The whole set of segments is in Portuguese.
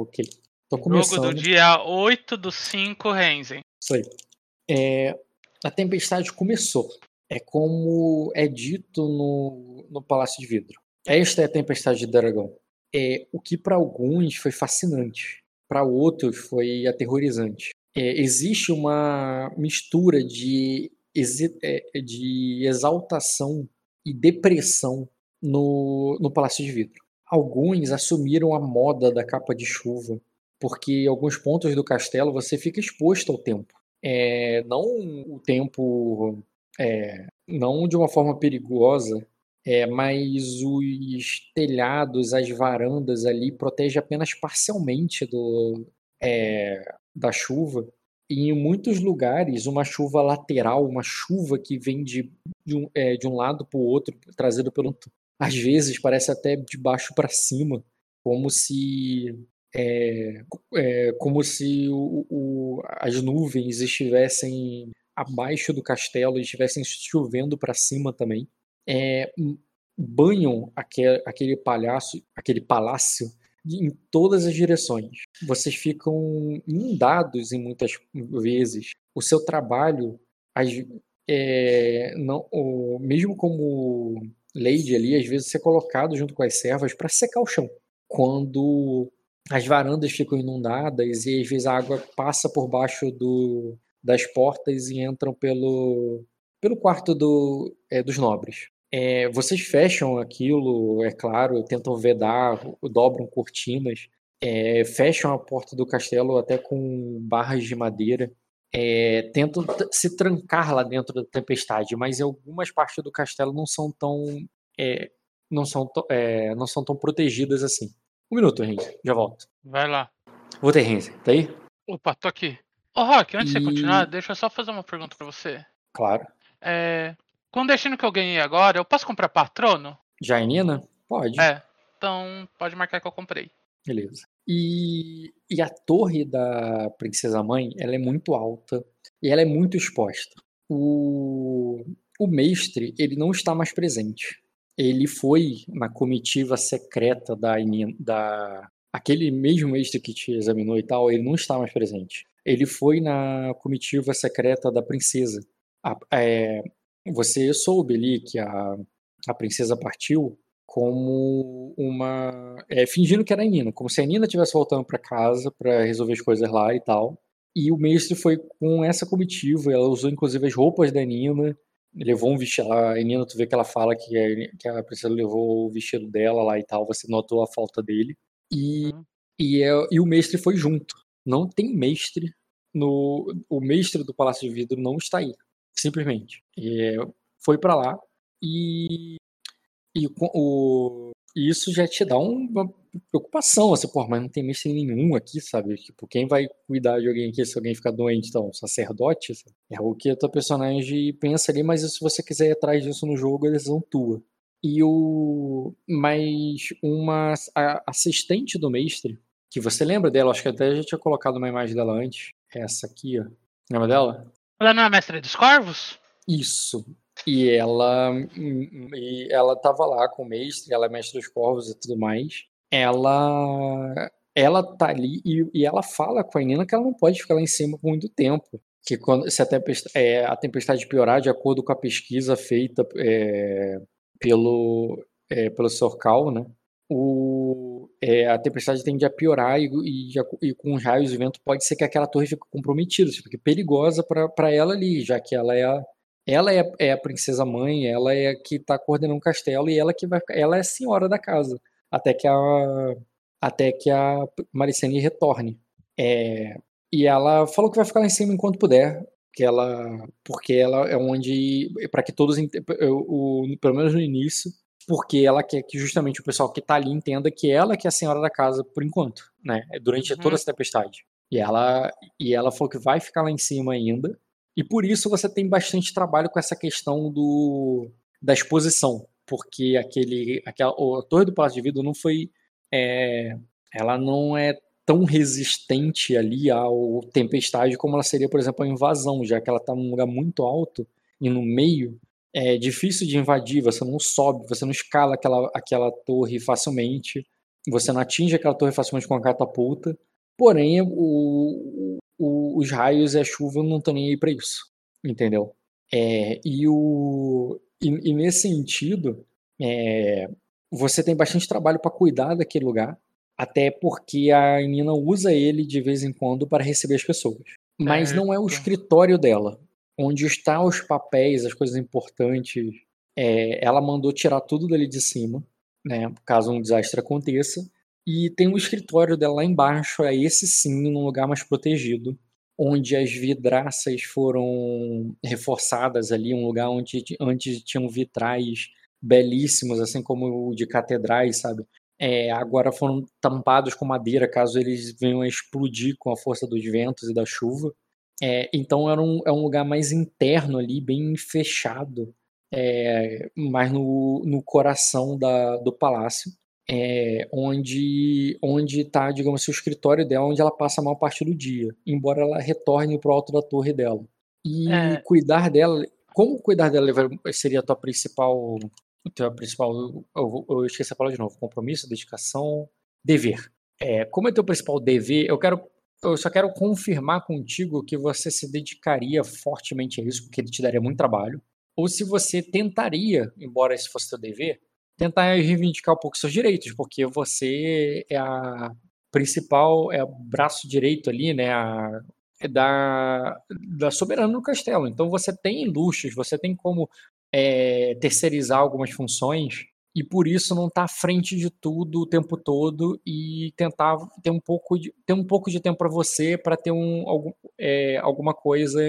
Ok. Tô começando. Jogo do dia 8 do 5, Renzen. Isso aí. É, a tempestade começou. É como é dito no, no Palácio de Vidro. Esta é a tempestade de dragão. É, o que para alguns foi fascinante, para outros foi aterrorizante. É, existe uma mistura de, é, de exaltação e depressão no, no Palácio de Vidro. Alguns assumiram a moda da capa de chuva, porque em alguns pontos do castelo você fica exposto ao tempo. É, não o tempo, é, não de uma forma perigosa, é, mas os telhados, as varandas ali protegem apenas parcialmente do, é, da chuva. E em muitos lugares, uma chuva lateral, uma chuva que vem de, de, um, é, de um lado para o outro, trazido pelo. Às vezes parece até de baixo para cima, como se é, é, como se o, o, as nuvens estivessem abaixo do castelo e estivessem chovendo para cima também. É, banham aquele, aquele palhaço, aquele palácio em todas as direções. Vocês ficam inundados em muitas vezes. O seu trabalho, as, é, não, o, mesmo como lady ali, às vezes é colocado junto com as servas para secar o chão. Quando as varandas ficam inundadas e às vezes a água passa por baixo do, das portas e entram pelo, pelo quarto do, é, dos nobres. É, vocês fecham aquilo, é claro, tentam vedar, dobram cortinas, é, fecham a porta do castelo até com barras de madeira, é, tentam se trancar lá dentro da tempestade, mas algumas partes do castelo não são tão é, não são, é, não são tão protegidas assim. Um minuto, Renzi, já volto. Vai lá. Vou ter Renzi, tá aí? Opa, tô aqui. Ô, Rock, antes de você continuar, deixa eu só fazer uma pergunta pra você. Claro. É, com o destino que eu ganhei agora, eu posso comprar patrono? Jainina? Pode. É. Então, pode marcar que eu comprei. Beleza. E, e a torre da Princesa Mãe, ela é muito alta e ela é muito exposta. O, o mestre, ele não está mais presente. Ele foi na comitiva secreta da, da aquele mesmo mestre que te examinou e tal, ele não está mais presente. Ele foi na comitiva secreta da princesa. A, é, você soube ali que a, a princesa partiu como uma. É, fingindo que era a Nina, como se a Nina estivesse voltando para casa para resolver as coisas lá e tal. E o mestre foi com essa comitiva, ela usou inclusive as roupas da Nina, levou um vestido. A Nina, tu vê que ela fala que a, que a princesa levou o vestido dela lá e tal, você notou a falta dele. E, uhum. e, é, e o mestre foi junto. Não tem mestre no. O mestre do Palácio de Vidro não está aí simplesmente. E foi para lá e, e o, isso já te dá uma preocupação, assim, pô, mas não tem mestre nenhum aqui, sabe? Tipo, quem vai cuidar de alguém aqui se alguém ficar doente? Então, sacerdote? Sabe? É o que a tua personagem pensa ali, mas se você quiser ir atrás disso no jogo, eles são tua. E o. Mas uma assistente do mestre, que você lembra dela, acho que até já tinha colocado uma imagem dela antes. Essa aqui, ó. Lembra dela? Ela não é mestre dos corvos? Isso. E ela e ela tava lá com o mestre, ela é mestre dos corvos e tudo mais. Ela ela tá ali e, e ela fala com a Nina que ela não pode ficar lá em cima por muito tempo. Que quando se a tempestade, é, a tempestade piorar, de acordo com a pesquisa feita é, pelo, é, pelo Sorcal, né? O, é, a tempestade tende a piorar e, e, e, com os raios de vento pode ser que aquela torre fique comprometida, fique perigosa para ela ali, já que ela é a, ela é, é a princesa mãe, ela é a que está coordenando o castelo e ela que vai, ela é a senhora da casa até que a até que a Maricene retorne. É, e ela falou que vai ficar lá em cima enquanto puder, que ela porque ela é onde para que todos o, o, pelo menos no início porque ela quer que justamente o pessoal que tá ali entenda que ela que é a senhora da casa por enquanto, né? Durante uhum. toda essa tempestade. E ela, e ela falou que vai ficar lá em cima ainda. E por isso você tem bastante trabalho com essa questão do, da exposição. Porque aquele, aquela, a Torre do Palácio de Vidro não foi. É, ela não é tão resistente ali ao tempestade como ela seria, por exemplo, a invasão, já que ela está num lugar muito alto e no meio é difícil de invadir, você não sobe, você não escala aquela, aquela torre facilmente. Você não atinge aquela torre facilmente com a catapulta, porém o, o, os raios e a chuva não estão nem aí para isso, entendeu? É, e, o, e, e nesse sentido, é, você tem bastante trabalho para cuidar daquele lugar, até porque a Nina usa ele de vez em quando para receber as pessoas. Mas não é o escritório dela, onde estão os papéis, as coisas importantes. É, ela mandou tirar tudo dali de cima, né, caso um desastre aconteça. E tem um escritório dela lá embaixo, é esse sim, num lugar mais protegido, onde as vidraças foram reforçadas ali, um lugar onde antes tinham vitrais belíssimos, assim como o de catedrais, sabe? é, agora foram tampados com madeira caso eles venham a explodir com a força dos ventos e da chuva. É, então era um, é um lugar mais interno ali, bem fechado, é, mais no, no coração da, do palácio, é, onde onde está, digamos assim, o escritório dela, onde ela passa a maior parte do dia, embora ela retorne para o alto da torre dela. E é. cuidar dela, como cuidar dela seria a tua principal teu principal, eu, eu, esqueci a palavra de novo, compromisso, dedicação, dever. É, como é teu principal dever, eu quero, eu só quero confirmar contigo que você se dedicaria fortemente a isso, porque ele te daria muito trabalho, ou se você tentaria, embora esse fosse teu dever, tentar reivindicar um pouco seus direitos, porque você é a principal, é o braço direito ali, né, a, da, da soberana do castelo. Então você tem luxos, você tem como é, terceirizar algumas funções e por isso não estar tá à frente de tudo o tempo todo e tentar ter um pouco de, ter um pouco de tempo para você para ter um, algum, é, alguma coisa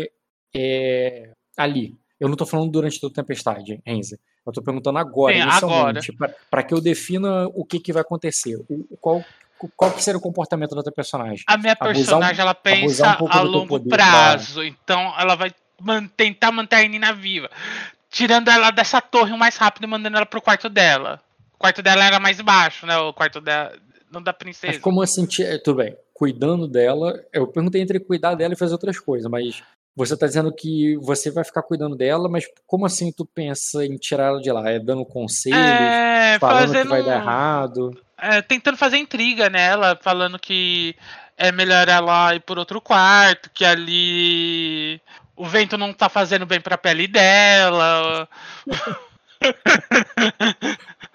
é, ali. Eu não estou falando durante toda a tempestade, Enza. Eu estou perguntando agora, Sim, inicialmente, para que eu defina o que, que vai acontecer. O, qual, qual que seria o comportamento da tua personagem? A minha personagem, um, ela pensa um a longo prazo. Então, ela vai man tentar manter a Nina viva tirando ela dessa torre o mais rápido e mandando ela pro quarto dela. O quarto dela era mais baixo, né? O quarto dela. Não da princesa. Mas como assim? Tudo bem. Cuidando dela. Eu perguntei entre cuidar dela e fazer outras coisas, mas você tá dizendo que você vai ficar cuidando dela, mas como assim tu pensa em tirar ela de lá? É dando conselhos? É, falando fazendo... que vai dar errado? É, tentando fazer intriga nela, falando que é melhor ela ir por outro quarto, que ali o vento não tá fazendo bem pra pele dela.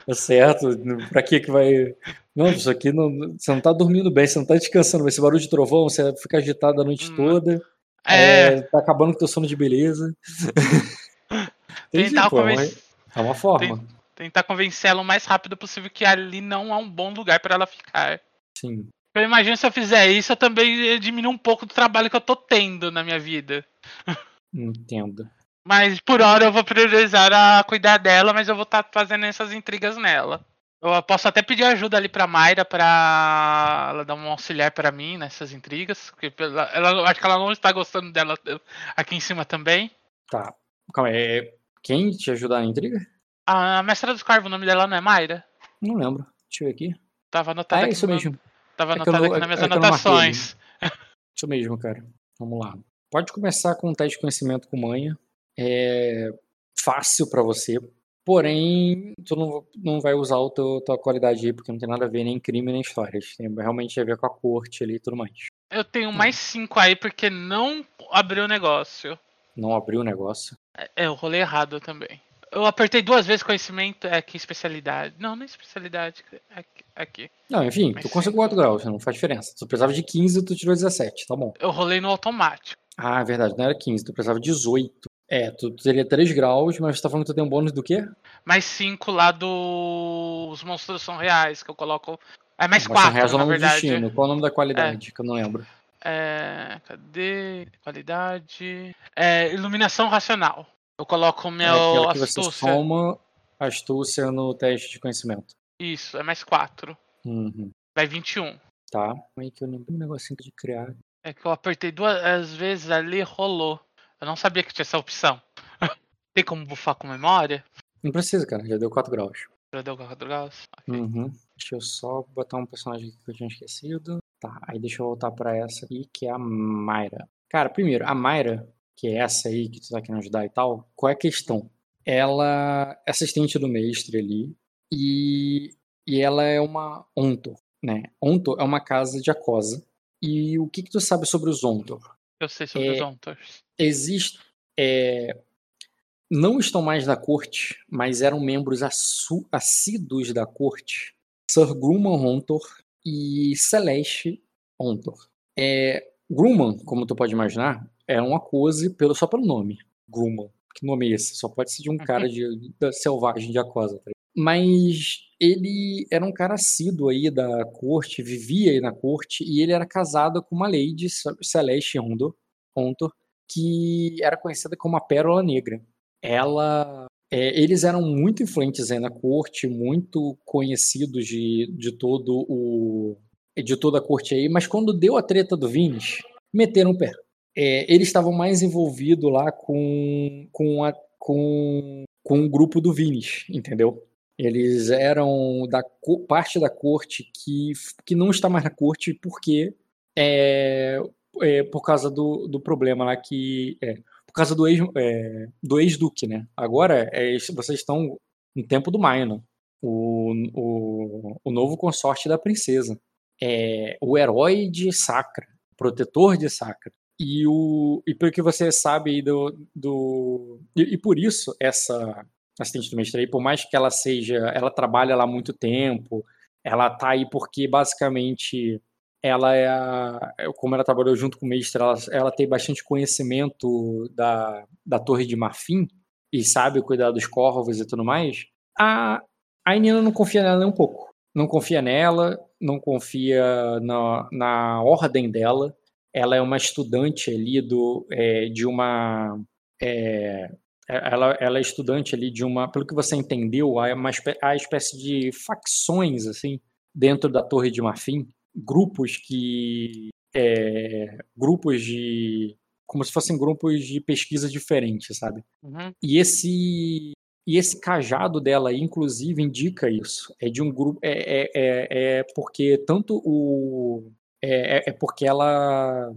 Tá certo. Pra que que vai. Não, isso aqui não. Você não tá dormindo bem, você não tá descansando. Ser barulho de trovão, você fica agitado a noite hum. toda. É. é. Tá acabando com teu sono de beleza. Tentar convencer. É uma forma. Tentar convencer ela o mais rápido possível que ali não é um bom lugar para ela ficar. Sim. Eu imagino se eu fizer isso, eu também diminuo um pouco do trabalho que eu tô tendo na minha vida. Entendo. Mas por hora eu vou priorizar a cuidar dela, mas eu vou estar tá fazendo essas intrigas nela. Eu posso até pedir ajuda ali pra Mayra pra ela dar um auxiliar para mim nessas intrigas. Porque ela, ela, acho que ela não está gostando dela aqui em cima também. Tá. Calma aí. É, quem te ajudar na intriga? A mestra dos Carvos, o nome dela não é Mayra? Não lembro. Deixa eu ver aqui. Tava anotado ah, é isso mesmo. Tava é anotado aqui nas minhas é anotações. Isso mesmo, cara. Vamos lá. Pode começar com um teste de conhecimento com manha. É fácil para você. Porém, tu não, não vai usar a tua, tua qualidade aí, porque não tem nada a ver nem crime nem histórias. Tem realmente a ver com a corte ali e tudo mais. Eu tenho mais cinco aí porque não abriu o negócio. Não abriu o negócio? É, eu rolei errado também. Eu apertei duas vezes conhecimento, é aqui especialidade. Não, não é especialidade. Aqui. aqui. Não, enfim, Mas tu conseguiu 4 graus, não faz diferença. Tu precisava de 15, tu tirou 17, tá bom. Eu rolei no automático. Ah, é verdade, não era 15, tu precisava de 18. É, tu, teria 3 graus, mas você tá falando que tu tem um bônus do quê? Mais 5 lá dos monstros são reais, que eu coloco. É mais 4, reais é na verdade. Destino. Qual é o nome da qualidade, é. que eu não lembro? É, cadê? Qualidade. É, iluminação racional. Eu coloco o meu é que astúcia. Você soma astúcia no teste de conhecimento. Isso, é mais 4. Uhum. Vai 21. Tá. Como é que eu lembro um negocinho de criar? É que eu apertei duas vezes ali rolou. Eu não sabia que tinha essa opção. Tem como bufar com memória? Não precisa, cara. Já deu 4 graus. Já deu 4 graus? Okay. Uhum. Deixa eu só botar um personagem que eu tinha esquecido. Tá, aí deixa eu voltar pra essa aqui, que é a Mayra. Cara, primeiro, a Mayra, que é essa aí que tu tá querendo ajudar e tal, qual é a questão? Ela é assistente do mestre ali e e ela é uma Ontor, né? Ontor é uma casa de Acosa. E o que, que tu sabe sobre os Ontor? Eu sei sobre É, os Ontors. Existe, é, não estão mais na corte, mas eram membros assíduos da corte. Sir Grumman Ontor e Celeste Ontor. É, Grumman, como tu pode imaginar, é uma Acose pelo, só pelo nome. Grumman. Que nome é esse? Só pode ser de um cara de, da selvagem de Acosa. tá? Mas ele era um cara assíduo aí da corte, vivia aí na corte, e ele era casado com uma lady, Celeste Ondor, Ontor, que era conhecida como a Pérola Negra. Ela, é, eles eram muito influentes aí na corte, muito conhecidos de, de todo o de toda a corte aí, mas quando deu a treta do Vines, meteram o pé. É, eles estavam mais envolvidos lá com com, a, com com o grupo do Vines, entendeu? Eles eram da parte da corte que, que não está mais na corte porque é, é, por causa do, do problema lá que é, por causa do ex é, do ex-duque, né? Agora é, vocês estão no tempo do Maino, o, o, o novo consorte da princesa, é, o herói de Sacra, protetor de Sacra. E, o, e pelo que você sabe do. do e, e por isso, essa assistente do mestre aí, por mais que ela seja. Ela trabalha lá há muito tempo, ela tá aí porque basicamente ela é a, como ela trabalhou junto com o mestre, ela, ela tem bastante conhecimento da, da Torre de Marfim e sabe cuidar dos corvos e tudo mais. A, a Nina não confia nela nem um pouco. Não confia nela, não confia na, na ordem dela. Ela é uma estudante ali do, é, de uma. É, ela, ela é estudante ali de uma. Pelo que você entendeu, há uma espé- há espécie de facções assim dentro da Torre de Marfim grupos que. é, grupos de. como se fossem grupos de pesquisa diferentes, sabe? Uhum. E esse e esse cajado dela, inclusive, indica isso. É de um grupo. É, é, é, é porque tanto o. É, é- é porque ela.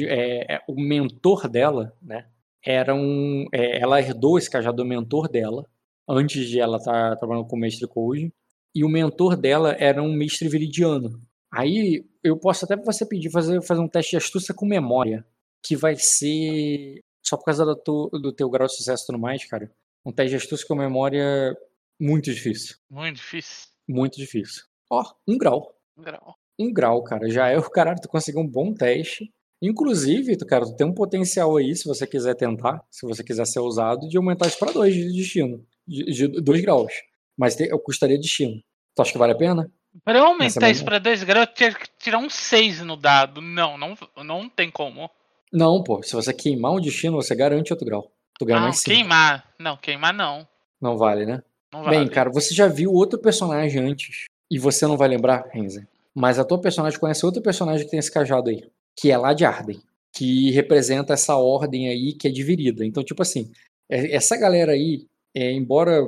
é- é- o mentor dela, né? Era um. é, ela herdou esse cajado do mentor dela, antes de ela estar trabalhando com o mestre Koji. E o mentor dela era um mestre viridiano. Aí eu posso até você pedir fazer, fazer um teste de astúcia com memória, que vai ser. Só por causa do, do teu grau de sucesso e tudo mais, cara. Um teste de astúcia com memória muito difícil. Muito difícil. Muito difícil. Ó, um grau. Um grau. Um grau, cara. Já é o caralho, tu conseguiu um bom teste. Inclusive, cara, tu tem um potencial aí, se você quiser tentar, se você quiser ser ousado, de aumentar isso pra dois de destino. De, de dois graus. Mas te- eu custaria destino. Tu acha que vale a pena? Pra eu Essa aumentar isso pra 2 graus, eu tinha que tirar um 6 no dado. Não, não, não tem como. Não, pô. Se você queimar um destino, você garante outro grau. Tu ganha Ah, mais cinco. queimar. Não, queimar não. Não vale, né? Não vale. Bem, cara, você já viu outro personagem antes. E você não vai lembrar, Renzer. Mas a tua personagem conhece outro personagem que tem esse cajado aí. Que é lá de Arden. Que representa essa ordem aí que é dividida. Então, tipo assim, é- essa galera aí, é, embora.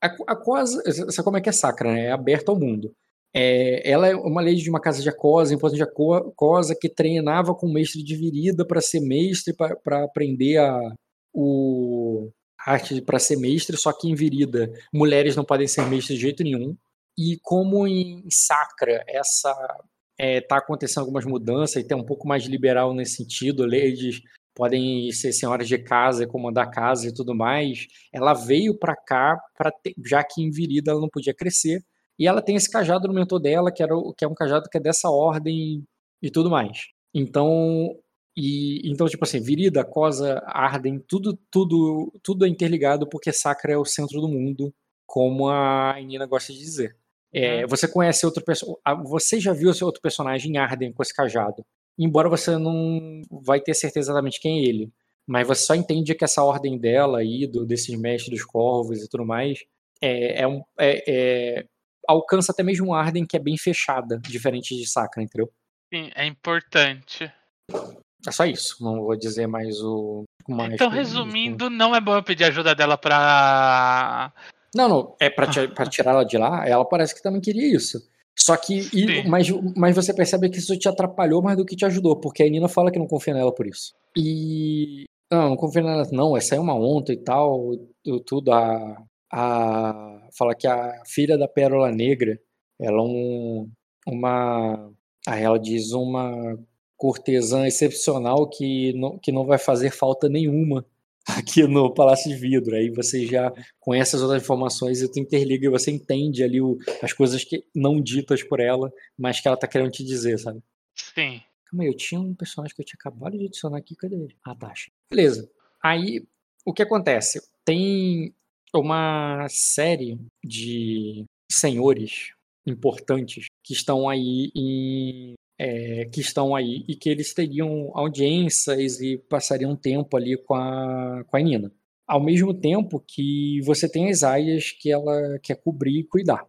A, Cosa. Sabe como é que é sacra, né? É aberta ao mundo. É, ela é uma lei de uma casa de Acosa, importante de Aco- Acosa, que treinava com mestre de virida para ser mestre, para aprender a, o, a arte para ser mestre, só que em virida mulheres não podem ser mestres de jeito nenhum. E como em Sacra essa é, tá acontecendo algumas mudanças e tem um pouco mais liberal nesse sentido, ladies podem ser senhoras de casa, comandar casa e tudo mais. Ela veio para cá para já que em virida ela não podia crescer e ela tem esse cajado no mentor dela que era que é um cajado que é dessa ordem e tudo mais. Então e então tipo assim, virida, cosa, arden, tudo tudo tudo é interligado porque Sacra é o centro do mundo, como a Nina gosta de dizer. É, você conhece outro personagem. Você já viu outro personagem em Arden com esse cajado. Embora você não vai ter certeza exatamente quem é ele. Mas você só entende que essa ordem dela aí, do, desses mestres dos corvos e tudo mais, é, é um, é- é- alcança até mesmo Arden que é bem fechada, diferente de Sacra, entendeu? Sim, é importante. É só isso. Não vou dizer mais o. Mais então, resumindo, não é bom eu pedir ajuda dela pra. Não, não. É pra, ti- pra tirar ela de lá, ela parece que também queria isso. Só que. e- mas, mas você percebe que isso te atrapalhou mais do que te ajudou, porque a Nina fala que não confia nela por isso. E. Não, não confia nela, não. Essa é uma onta e tal. tu- Tudo. A. a fala que a filha da Pérola Negra ela é um, uma, aí ela diz uma cortesã excepcional que não, que não vai fazer falta nenhuma aqui no Palácio de Vidro. Aí você já conhece as outras informações e tu interliga e você entende ali o, as coisas que não ditas por ela, mas que ela tá querendo te dizer, sabe? Sim. Calma aí, eu tinha um personagem que eu tinha acabado de adicionar aqui, cadê ele? Ah, tá. Beleza. Aí, o que acontece? Tem uma série de senhores importantes que estão aí em é, que estão aí e que eles teriam audiências e passariam tempo ali com a, com a Nina. Ao mesmo tempo que você tem as aias que ela quer cobrir e cuidar.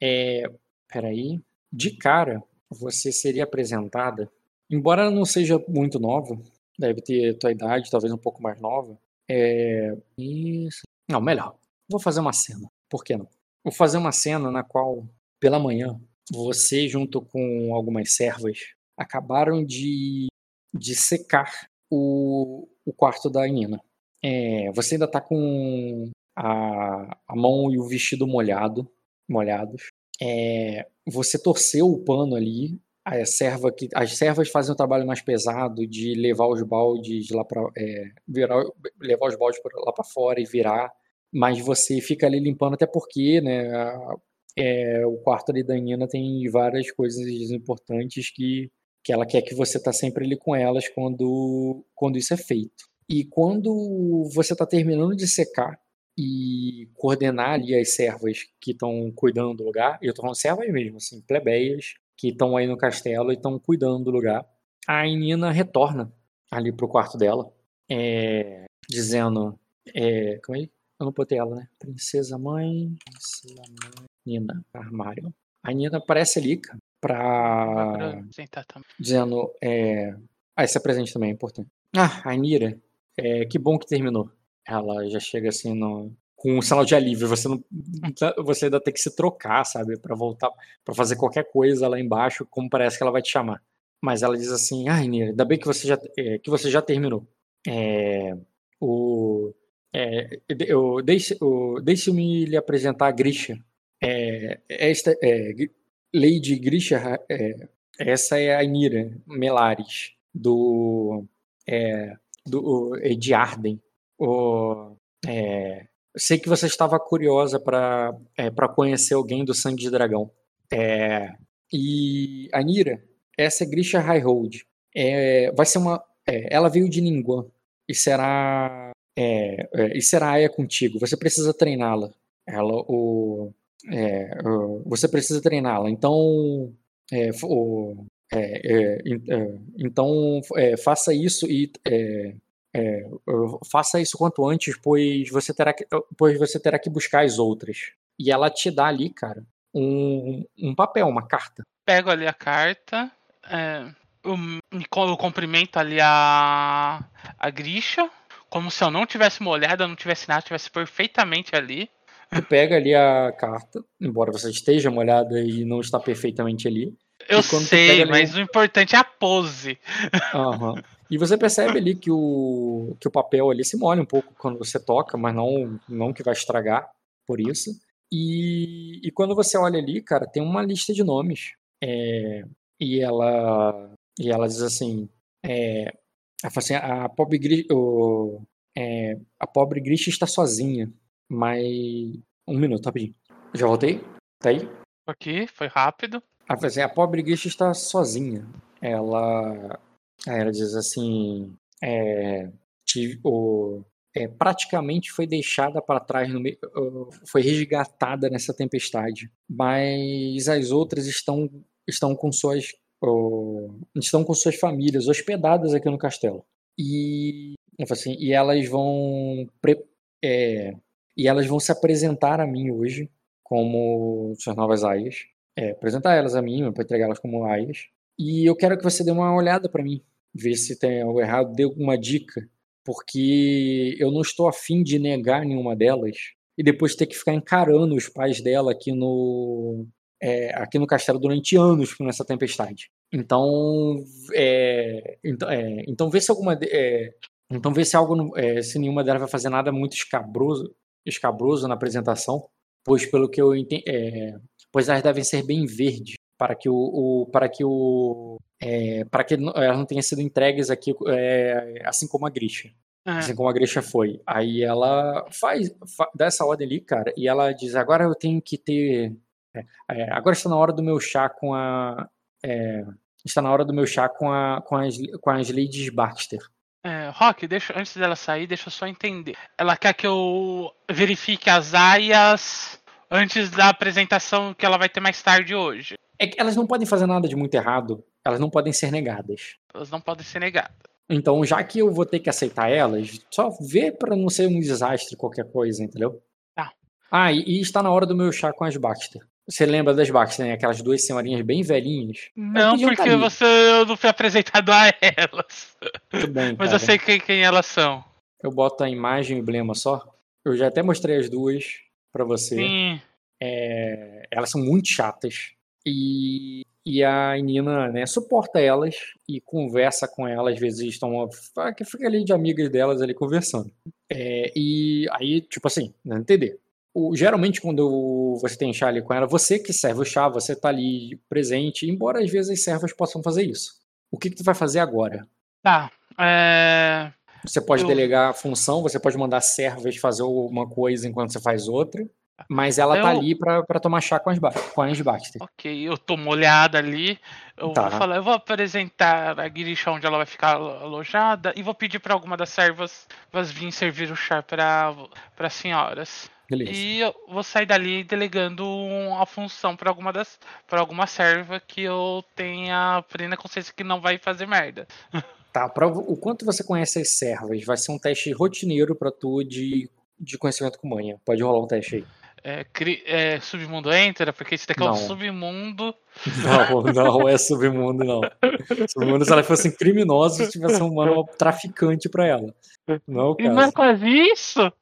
É, peraí. De cara, você seria apresentada, embora ela não seja muito nova, deve ter tua idade, talvez um pouco mais nova. É, isso. Não, melhor. Vou fazer uma cena. Por que não? Vou fazer uma cena na qual, pela manhã, você, junto com algumas servas, acabaram de, de secar o, o quarto da Nina. É, você ainda está com a, a mão e o vestido molhado, molhados. É, você torceu o pano ali. A serva que, as servas fazem o trabalho mais pesado de levar os baldes lá para é, virar, levar os baldes lá para fora e virar. Mas você fica ali limpando até porque, né? É, o quarto ali da Nina tem várias coisas importantes que, que ela quer que você tá sempre ali com elas quando, quando isso é feito. E quando você está terminando de secar e coordenar ali as servas que estão cuidando do lugar, eu tô falando servas mesmo, assim, plebeias, que estão aí no castelo e estão cuidando do lugar, a Nina retorna ali pro quarto dela, é, dizendo, é, como é? Eu não botei ela, né? Princesa mãe, princesa mãe, Nina, armário. A Nina aparece ali, cara, pra. Dizendo. É... Ah, esse é presente também é importante. Ah, a Nira, é... que bom que terminou. Ela já chega assim no... com um sinal de alívio. Você não. Você ainda tem que se trocar, sabe? para voltar. para fazer qualquer coisa lá embaixo, como parece que ela vai te chamar. Mas ela diz assim: Ah, Nira, ainda bem que você já, é, que você já terminou. É, o, é, eu, deixe, deixe-me lhe apresentar a Grisha, é, esta é, Lady Grisha, é, essa é a Inira Melares do é, do de Arden. O, é, sei que você estava curiosa para é, conhecer alguém do Sangue de Dragão. É, e a Nira, essa é Grisha Highhold. É, vai ser uma, é, ela veio de Ningguan e será é, é, e Aya contigo. Você precisa treiná-la. Ela, o, é, você precisa treiná-la. Então, é, o, é, é então faça isso e faça isso quanto antes, pois você terá que, pois você terá que buscar as outras. E ela te dá ali, cara, um, um papel, uma carta. Pego ali a carta, eu, eu cumprimento ali a, a Grisha, como se eu não tivesse molhado, eu não tivesse nada, tivesse perfeitamente ali. Tu pega ali a carta, embora você esteja molhada e não está perfeitamente ali. Eu sei, mas o importante é a pose. Uhum. E você percebe ali que o, que o papel ali se molha um pouco quando você toca, mas não, não que vai estragar por isso. E, e quando você olha ali, cara, tem uma lista de nomes. É, e ela e ela diz assim, é, fala assim a pobre o, é, a pobre Grisha está sozinha. Mas. Um minuto, rapidinho. Já voltei? Tá aí? Aqui, foi rápido. Ah, assim, a pobre Guicha está sozinha. Ela. Ela diz assim. É, tive, o, é, praticamente foi deixada para trás, no meio, foi resgatada nessa tempestade. Mas as outras estão, estão com suas estão com suas famílias hospedadas aqui no castelo. E, assim, e elas vão é, e elas vão se apresentar a mim hoje como suas novas aias. É, apresentar elas a mim, para entregá-las como aias. E eu quero que você dê uma olhada para mim, ver se tem algo errado, dê alguma dica, porque eu não estou afim de negar nenhuma delas e depois ter que ficar encarando os pais dela aqui no é, aqui no castelo durante anos nessa tempestade. Então, é, então, é, então vê se alguma é, então vê se algo é, se nenhuma delas vai fazer nada muito escabroso escabroso na apresentação, pois pelo que eu entendi, é, pois elas devem ser bem verdes para que o, o para que o é, para que elas não tenham sido entregues aqui assim como a Grisha. Uhum. Assim como a Grisha foi. Aí ela faz, faz dá essa ordem ali, cara, e ela diz: agora eu tenho que ter. É, é agora está na hora do meu chá com a. É, está na hora do meu chá com, a, com, as, com as Ladies Baxter. É, Rock, deixa, antes dela sair, deixa eu só entender. Ela quer que eu verifique as aias antes da apresentação que ela vai ter mais tarde hoje. É que elas não podem fazer nada de muito errado. Elas não podem ser negadas. Elas não podem ser negadas. Então, já que eu vou ter que aceitar elas, só vê para não ser um desastre qualquer coisa, entendeu? Tá. Ah, e, e, está na hora do meu chá com as Baxter. Você lembra das Baxter, né? Aquelas duas senhorinhas bem velhinhas? Não, porque você eu não fui apresentado a elas. Tudo bem, Mas eu sei quem, quem elas são. Eu boto a imagem e o emblema só. Eu já até mostrei as duas para você. Sim. É, elas são muito chatas. E, e a Nina, né, suporta elas e conversa com elas, às vezes estão fica ali de amigas delas ali conversando. É, e aí, tipo assim, não entender. O, geralmente, quando você tem chá ali com ela, você que serve o chá, você tá ali presente, embora às vezes as servas possam fazer isso. O que, que tu vai fazer agora? Tá. É... Você pode Eu... delegar a função, você pode mandar servas fazer uma coisa enquanto você faz outra. Mas ela eu... tá ali pra tomar chá com as, com as Baxter. Ok, eu tô molhada ali. Eu tá. vou falar, eu vou apresentar a Guirixa onde ela vai ficar alojada e vou pedir para alguma das servas vir servir o chá para as senhoras. Beleza. E eu vou sair dali delegando a função para alguma das para alguma serva que eu tenha plena consciência que não vai fazer merda. Tá, pra, o quanto você conhece as servas, vai ser um teste rotineiro para tu de, de conhecimento com manha. Pode rolar um teste aí. É, é, submundo entra, porque esse daqui não. é o submundo. Não, não é submundo, não. Submundo, se ela fosse criminosa, se tivesse um mano traficante pra ela. Não é o caso. Não é quase isso?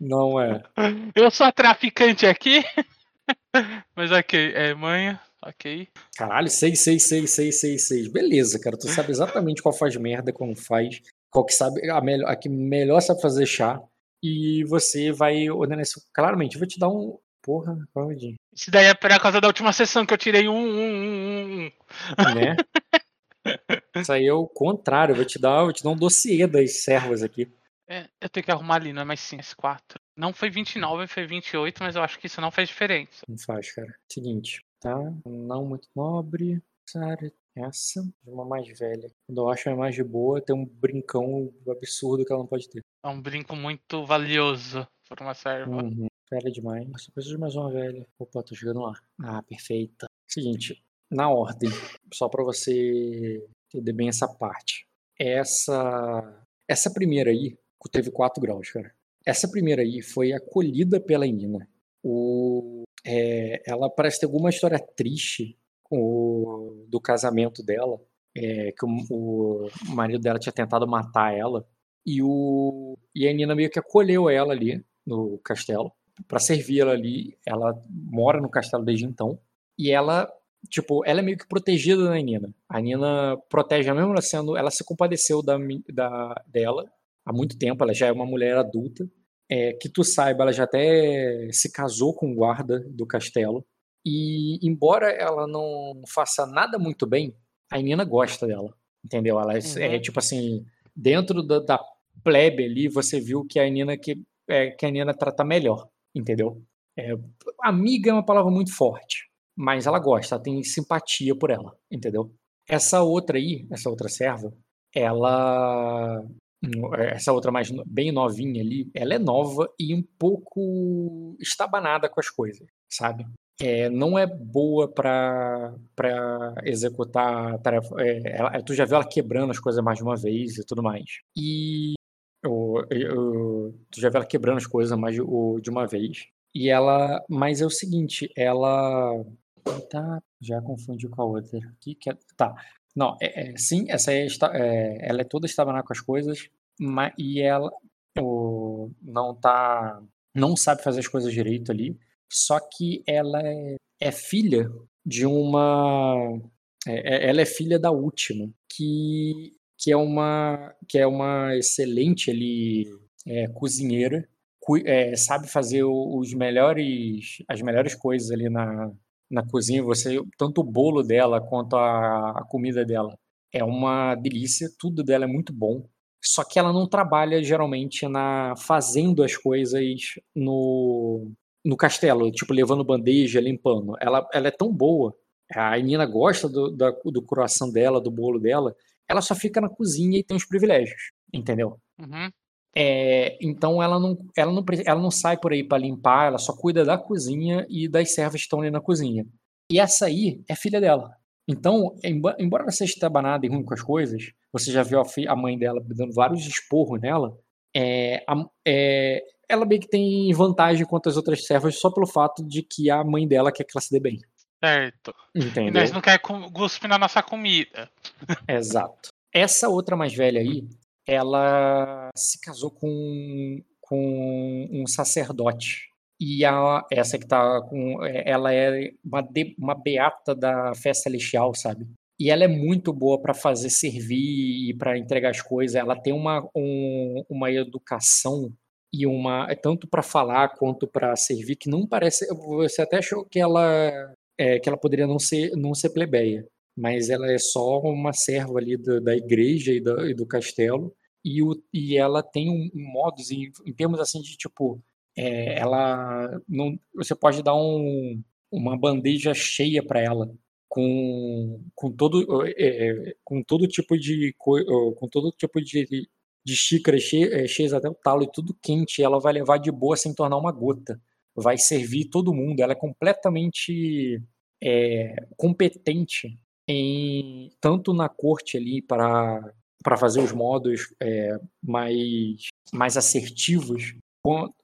Não é. Eu sou a traficante aqui? Mas ok, é manha, ok. Caralho, 6, 6, 6, 6, 6, 6. Beleza, cara. Tu sabe exatamente qual faz merda, como faz. Qual que sabe. A, melhor, a que melhor sabe fazer chá e você vai ordenar isso claramente. Eu vou te dar um. Porra, Claudinho. Isso daí é por causa da última sessão que eu tirei um, um, um, um. Né? isso aí é o contrário. Eu vou te dar, vou te dar um dossiê das servas aqui. É, eu tenho que arrumar ali, não é mais 5, é 4. Não foi 29, foi 28, mas eu acho que isso não faz diferença. Não faz, cara. Seguinte, tá? Não muito nobre. Essa, uma mais velha. Quando eu acho a mais de boa, tem um brincão absurdo que ela não pode ter. É um brinco muito valioso por uma serva. Uhum. Velha demais. Só preciso de mais uma velha. Opa, tô chegando lá. Ah, perfeita. Seguinte, na ordem, só para você entender bem essa parte. Essa essa primeira aí teve 4 graus, cara. Essa primeira aí foi acolhida pela Nina. O, é, ela parece ter alguma história triste o, do casamento dela, é, que o, o, marido dela tinha tentado matar ela, e, o, e a Nina meio que acolheu ela ali no castelo para servir ela ali. Ela mora no castelo desde então, e ela tipo, ela é meio que protegida da Nina. A Nina protege, mesmo ela sendo, ela se compadeceu da, da dela há muito tempo, ela já é uma mulher adulta. É, que tu saiba, ela já até se casou com o guarda do castelo. E embora ela não faça nada muito bem, a Nina gosta dela. Entendeu? Ela é, uhum. é tipo assim, dentro da, da, plebe ali, você viu que a Nina que, é, que a Nina trata melhor. Entendeu? É, amiga é uma palavra muito forte, mas ela gosta, ela tem simpatia por ela, entendeu? Essa outra aí, essa outra serva, ela essa outra mais bem novinha ali, ela é nova e um pouco estabanada com as coisas, sabe? É, não é boa para executar tarefa. É, ela, tu já viu ela quebrando as coisas mais de uma vez e tudo mais. E tu já viu ela quebrando as coisas mais de, de uma vez. E ela. Mas é o seguinte, ela. Tá, já confundiu com a outra. Que que é, tá. Não, é, é, sim, essa é, é, ela é toda estabanada com as coisas, mas, e ela o, não tá. Não sabe fazer as coisas direito ali só que ela é, é filha de uma. É, é, ela é filha da última, que, que, é, uma, que é uma excelente ali, é, cozinheira, cu, é, sabe fazer os melhores, as melhores coisas ali na, na cozinha, você tanto o bolo dela quanto a, a comida dela é uma delícia, tudo dela é muito bom. Só que ela não trabalha geralmente na fazendo as coisas no, no castelo, tipo levando bandeja, limpando. Ela, ela é tão boa. A Nina gosta do, da, do coração dela, do bolo dela. Ela só fica na cozinha e tem os privilégios, entendeu? Uhum. É, então ela não, ela, não, ela não sai por aí para limpar, ela só cuida da cozinha e das servas que estão ali na cozinha. E essa aí é filha dela. Então, embora ela seja estabanada e ruim com as coisas, você já viu a, mãe dela dando vários esporros nela, é, é, ela meio que tem vantagem contra as outras servas só pelo fato de que a mãe dela quer que ela se dê bem. Certo. Entendeu? E nós não quer cuspir na nossa comida. Exato. Essa outra mais velha aí, ela se casou com, com um sacerdote. E a, essa que tá com. É, ela é uma, de, uma beata da festa celestial, sabe? E ela é muito boa para fazer servir e para entregar as coisas. Ela tem uma, um, uma educação e uma. É tanto para falar quanto para servir, que não parece. Você até achou que ela, é, que ela poderia não ser, não ser plebeia. Mas ela é só uma serva ali da, da igreja e, e do castelo. E, o, e ela tem um, um modos, em, em termos assim de tipo é, ela não, você pode dar um, uma bandeja cheia para ela com, com todo é, com todo tipo de com todo tipo de, de xícaras cheias, cheias até o talo e tudo quente ela vai levar de boa sem tornar uma gota vai servir todo mundo ela é completamente é, competente em tanto na corte ali para para fazer os modos é, mais mais assertivos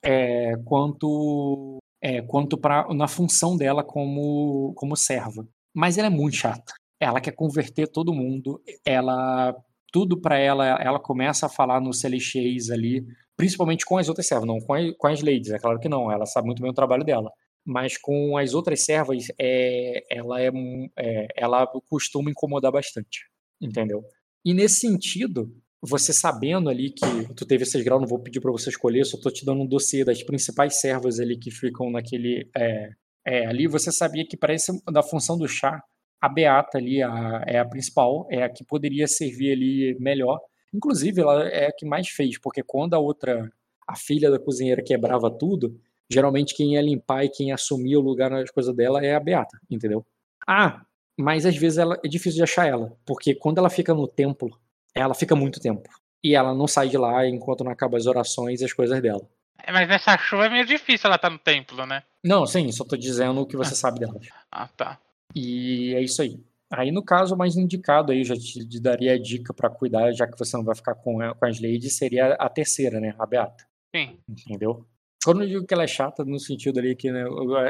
é, quanto é, quanto para na função dela como como serva. Mas ela é muito chata. Ela quer converter todo mundo. Ela tudo para ela, ela começa a falar nos celestiais ali, principalmente com as outras servas, não com, a, com as ladies, é claro que não, ela sabe muito bem o trabalho dela. Mas com as outras servas, é, ela, é, é, ela costuma incomodar bastante, entendeu? E nesse sentido, você sabendo ali que tu teve esses graus, não vou pedir para você escolher, só tô te dando um dossiê das principais servas ali que ficam naquele. É, é, ali você sabia que para da função do chá, a Beata ali a, é a principal, é a que poderia servir ali melhor. Inclusive, ela é a que mais fez, porque quando a outra, a filha da cozinheira quebrava tudo, geralmente quem ia limpar e quem assumia o lugar nas coisas dela é a Beata, entendeu? Ah, mas às vezes ela, é difícil de achar ela, porque quando ela fica no templo ela fica muito tempo. E ela não sai de lá enquanto não acaba as orações e as coisas dela. É, mas nessa chuva é meio difícil ela estar tá no templo, né? Não, sim, só tô dizendo o que você ah. sabe dela. Ah, tá. E é isso aí. Aí, no caso mais indicado, aí eu já te, te daria a dica para cuidar, já que você não vai ficar com, com as ladies, seria a terceira, né? A Beata. Sim. Entendeu? Quando eu digo que ela é chata, no sentido ali que, né,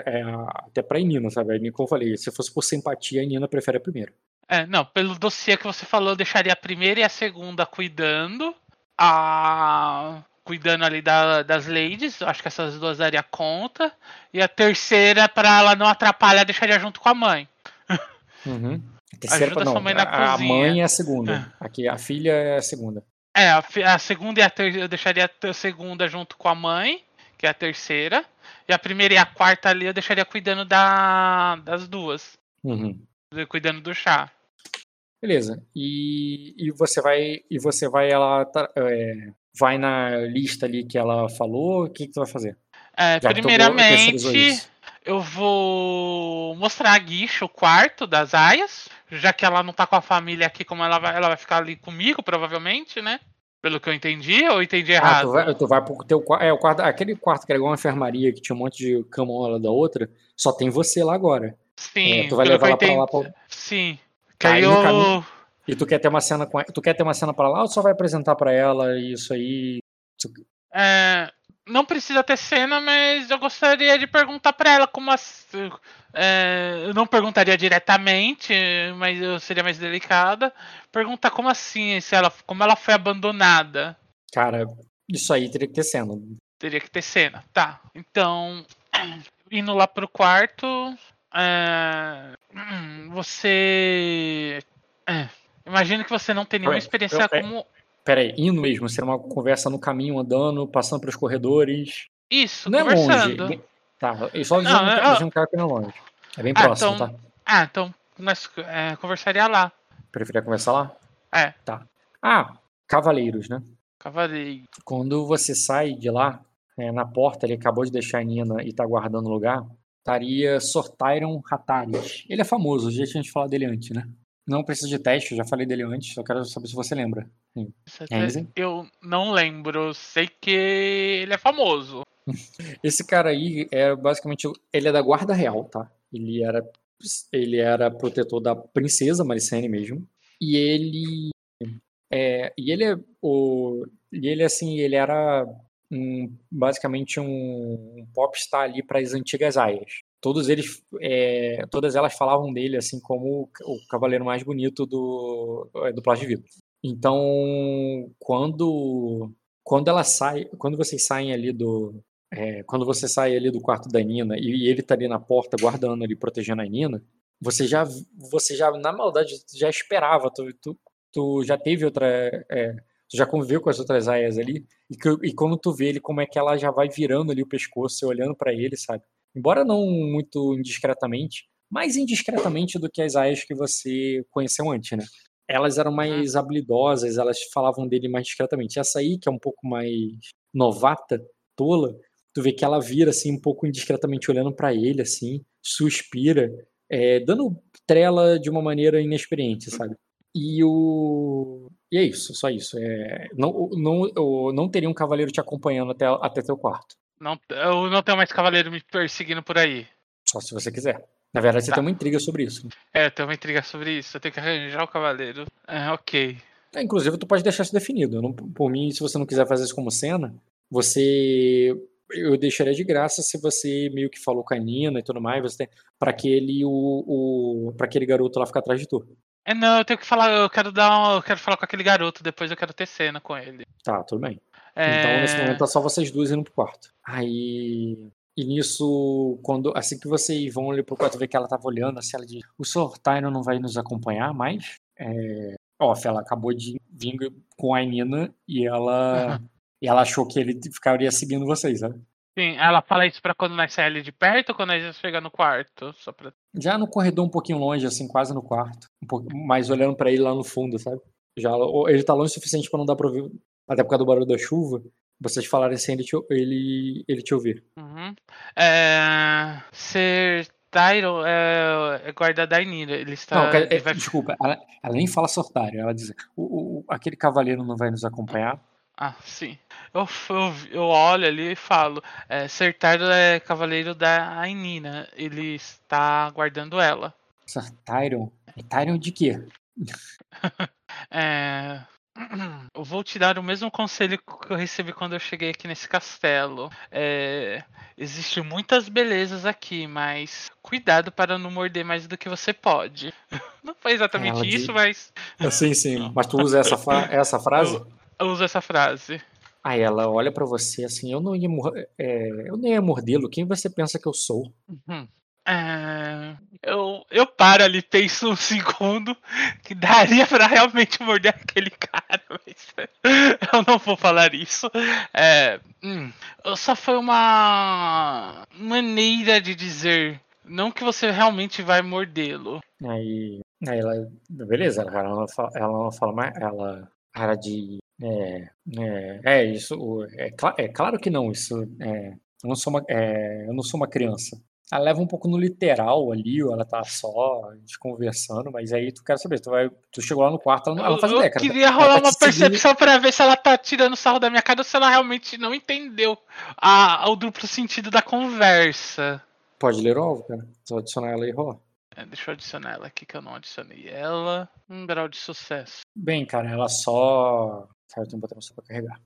é, até pra Nina, sabe? Como eu falei, se fosse por simpatia, a Nina prefere a primeira. É, não, pelo dossiê que você falou, eu deixaria a primeira e a segunda cuidando. A. Cuidando ali da, das ladies, acho que essas duas daria conta. E a terceira, para ela não atrapalhar, deixaria junto com a mãe. Uhum. A terceira, Ajuda não, sua mãe na a, cozinha. A mãe é a segunda. É. Aqui, a filha é a segunda. É, a, a segunda e a terceira, eu deixaria a segunda junto com a mãe, que é a terceira. E a primeira e a quarta ali eu deixaria cuidando da, das duas. Uhum. Cuidando do chá. Beleza. E, e você vai e você vai ela é, vai na lista ali que ela falou. O que, que tu vai fazer? É, primeiramente, eu vou mostrar a Guicha o quarto das aias, já que ela não tá com a família aqui, como ela vai, ela vai ficar ali comigo, provavelmente, né? Pelo que eu entendi, ou entendi errado? Ah, tu vai, tu vai pro teu é, o quarto, aquele quarto que era igual uma enfermaria, que tinha um monte de cama uma da outra, só tem você lá agora. Sim. É, tu vai levar ela pra lá pra... Sim. Que aí eu... E tu quer ter uma cena com tu quer ter uma cena para lá ou só vai apresentar para ela isso aí? É, não precisa ter cena, mas eu gostaria de perguntar para ela como as, é, eu não perguntaria diretamente, mas eu seria mais delicada. Perguntar como assim, se ela, como ela foi abandonada. Cara, isso aí teria que ter cena. Teria que ter cena, tá. Então, indo lá pro quarto, é, você. É, imagino que você não tem nenhuma experiência eu, eu, como. Peraí, indo mesmo, ser uma conversa no caminho, andando, passando pelos corredores. Isso, não conversando. é longe. Tá, e só dizendo, não, que, dizendo que é longe. É bem Ah, próximo, então- tá? Ah, então nós é, conversaria lá. Preferia conversar lá? É, Ah, Cavaleiros, né? cavaleiro. Quando você sai de lá, é, na porta, ele acabou de deixar a Nina e tá guardando o lugar, estaria Sortyron Hataris. Ele é famoso, já tinha falado dele antes, né? Não precisa de teste, eu já falei dele antes, só quero saber se você lembra. Eu não lembro. Sei que ele é famoso. Esse cara aí é basicamente. Ele é da Guarda Real, tá? Ele era, ele era protetor da princesa Maricene mesmo. E ele. É, e ele é o. E ele, assim, ele era um, basicamente um, um popstar ali para as antigas aias. Todos eles, é, todas elas falavam dele assim como o, cavaleiro mais bonito do, é, do Plástico de Vidro. Então, quando quando ela sai, quando vocês saem ali do, é, quando você sai ali do quarto da Nina e, ele tá ali na porta guardando ali, protegendo a Nina, você já, você já na maldade já esperava, tu, tu, tu já teve outra, é, tu já conviveu com as outras aias ali e, que- e quando tu vê ele como é que ela já vai virando ali o pescoço, olhando pra ele, sabe? Embora não muito indiscretamente, mais indiscretamente do que as aias que você conheceu antes, né? Elas eram mais habilidosas, elas falavam dele mais discretamente. Essa aí, que é um pouco mais novata, tola, tu vê que ela vira assim um pouco indiscretamente olhando pra ele assim, suspira, é, dando trela de uma maneira inexperiente, sabe? E o e é isso, só isso. É, não, não, não teria um cavaleiro te acompanhando até, até teu quarto, Não, eu não tenho mais cavaleiro me perseguindo por aí. só se você quiser. Na verdade, você Tá. tem uma intriga sobre isso. É, eu tenho uma intriga sobre isso. Eu tenho que arranjar o cavaleiro. É, ok. É, inclusive, tu pode deixar isso definido. Não- por mim, se você não quiser fazer isso como cena, você. Eu deixaria de graça se você meio que falou com a Nina e tudo mais, você tem, pra aquele, o, o, pra aquele garoto lá ficar atrás de tu. É, não, eu tenho que falar, eu quero dar um, eu quero falar com aquele garoto, depois eu quero ter cena com ele. Tá, tudo bem. É, Então, nesse momento, tá só vocês duas indo pro quarto. Aí. E nisso, quando, assim que vocês vão ali pro quarto ver que ela tava olhando, assim, ela diz: O Sr. Tyron não vai nos acompanhar mais? É, off, ela acabou de vir com a Nina e ela. E ela achou que ele ficaria seguindo vocês, sabe? Sim, ela fala isso pra quando nós saímos ali de perto ou quando nós chegamos no quarto? Só pra... Já no corredor um pouquinho longe, assim, quase no quarto. Um pouco, mais olhando pra ele lá no fundo, sabe? Já, ele tá longe o suficiente pra não dar pra ouvir, até por causa do barulho da chuva. Vocês falarem sem ele te, ele, ele te ouvir. Uhum. É... Ser Tyron é, é guarda da Nira. Ele está. Não, ele é, vai- desculpa, ela, ela nem fala sortário, ela diz: o, o- aquele cavaleiro não vai nos acompanhar. Ah, sim. Eu, eu, eu olho ali e falo: é, Ser Tyron é cavaleiro da Ainina. Ele está guardando ela. Sir Tyron? É Tyron de quê? É... Eu vou te dar o mesmo conselho que eu recebi quando eu cheguei aqui nesse castelo. É... Existem muitas belezas aqui, mas cuidado para não morder mais do que você pode. Não foi exatamente Ela isso, diz- mas Sim, sim. Mas tu usa essa, fa- essa frase? eu, eu uso essa frase. Aí ela olha pra você assim: eu não ia, é, eu nem ia mordê-lo. Quem você pensa que eu sou? Uhum. É, Eu, eu paro ali, penso um segundo que daria pra realmente morder aquele cara, mas eu não vou falar isso. É, hum, só foi uma maneira de dizer, não que você realmente vai mordê-lo. Aí, aí ela, beleza, ela não fala, ela não fala mais, ela, cara de, é, é, é isso, é, é claro que não, isso, é, eu não sou uma, é, eu não sou uma criança. Ela leva um pouco no literal ali, ou ela tá só conversando, mas aí tu quer saber, tu vai, tu chegou lá no quarto, ela não, ela não faz eu ideia, cara. queria Ela tá rolar te uma percepção pra ver se ela tá tirando sarro da minha cara ou se ela realmente não entendeu a, o duplo sentido da conversa. Pode ler o alvo, cara. Só adicionar ela e rolar. É, deixa eu adicionar ela aqui que eu não adicionei ela. Um grau de sucesso. Bem, cara, ela só. Cara, eu tenho que botar você pra carregar.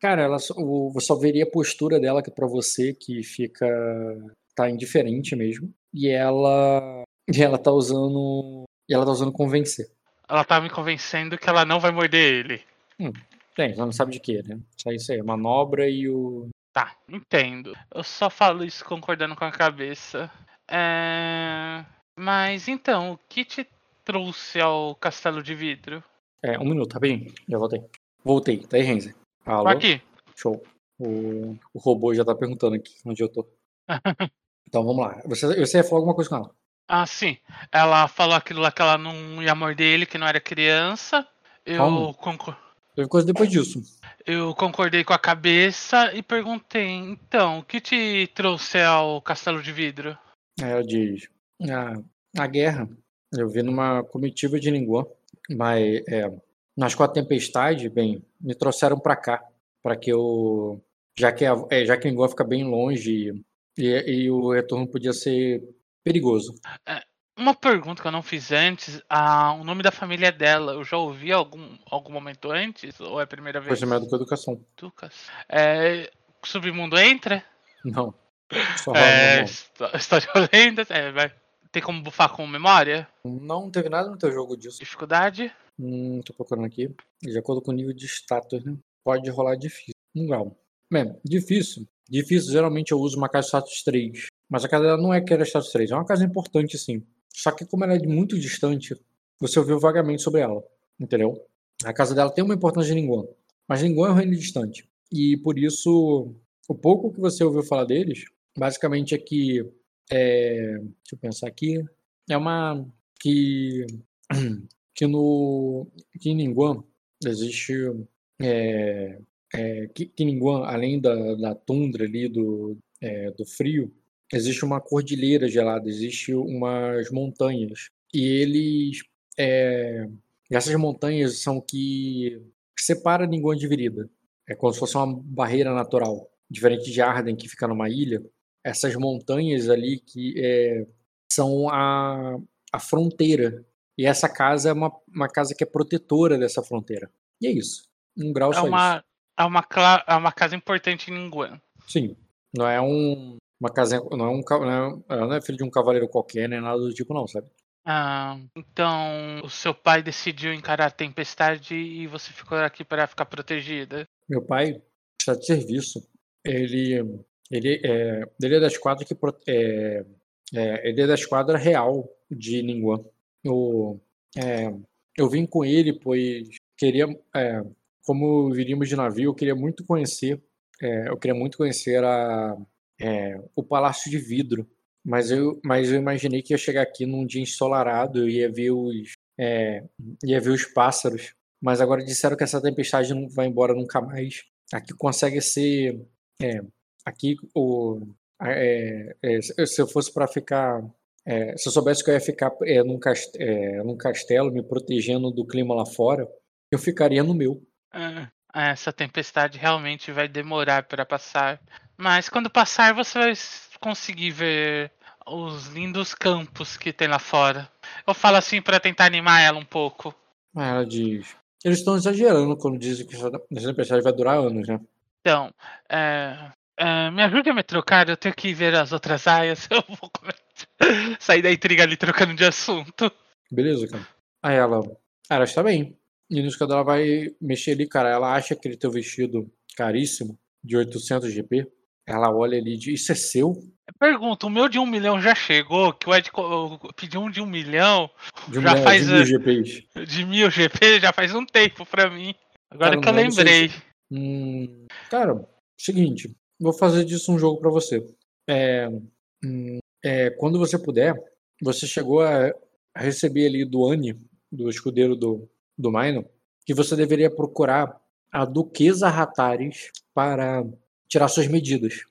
Cara, ela só, o- você só veria a postura dela que pra você que fica. Tá indiferente mesmo. E ela. E ela tá usando. E ela tá usando convencer. Ela tá me convencendo que ela não vai morder ele. Bem, ela não sabe de quê, né? Só isso aí, manobra e o. Tá, entendo. Eu só falo isso concordando com a cabeça. É... Mas então, o que te trouxe ao castelo de vidro? É, um minuto, rapidinho. Já voltei. Voltei, tá aí, Renzer. Alô? Tô aqui. Show. O, o robô já tá perguntando aqui onde eu tô. Então vamos lá. Você, você ia falar alguma coisa com ela? Ah, sim. Ela falou aquilo lá que ela não ia morder ele, que não era criança. Eu, Calma. concor- Teve coisa depois disso. eu concordei com a cabeça e perguntei: então, o que te trouxe ao castelo de vidro? Ela diz: a, a guerra, eu vi numa comitiva de Linguã, mas é, nas quatro tempestades, bem, me trouxeram pra cá, para que eu. Já que, a, é, já que Linguã fica bem longe e, e o retorno podia ser perigoso. Uma pergunta que eu não fiz antes: ah, o nome da família dela, eu já ouvi algum, algum momento antes? Ou é a primeira vez? Coisa melhor do que educação. Lucas. É, submundo entra? Não. Só É, história de lendas? É, vai. Tem como bufar com memória? Não teve nada no teu jogo disso. Dificuldade? Hum, tô procurando aqui. De acordo com o nível de status, né? Pode rolar difícil. Um grau. Bem, difícil. Difícil, geralmente eu uso uma casa status 3. Mas a casa dela não é que era status 3. É uma casa importante, sim. Só que como ela é de muito distante, você ouviu vagamente sobre ela. Entendeu? A casa dela tem uma importância em Linguan. Mas Linguan é um reino distante. E por isso, o pouco que você ouviu falar deles, basicamente é que. É, deixa eu pensar aqui. É uma. Que. Que no. Que em Linguan existe. É, é, Linguan, além da, da tundra ali, do, é, do frio, existe uma cordilheira gelada, existe umas montanhas. E eles. É, essas montanhas são que separa Linguan de Virida. É como se fosse uma barreira natural. Diferente de Arden, que fica numa ilha, essas montanhas ali que é, são a, a fronteira. E essa casa é uma, uma casa que é protetora dessa fronteira. E é isso. Um grau É só isso. É, uma, é uma casa importante em Linguan. Sim. Não é um. Uma casa. Não é um. Não é, não é filho de um cavaleiro qualquer, nem nada do tipo, não, sabe? Ah, então, o seu pai decidiu encarar a tempestade e você ficou aqui para ficar protegida. Meu pai está de serviço. Ele. Ele é, ele é da esquadra que. É, é, ele é da esquadra real de Ningguan. Eu, é, eu vim com ele, pois queria. é, como viríamos de navio, eu queria muito conhecer. é, eu queria muito conhecer a, é, o Palácio de Vidro. Mas eu, mas eu imaginei que ia chegar aqui num dia ensolarado, eu ia ver os, é, ia ver os pássaros. Mas agora disseram que essa tempestade não vai embora nunca mais. Aqui consegue ser, é, aqui o, é, é, se eu fosse para ficar, é, se eu soubesse que eu ia ficar é, num, cas- é, num castelo me protegendo do clima lá fora, eu ficaria no meu. Ah, essa tempestade realmente vai demorar para passar. Mas quando passar, você vai conseguir ver os lindos campos que tem lá fora. Eu falo assim para tentar animar ela um pouco. Aí ela diz, eles estão exagerando quando dizem que essa tempestade vai durar anos, né? Então, é, é, me ajude a me trocar, eu tenho que ver as outras aias. Eu vou sair da intriga ali trocando de assunto. Beleza, cara. Aí ela, "Ah, ela está bem. E nisso quando ela vai mexer ali, cara, ela acha aquele teu vestido caríssimo, de 800 GP. Ela olha ali e diz, isso é seu? Pergunta, o meu de um milhão já chegou? Que o Ed pediu um de um milhão De um Já milhão- faz, de mil GPs. de mil GP já faz um tempo pra mim. Agora Cara, que eu sei lembrei. Hum, cara, seguinte, vou fazer disso um jogo pra você. É, hum, é, quando você puder, você chegou a receber ali do Anne, do escudeiro do, do Maino, que você deveria procurar a Duquesa Ratares para tirar suas medidas.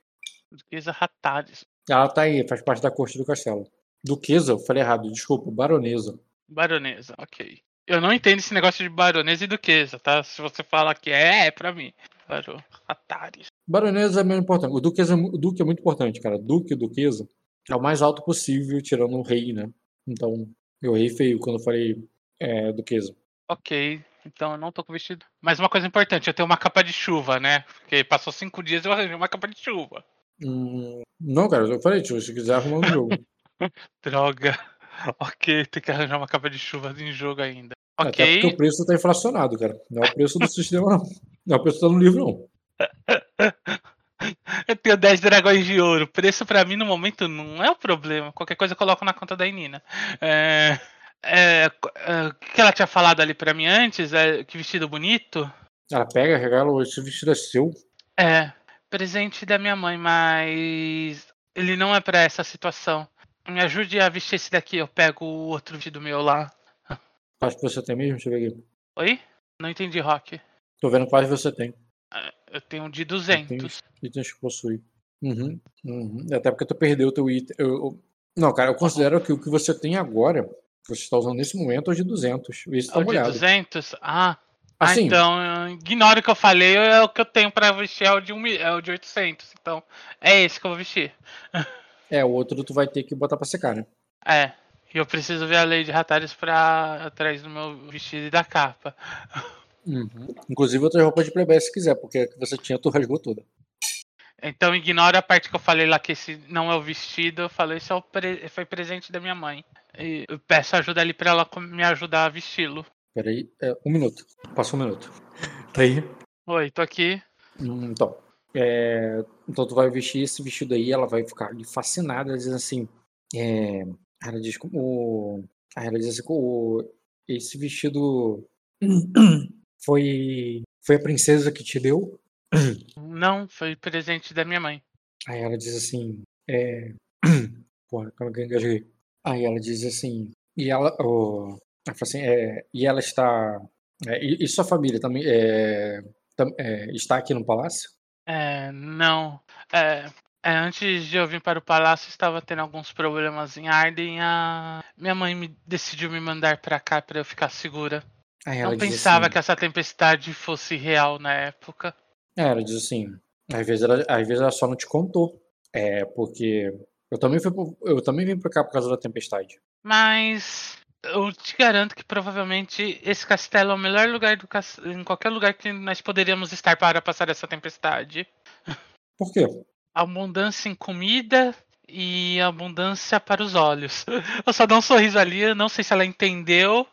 Duquesa Ratares. Ela tá aí, faz parte da corte do castelo. Duquesa, eu falei errado, desculpa, baronesa. Baronesa, ok. Eu não entendo esse negócio de baronesa e duquesa, tá? Se você fala que é, é pra mim. Baro... Ratares. Baronesa é menos importante. O, duquesa, é o duque é muito importante, cara. Duque e duquesa é o mais alto possível, tirando o rei, né? Então, eu errei feio quando eu falei é, duquesa. Ok, então eu não tô com vestido. Mas uma coisa importante, eu tenho uma capa de chuva, né? Porque passou cinco dias e eu arranjei uma capa de chuva. Hum, não, cara, eu falei, tio, se quiser arrumar um jogo. Droga. Ok, tem que arranjar uma capa de chuva em jogo ainda. Até Ok. porque o preço tá inflacionado, cara. Não é o preço do sistema, não. Não é o preço que tá no livro, não. Eu tenho 10 dragões de ouro. Preço pra mim no momento não é o problema. Qualquer coisa eu coloco na conta da Inina. É, é, é, o que ela tinha falado ali pra mim antes? É, que vestido bonito? Ela pega, regala, esse vestido é seu. É, presente da minha mãe, mas ele não é pra essa situação. Me ajude a vestir esse daqui, eu pego o outro vestido meu lá. Acho que você tem mesmo? Deixa eu ver aqui. Oi? Não entendi, Rock. Tô vendo quais você tem. Eu tenho um de Tem 200. itens que possui. Uhum, uhum. Até porque tu perdeu o teu item. eu- eu- Não, cara, eu considero que o que você tem agora, você está usando nesse momento, é o de 200. Esse tá o de molhado. 200? Ah, Assim, ah, então ignore o que eu falei, é o que eu tenho pra vestir é o de, um, é o de 800. Então, é esse que eu vou vestir. é, o outro tu vai ter que botar pra secar, né? É. E eu preciso ver a lei de Ratares pra atrás do meu vestido e da capa. Uhum. Inclusive outra roupa de plebeia se quiser, porque a que você tinha tu rasgou toda. Então ignora a parte que eu falei lá que esse não é o vestido. Eu falei, esse é o pre- foi presente da minha mãe. E eu peço ajuda ali pra ela me ajudar a vesti-lo. Peraí, é, um minuto. Passou um minuto. Tá aí? Oi, tô aqui. Hum, Então, é, então tu vai vestir esse vestido aí, ela vai ficar ali fascinada, dizendo assim, é, ela diz como, ela diz assim, o, esse vestido foi, foi a princesa que te deu? Não, foi presente da minha mãe. Aí ela diz assim, é, porra, calma que eu engasguei. Aí ela diz assim, e ela, o, ela assim, é, e ela está, é, e, e sua família também é, tam- é, está aqui no palácio? É, não. É, antes de eu vir para o palácio, estava tendo alguns problemas em Arden. A minha mãe me, decidiu me mandar para cá para eu ficar segura. Aí Não pensava assim, que essa tempestade fosse real na época. É, ela diz assim, às vezes ela, às vezes ela só não te contou. É, porque eu também fui eu também vim pra cá por causa da tempestade. Mas eu te garanto que provavelmente esse castelo é o melhor lugar do em qualquer lugar que nós poderíamos estar para passar essa tempestade. Por quê? Abundância em comida e abundância para os olhos. Eu só dou um sorriso ali, não sei se ela entendeu.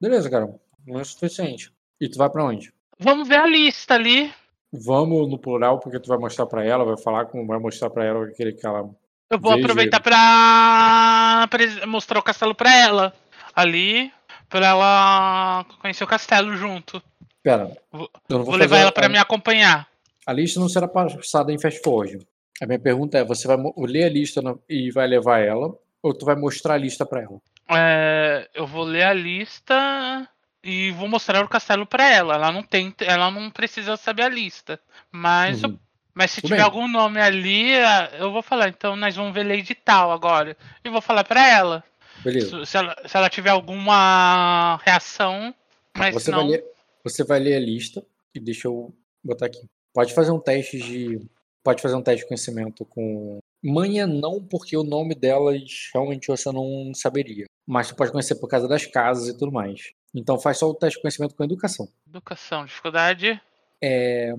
Beleza, cara. Não é o suficiente. E tu vai pra onde? Vamos ver a lista ali. Vamos no plural, porque tu vai mostrar pra ela, vai falar com, vai mostrar pra ela aquele que ela. Eu vou aproveitar pra pres- mostrar o castelo pra ela. Ali, pra ela conhecer o castelo junto. Pera, Vou- eu não vou, Vou levar ela a- pra me acompanhar. A lista não será passada em Fast Forward. A minha pergunta é: você vai ler a lista e vai levar ela, ou tu vai mostrar a lista pra ela? É, eu vou ler a lista e vou mostrar o castelo pra ela. Ela não tem, ela não precisa saber a lista. Mas, eu- Uhum. Mas se Tudo tiver bem. algum nome ali, ah, eu vou falar. Então nós vamos ver Lady tal agora. E vou falar pra ela. Beleza. Se, ela. se ela tiver alguma reação, mas Você não. vai, ler, você vai ler a lista e deixa eu botar aqui. Pode fazer um teste de. Pode fazer um teste de conhecimento com. Manha não, porque o nome delas realmente você não saberia. Mas tu pode conhecer por causa das casas e tudo mais. Então faz só o teste de conhecimento com educação. Educação, dificuldade. É.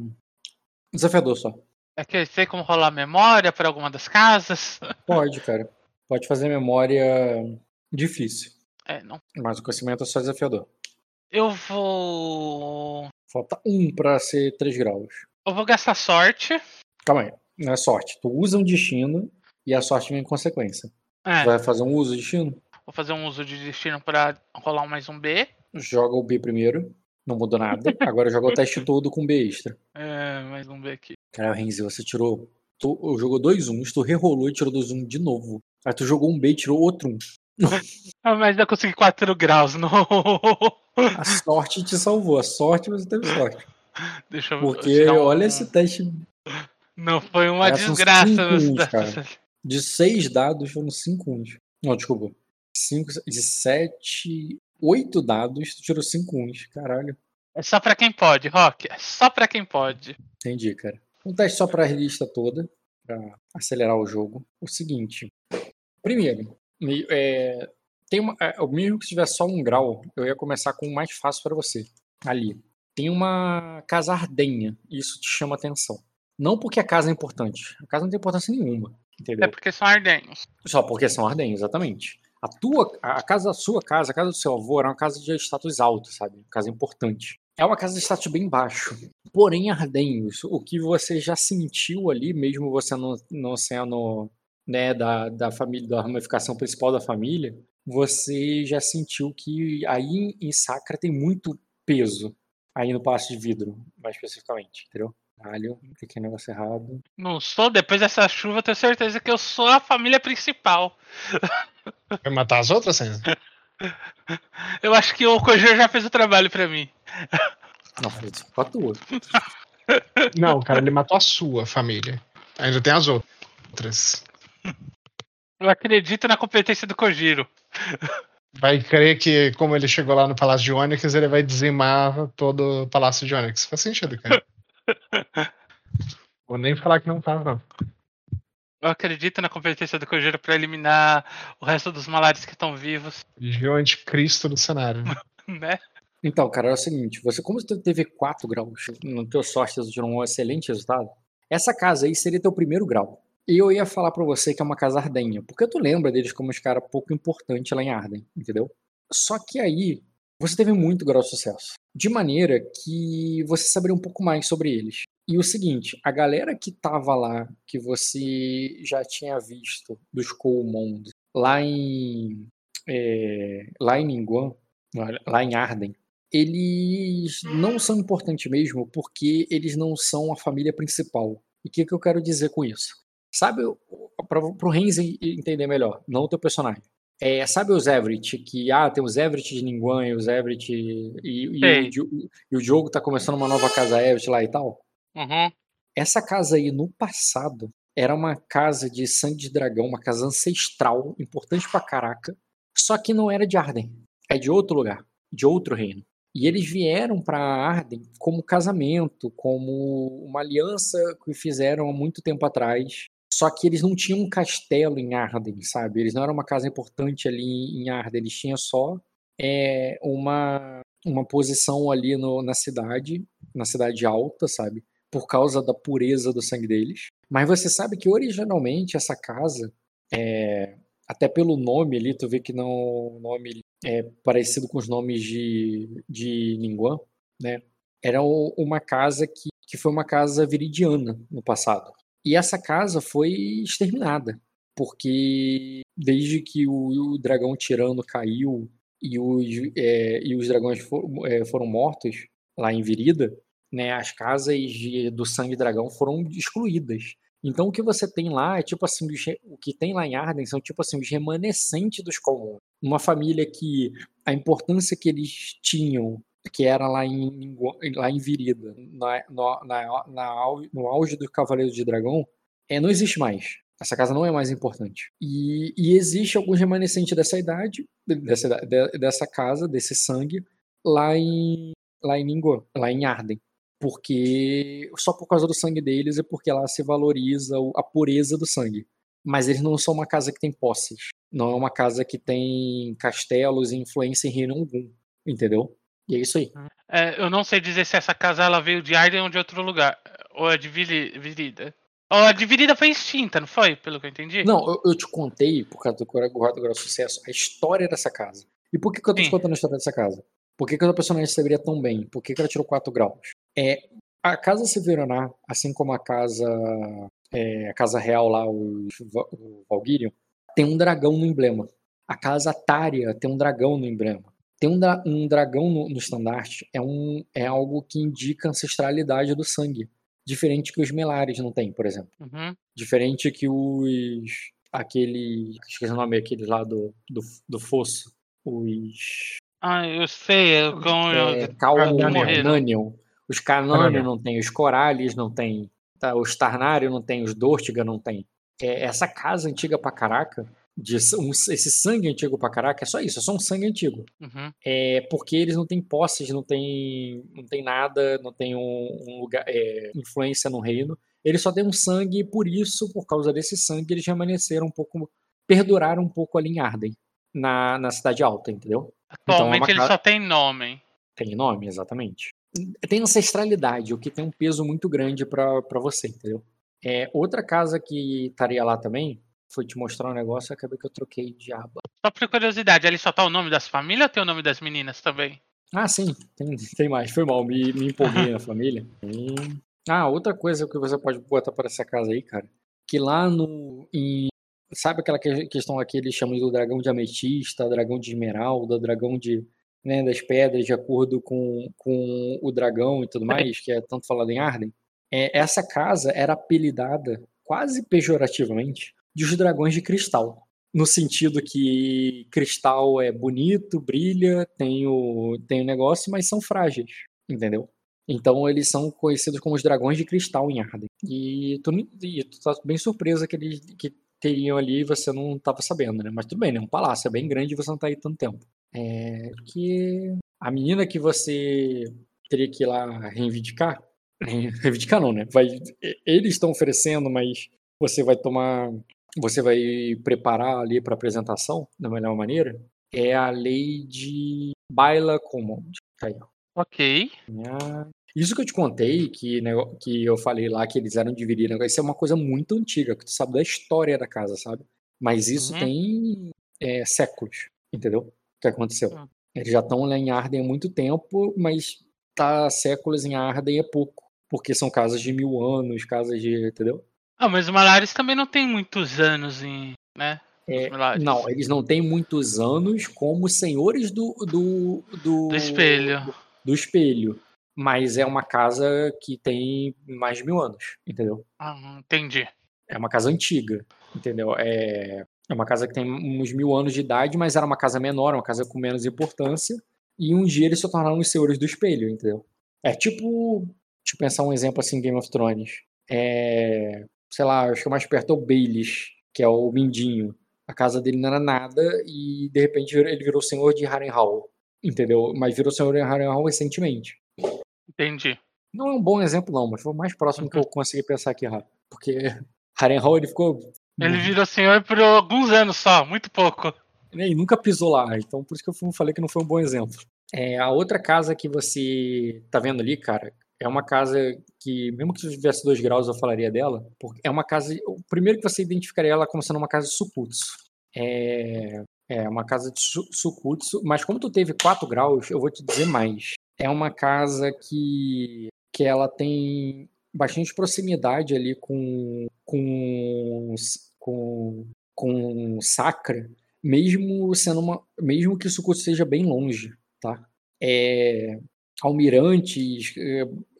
Desafiador só. É que sei como rolar memória para alguma das casas. Pode, cara. Pode fazer memória difícil. É, não. Mas o conhecimento é só desafiador. Eu vou. Falta um pra ser 3 graus. Eu vou gastar sorte. Calma aí. Não é sorte. Tu usa um destino e a sorte vem em consequência. É, Tu vai fazer um uso de destino? vou fazer um uso de destino para rolar um mais um B. Joga o B primeiro. Não mudou nada. Agora joga o teste todo com B extra. É, mais um B aqui. Cara, Renzi, você tirou. Tu jogou dois uns, tu rerolou e tirou dois um de novo. Aí tu jogou um B e tirou outro um. Ah, mas eu consegui 4 graus. Não. A sorte te salvou. A sorte você teve sorte. Deixa eu Porque tirar um- olha esse teste. Não foi uma desgraça. uns. De seis dados foram cinco uns. Não, desculpa. Cinco, de sete. Oito dados, tu tirou cinco uns. Caralho. É só pra quem pode, Rock. É só pra quem pode. Entendi, cara. Um teste só para a lista toda, para acelerar o jogo. O seguinte. Primeiro, me- é, tem uma, é, o mesmo que tiver só um grau, eu ia começar com o mais fácil para você. Ali. Tem uma casa ardenha. Isso te chama atenção. Não porque a casa é importante. A casa não tem importância nenhuma. Entendeu? É porque são ardenhos. Só porque são ardenhos, exatamente. A tua, a casa da sua casa, a casa do seu avô, era uma casa de status alto, sabe? Uma casa importante. É uma casa de status bem baixo. Porém, ardenhos, o que você já sentiu ali, mesmo você não, não sendo né, da, da família, da ramificação principal da família, você já sentiu que aí em Sacra tem muito peso. Aí no Palácio de Vidro, mais especificamente, entendeu? Caralho, cliquei no negócio errado. Não sou, depois dessa chuva, eu tenho certeza que eu sou a família principal. Vai matar as outras, Senza? Eu acho que o Kojiro já fez o trabalho pra mim. Não, foi isso com a tua. Não, cara, ele matou a sua família. Ainda tem as outras. Eu acredito na competência do Kojiro. Vai crer que, como ele chegou lá no Palácio de Onyx, ele vai dizimar todo o Palácio de Onyx. Faz sentido, cara. Vou nem falar que não faz, não. Eu acredito na competência do Kojiro pra eliminar o resto dos malares que estão vivos, Vigiu o anticristo do cenário. né? né? Então, cara, é o seguinte, você como você teve 4 graus no teu sorte, você tirou um excelente resultado. Essa casa aí seria teu primeiro grau. E eu ia falar pra você que é uma casa ardenha, porque tu lembra deles como uns caras pouco importantes lá em Arden, entendeu? Só que aí você teve muito grau de sucesso, de maneira que você saberia um pouco mais sobre eles. E o seguinte, a galera que tava lá, que você já tinha visto dos Coalmond, lá em é, lá em Ningguang, lá em Arden, eles não são importantes mesmo porque eles não são a família principal. E o que, que eu quero dizer com isso? Sabe, para o Renz entender melhor, não o teu personagem. É, sabe os Everett, que ah, tem os Everett de Ningguang, os Everett e, e, Di- e o jogo tá começando uma nova casa Everett lá e tal? Uhum. Essa casa aí, no passado, era uma casa de sangue de dragão, uma casa ancestral, importante pra caraca, só que não era de Arden. É de outro lugar, de outro reino. E eles vieram pra Arden como casamento, como uma aliança que fizeram há muito tempo atrás. Só que eles não tinham um castelo em Arden, sabe? Eles não eram uma casa importante ali em Arden, eles tinham só é, uma, uma posição ali no- na cidade, na cidade alta, sabe? por causa da pureza do sangue deles. Mas você sabe que originalmente essa casa, é, até pelo nome ali, tu vê que não nome é parecido com os nomes de, de Ningguang, né? Era uma casa que, que foi uma casa viridiana no passado. E essa casa foi exterminada, porque desde que o, o dragão tirano caiu e os, é, e os dragões for- é, foram mortos lá em Virida, né, as casas de- do sangue dragão foram excluídas. Então o que você tem lá é tipo assim, os o que tem lá em Arden são tipo assim os remanescentes dos Colmon. Uma família que a importância que eles tinham, que era lá em lá em Virida, na, no, na, na no auge do Cavaleiro de Dragão, é, não existe mais. Essa casa não é mais importante. E, e existe alguns remanescentes dessa idade, dessa, de- dessa casa, desse sangue, lá em lá em Ningguang, lá em Arden porque só por causa do sangue deles e porque lá se valoriza a pureza do sangue. Mas eles não são uma casa que tem posses. Não é uma casa que tem castelos e influência em reino algum. Entendeu? E é isso aí. É, eu não sei dizer se essa casa ela veio de Arden ou de outro lugar. Ou é Virida. Ou a de Virida foi extinta, não foi? Pelo que eu entendi? Não, eu, eu te contei, por causa do Guarda Guarda Sucesso, a história dessa casa. E por que, que eu tô te Sim. contando a história dessa casa? Por que, que a personagem saberia tão bem? Por que, que ela tirou 4 graus? É, a casa Severaná, assim como a casa é, a casa real lá, Va- o Valgyrian, tem um dragão no emblema. A casa Tária tem um dragão no emblema. Ter um, dra- um dragão no, no estandarte é, um, é algo que indica a ancestralidade do sangue. Diferente que os Melares não têm, por exemplo. Uhum. Diferente que os. Aquele. Esqueci o nome, aquele lá do, do, do fosso. Os. Ah, eu sei. Eu, com, É, eu, Calmo, morreram. Nanion. Os Cananion não tem, os Corales não tem, tá? os Tarnário não tem, os Dortiga não tem. É, essa casa antiga pra caraca, de, um- esse sangue antigo pra caraca, é só isso, é só um sangue antigo. Uhum. É porque eles não têm posses, não tem, não tem nada, não tem um, um lugar, é, influência no reino. Eles só têm um sangue e por isso, por causa desse sangue, eles permaneceram um pouco, perduraram um pouco ali em Arden, na, na cidade alta, entendeu? Atualmente uma ele ca- só tem nome. Tem nome, exatamente. Tem ancestralidade, o que tem um peso muito grande pra pra você, entendeu? É, outra casa que estaria lá também, foi te mostrar um negócio, acabei que eu troquei de aba. Só por curiosidade, ali só tá o nome das famílias ou tem o nome das meninas também? Ah, sim, tem, tem mais. Foi mal, me, me empolguei na família. Ah, outra coisa que você pode botar para essa casa aí, cara, que lá no. Em, sabe aquela que- questão aqui, eles chamam do dragão de ametista, dragão de esmeralda, dragão de. Né, das pedras de acordo com, com o dragão e tudo mais, que é tanto falado em Arden. É, essa casa era apelidada, quase pejorativamente, de os dragões de cristal. No sentido que cristal é bonito, brilha, tem o, tem o negócio, mas são frágeis, entendeu? Então eles são conhecidos como os dragões de cristal em Arden. E tu, e tu tá bem surpresa que eles que teriam ali e você não estava sabendo, né? Mas tudo bem, né? Um palácio é bem grande e você não tá aí tanto tempo. É que a menina que você teria que ir lá reivindicar, reivindicar não, né? Vai, eles estão oferecendo, mas você vai tomar, você vai preparar ali para apresentação da melhor maneira. É a lei de Baila Command. Tá aí. Ok. Isso que eu te contei, que, né, que eu falei lá que eles eram divididos, isso é uma coisa muito antiga, que tu sabe da história da casa, sabe? Mas isso Uhum. tem é, séculos, entendeu? O que aconteceu. Hum. Eles já estão lá em Arden há muito tempo, mas tá séculos em Arden é pouco. Porque são casas de mil anos, casas de. Entendeu? Ah, mas o Malares também não tem muitos anos em. né? É, Os. Não, eles não têm muitos anos como senhores do. do, do, Do espelho. do espelho. Mas é uma casa que tem mais de mil anos, entendeu? Ah, entendi. É uma casa antiga, entendeu? É, é uma casa que tem uns mil anos de idade, mas era uma casa menor, uma casa com menos importância. E um dia eles se tornaram os senhores do espelho, entendeu? É tipo. Deixa eu pensar um exemplo assim, Game of Thrones. É. Sei lá, acho que o mais perto é o Baelish, que é o Mindinho. A casa dele não era nada e de repente ele virou senhor de Harrenhal, entendeu? Mas virou senhor de Harrenhal recentemente. Entendi. Não é um bom exemplo, não, mas foi o mais próximo Uhum. que eu consegui pensar aqui rápido. Porque Harrenhal ele ficou. Ele virou senhor por alguns anos só, muito pouco. E nunca pisou lá, então por isso que eu falei que não foi um bom exemplo. É, a outra casa que você tá vendo ali, cara, é uma casa que, mesmo que tivesse dois graus, eu falaria dela, porque é uma casa. O primeiro que você identificaria ela como sendo uma casa de Sukutsu. É, é uma casa de su- Sukutsu, mas como tu teve quatro graus, eu vou te dizer mais. É uma casa que, que ela tem bastante proximidade ali com, com, com, com Sakra, mesmo sendo uma, mesmo que Sukutsu seja bem longe, tá? É, almirantes,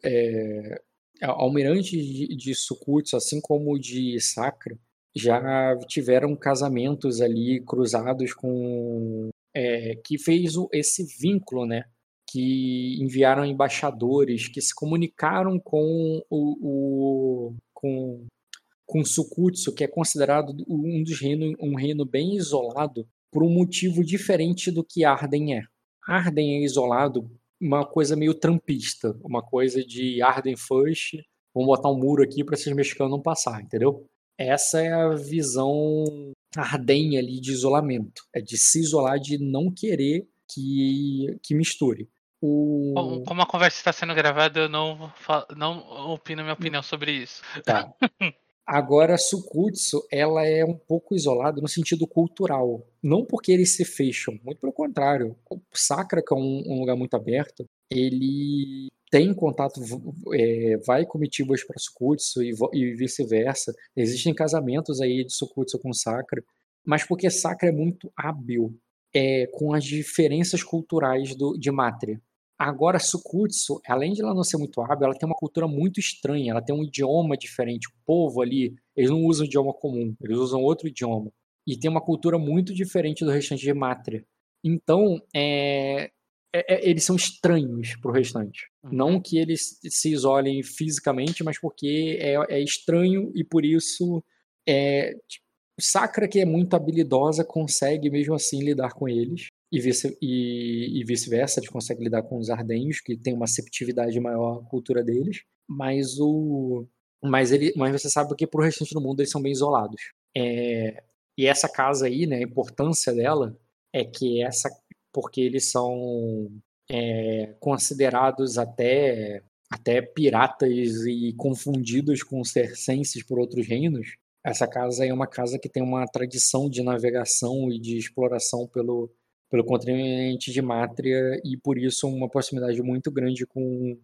é, almirantes de, de assim como de Sakra, já tiveram casamentos ali cruzados com é, que fez esse vínculo, né? Que enviaram embaixadores que se comunicaram com o, o com com Sukutsu, que é considerado um dos reinos, um reino bem isolado por um motivo diferente do que Arden é. Arden é isolado, uma coisa meio trampista, uma coisa de Arden first, vamos botar um muro aqui para esses mexicanos não passar, entendeu? Essa é a visão Arden ali de isolamento, é de se isolar, de não querer que, que misture. O... Como como a conversa está sendo gravada, eu não, não opino minha opinião sobre isso. Tá. Agora, Sukutsu, ela é um pouco isolada no sentido cultural. Não porque eles se fecham, muito pelo contrário. O Sakra, que é um, um lugar muito aberto, ele tem contato, é, vai comitivas para Sukutsu e, e vice-versa. Existem casamentos aí de Sukutsu com Sakra, mas porque Sakra é muito hábil é, com as diferenças culturais do, de Mátria. Agora, Sukutsu, além de ela não ser muito hábil, ela tem uma cultura muito estranha, ela tem um idioma diferente. O povo ali, eles não usam idioma comum, eles usam outro idioma. E tem uma cultura muito diferente do restante de Mátria. Então, é, é- é- eles são estranhos pro restante. Não que eles se isolem fisicamente, mas porque é, é estranho e por isso é, tipo, Sakra, que é muito habilidosa, consegue mesmo assim lidar com eles e vice- e- e vice-versa, eles conseguem lidar com os ardenhos, que tem uma aceptividade maior à cultura deles, mas o mas ele mas você sabe que pro restante do mundo eles são bem isolados. É, e essa casa aí, né, a importância dela é que essa porque eles são é, considerados até até piratas e confundidos com sercenses por outros reinos. Essa casa é uma casa que tem uma tradição de navegação e de exploração pelo pelo continente de Mátria e por isso uma proximidade muito grande com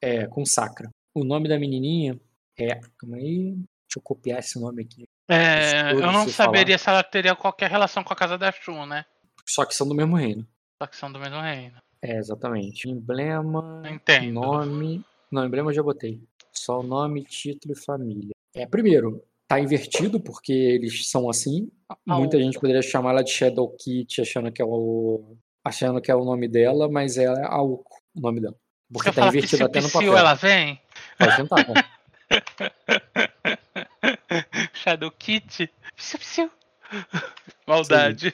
é, com Sakra. O nome da menininha é, calma aí, deixa eu copiar esse nome aqui. É, eu não saberia se ela teria qualquer relação com a casa da Shun, né? Só que são do mesmo reino. Só que são do mesmo reino. É, exatamente. Emblema, Entendo. nome. Não, emblema eu já botei. Só o nome, título e família. É, primeiro, tá invertido, porque eles são assim. Muita Aoku. gente poderia chamar ela de Shadow Kit, achando que é o. achando que é o nome dela, mas é Aoku o nome dela. Porque tá invertido até no papel. ela vem? Pode tentar, né? Shadow Kit. Psiu, psiu. Maldade.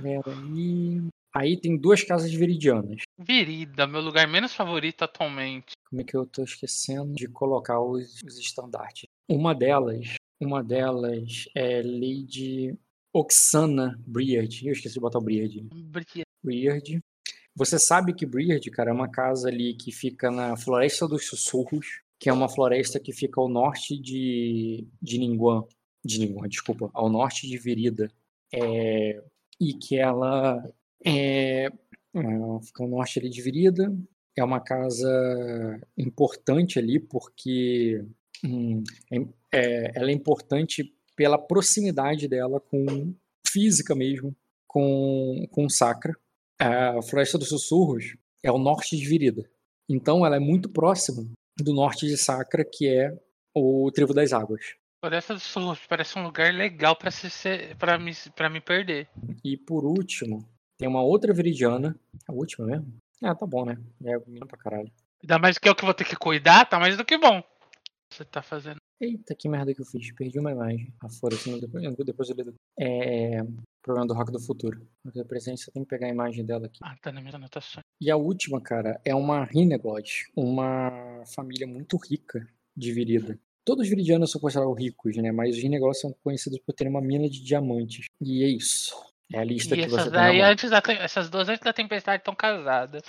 Peraí. Aí tem duas casas viridianas. Virida, meu lugar menos favorito atualmente. Como é que eu tô esquecendo de colocar os, os estandartes? Uma delas, uma delas é Lady Oxana Briard. Eu esqueci de botar o Briard. Brilha- Briard. Você sabe que Briard, cara, é uma casa ali que fica na Floresta dos Sussurros, que é uma floresta que fica ao norte de, de Ninguan. De Ninguan, desculpa, ao norte de Virida. É, e que ela é, ela fica ao norte ali de Virida. É uma casa importante ali porque hum, é- é- ela é importante pela proximidade dela com física mesmo com com Sacra. A Floresta dos Sussurros é o norte de Virida. Então ela é muito próxima do norte de Sacra, que é o Trevo das Águas. Floresta dos Sussurros parece um lugar legal pra, se ser, pra, me, pra me perder. E por último, tem uma outra viridiana. A última mesmo? Ah, tá bom, né? É menino pra caralho. Ainda mais que eu que vou ter que cuidar, tá mais do que bom. Você tá fazendo. Eita, que merda que eu fiz. Perdi uma imagem. Ah, foda-se, depois, depois eu lido. É. Problema do Rock do Futuro. Do presente, você tem que pegar a imagem dela aqui. Ah, tá nas minhas anotações. E a última, cara, é uma Rineglod, uma família muito rica de Virida. Todos os viridianos são considerados ricos, né? Mas os Rineglods são conhecidos por terem uma mina de diamantes. E é isso. É a lista E que você essas tem na daí, mão. antes da, tem- essas duas antes da tempestade estão casadas.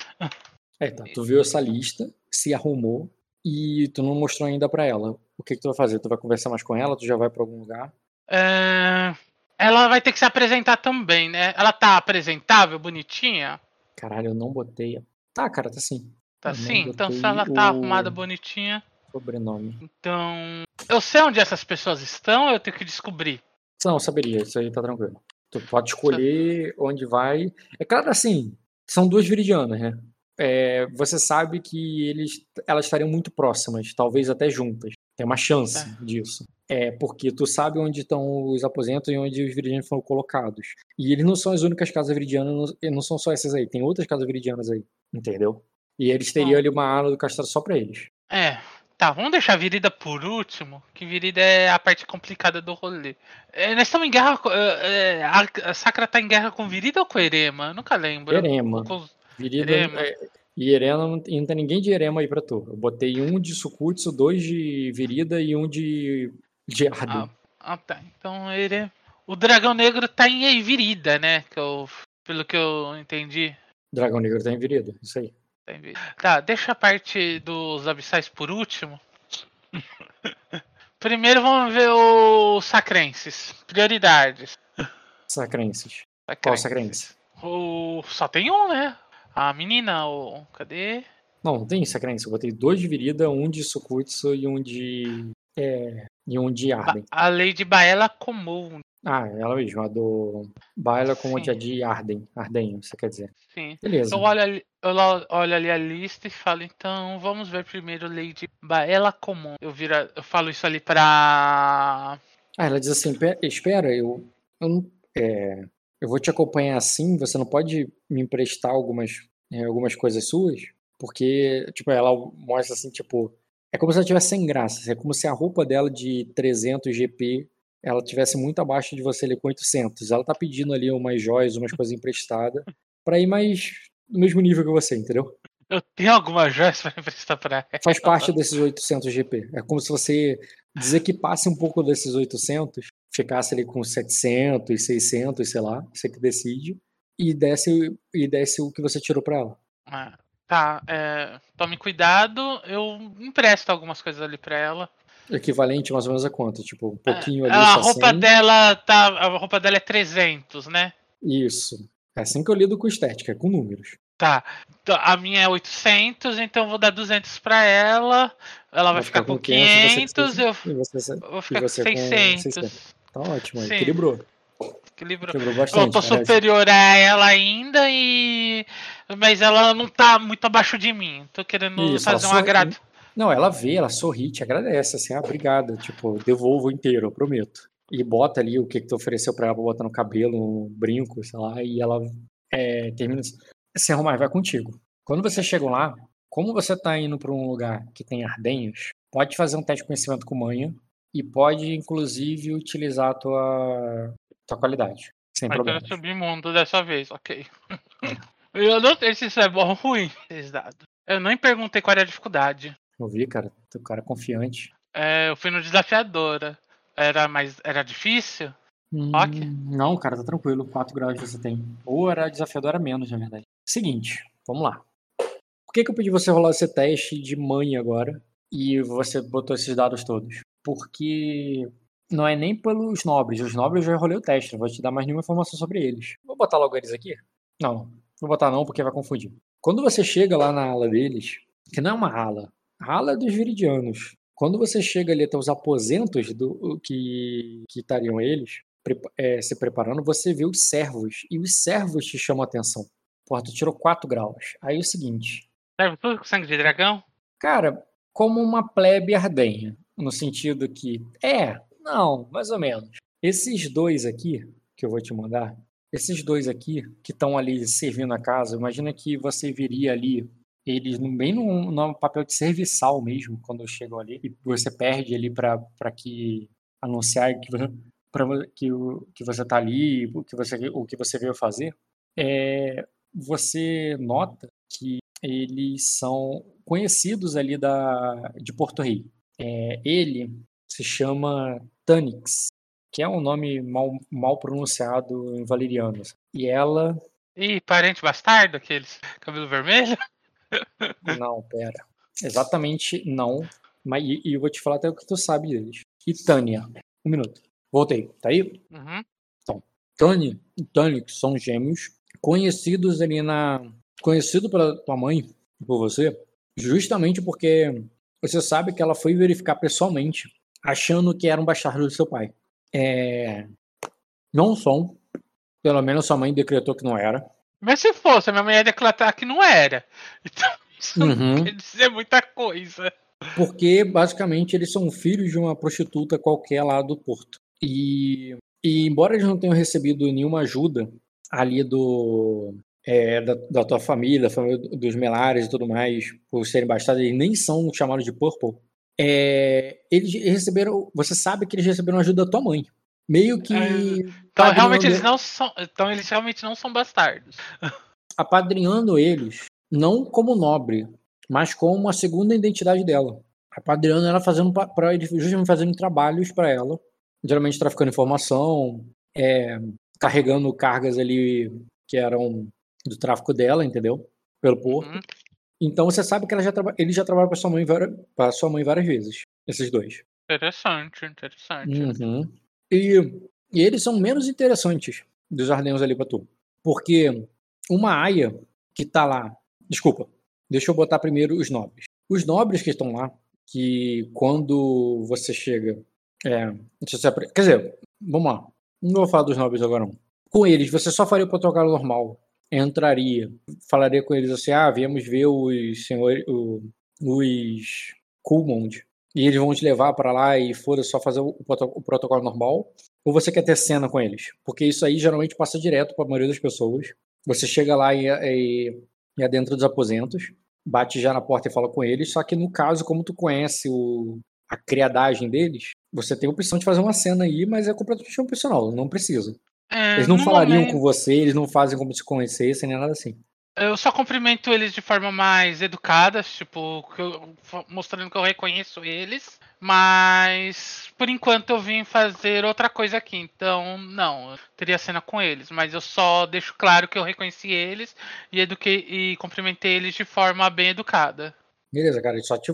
É, tá. Tu viu essa lista, se arrumou e tu não mostrou ainda pra ela. O que, que tu vai fazer? Tu vai conversar mais com ela? Tu já vai pra algum lugar? É, Ela vai ter que se apresentar também, né? Ela tá apresentável, bonitinha? Caralho, eu não botei. Tá, cara, tá sim. Tá Eu sim? Então se ela tá o arrumada, bonitinha. Sobrenome. Então. Eu sei onde essas pessoas estão, eu tenho que descobrir. Não, eu saberia, isso aí tá tranquilo. Tu pode escolher onde vai. É claro, assim, são duas viridianas, né? É, você sabe que eles, elas estariam muito próximas, talvez até juntas. Tem uma chance Tá. disso. É porque tu sabe onde estão os aposentos e onde os viridianos foram colocados. E eles não são as únicas casas viridianas, não, não são só essas aí. Tem outras casas viridianas aí, entendeu? E eles teriam Ah. ali uma ala do castelo só pra eles. É. Tá, vamos deixar a Virida por último, que Virida é a parte complicada do rolê. É, nós estamos em guerra. é, é, a, a Sakra tá em guerra com Virida ou com Erema? Eu nunca lembro. Erema. Com Virida Erema. é, e Erema não, tem ninguém de Erema aí pra tu. Eu botei um de Sukutsu, dois de Virida e um de, de Arden. Ah, ah, tá. Então ele. O dragão negro tá em Virida, né? Que eu, pelo que eu entendi. Dragão Negro tá em Virida, isso aí. Tá em Virida. Tá, deixa a parte dos abissais por último. Primeiro vamos ver os sacrenses. Prioridades. Sacrenses. Qual Sacrenses. Sacrense? O... Só tem um, né? A menina, o. Cadê? Não, não tem Sacrense. Eu botei dois de Virida, um de Sukutsu e um de. É, e um de Arden. A Lady Baela Comum. Ah, ela mesma, a do. Baila com o Sim. de Arden. Arden, você quer dizer. Sim. Beleza. Eu olho, ali, ali a lista e falo, então vamos ver primeiro Lady Baela Comum. Eu, vira, eu falo isso ali pra. Ah, ela diz assim: "Pe- espera, eu, eu, é, eu vou te acompanhar assim, você não pode me emprestar algumas, é, algumas coisas suas? Porque, tipo, ela mostra assim, tipo, é como se ela tivesse sem graça, é como se a roupa dela de 300 GP, ela tivesse muito abaixo de você ali com 800. Ela tá pedindo ali umas joias, umas coisas emprestadas, pra ir mais no mesmo nível que você, entendeu? Eu tenho alguma joia pra emprestar pra ela. Faz parte desses 800 GP. É como se você desequipasse um pouco desses 800, ficasse ali com 700, 600, sei lá, você que decide, e desse, e desse o que você tirou pra ela. Ah, Tá, é, tome cuidado, eu empresto algumas coisas ali pra ela. Equivalente mais ou menos a quanto? Tipo, um pouquinho ali, a só roupa 100. dela tá. A roupa dela é 300, né? Isso. É assim que eu lido com estética, é com números. Tá. Então, A minha é 800, então eu vou dar 200 pra ela. Ela vai, ficar, com 500, eu e você, eu vou ficar com você com 600. 600. Tá ótimo, Sim. equilibrou. Equilibrou. Equilibrou Eu bastante. tô parece. superior a ela ainda e. Mas ela não tá muito abaixo de mim. Tô querendo Isso, fazer um agrado. Não, ela vê, ela sorri, te agradece, assim, ah, obrigada, tipo, devolvo inteiro, eu prometo. E bota ali o que, que tu ofereceu pra ela pra botar no cabelo, um brinco, sei lá, e ela é, termina assim, se arrumar, vai contigo. Quando você chega lá, como você tá indo pra um lugar que tem ardenhos, pode fazer um teste de conhecimento com manha e pode, inclusive, utilizar a tua, tua qualidade, sem Mas problema. eu submundo dessa vez, ok. Eu não sei se isso é bom ou ruim, esses dados. Eu nem perguntei qual era a dificuldade. Eu vi, cara, teu cara confiante. É, eu fui no desafiadora. Era mais. Era difícil? Ok. Hum, Não, cara, tá tranquilo. 4 graus você tem. Ou era desafiador, era menos, na verdade. Seguinte, vamos lá. Por que, que eu pedi você rolar esse teste de mãe agora e você botou esses dados todos? Porque não é nem pelos nobres. Os nobres eu já rolei o teste, não vou te dar mais nenhuma informação sobre eles. Vou botar logo eles aqui? Não, vou botar não porque vai confundir. Quando você chega lá na ala deles, que não é uma ala, ala é dos viridianos. Quando você chega ali até os aposentos do que, que estariam eles, prepa- é, se preparando, você vê os servos. E os servos te chamam a atenção. Porra, tu tirou 4 graus. Aí é o seguinte, Serve tudo com sangue de dragão? cara, como uma plebe ardenha. No sentido que, é, não, mais ou menos. Esses dois aqui, que eu vou te mandar, esses dois aqui, que estão ali servindo a casa, imagina que você viria ali, eles bem no, no papel de serviçal mesmo, quando chegam ali, e você perde ali para que anunciar que, pra, que, o, que você tá ali, o que você, o que você veio fazer, é, você nota que eles são conhecidos ali da, de Porto Rei. É, ele se chama Tanix, que é um nome mal, mal pronunciado em valeriano. E ela. Ih, parente bastardo, aqueles cabelo vermelho? Não, pera. Exatamente não. Mas, e, e eu vou te falar até o que tu sabe deles. E Tânia. Um minuto. Voltei. Tá aí? Uhum. Tânia e Tanix são gêmeos conhecidos ali na. Conhecido pela tua mãe e por você, justamente porque você sabe que ela foi verificar pessoalmente, achando que era um bastardo do seu pai. É... Não são. Pelo menos sua mãe decretou que não era. Mas se fosse, a minha mãe ia declarar que não era. Então, isso Uhum. não quer dizer muita coisa. Porque, basicamente, eles são filhos de uma prostituta qualquer lá do Porto. E, e embora eles não tenham recebido nenhuma ajuda ali do, é, da, da tua família, da família dos Melares e tudo mais, por serem bastardos, eles nem são chamados de Purple. É, eles receberam. Você sabe que eles receberam ajuda da tua mãe. Meio que. É, Então, realmente, eles ele- não são. Então, eles realmente não são bastardos. apadrinhando eles, não como nobre, mas como uma segunda identidade dela. Apadrinhando ela fazendo para eles justamente fazendo trabalhos para ela, geralmente traficando informação, é, carregando cargas ali que eram do tráfico dela, entendeu? Pelo porto. Uhum. Então você sabe que ela já traba, ele já trabalha para sua mãe para sua mãe várias vezes, esses dois. Interessante, interessante. Uhum. E, e eles são menos interessantes dos Ardenhos ali pra tu. Porque uma aia que tá lá. Desculpa, deixa eu botar primeiro os nobres. Os nobres que estão lá, que quando você chega. É, quer dizer, vamos lá. Não vou falar dos nobres agora não. Com eles, você só faria o protocolo normal. Entraria, falaria com eles assim: ah, viemos ver os senhores. Os Kulmond e eles vão te levar pra lá e foda só fazer o, o protocolo normal? Ou você quer ter cena com eles? Porque isso aí geralmente passa direto pra maioria das pessoas. Você chega lá e, e, e é dentro dos aposentos, bate já na porta e fala com eles, só que no caso, como tu conhece o, a criadagem deles, você tem a opção de fazer uma cena aí, mas é completamente opcional, não precisa. É, Eles não falariam momento, com você, eles não fazem como se conhecessem, nem nada assim. Eu só cumprimento eles de forma mais educada, tipo, eu- mostrando que eu reconheço eles. Mas por enquanto eu vim fazer outra coisa aqui, então não, teria cena com eles, mas eu só deixo claro que eu reconheci eles e eduquei e cumprimentei eles de forma bem educada. Beleza, cara, eles só te,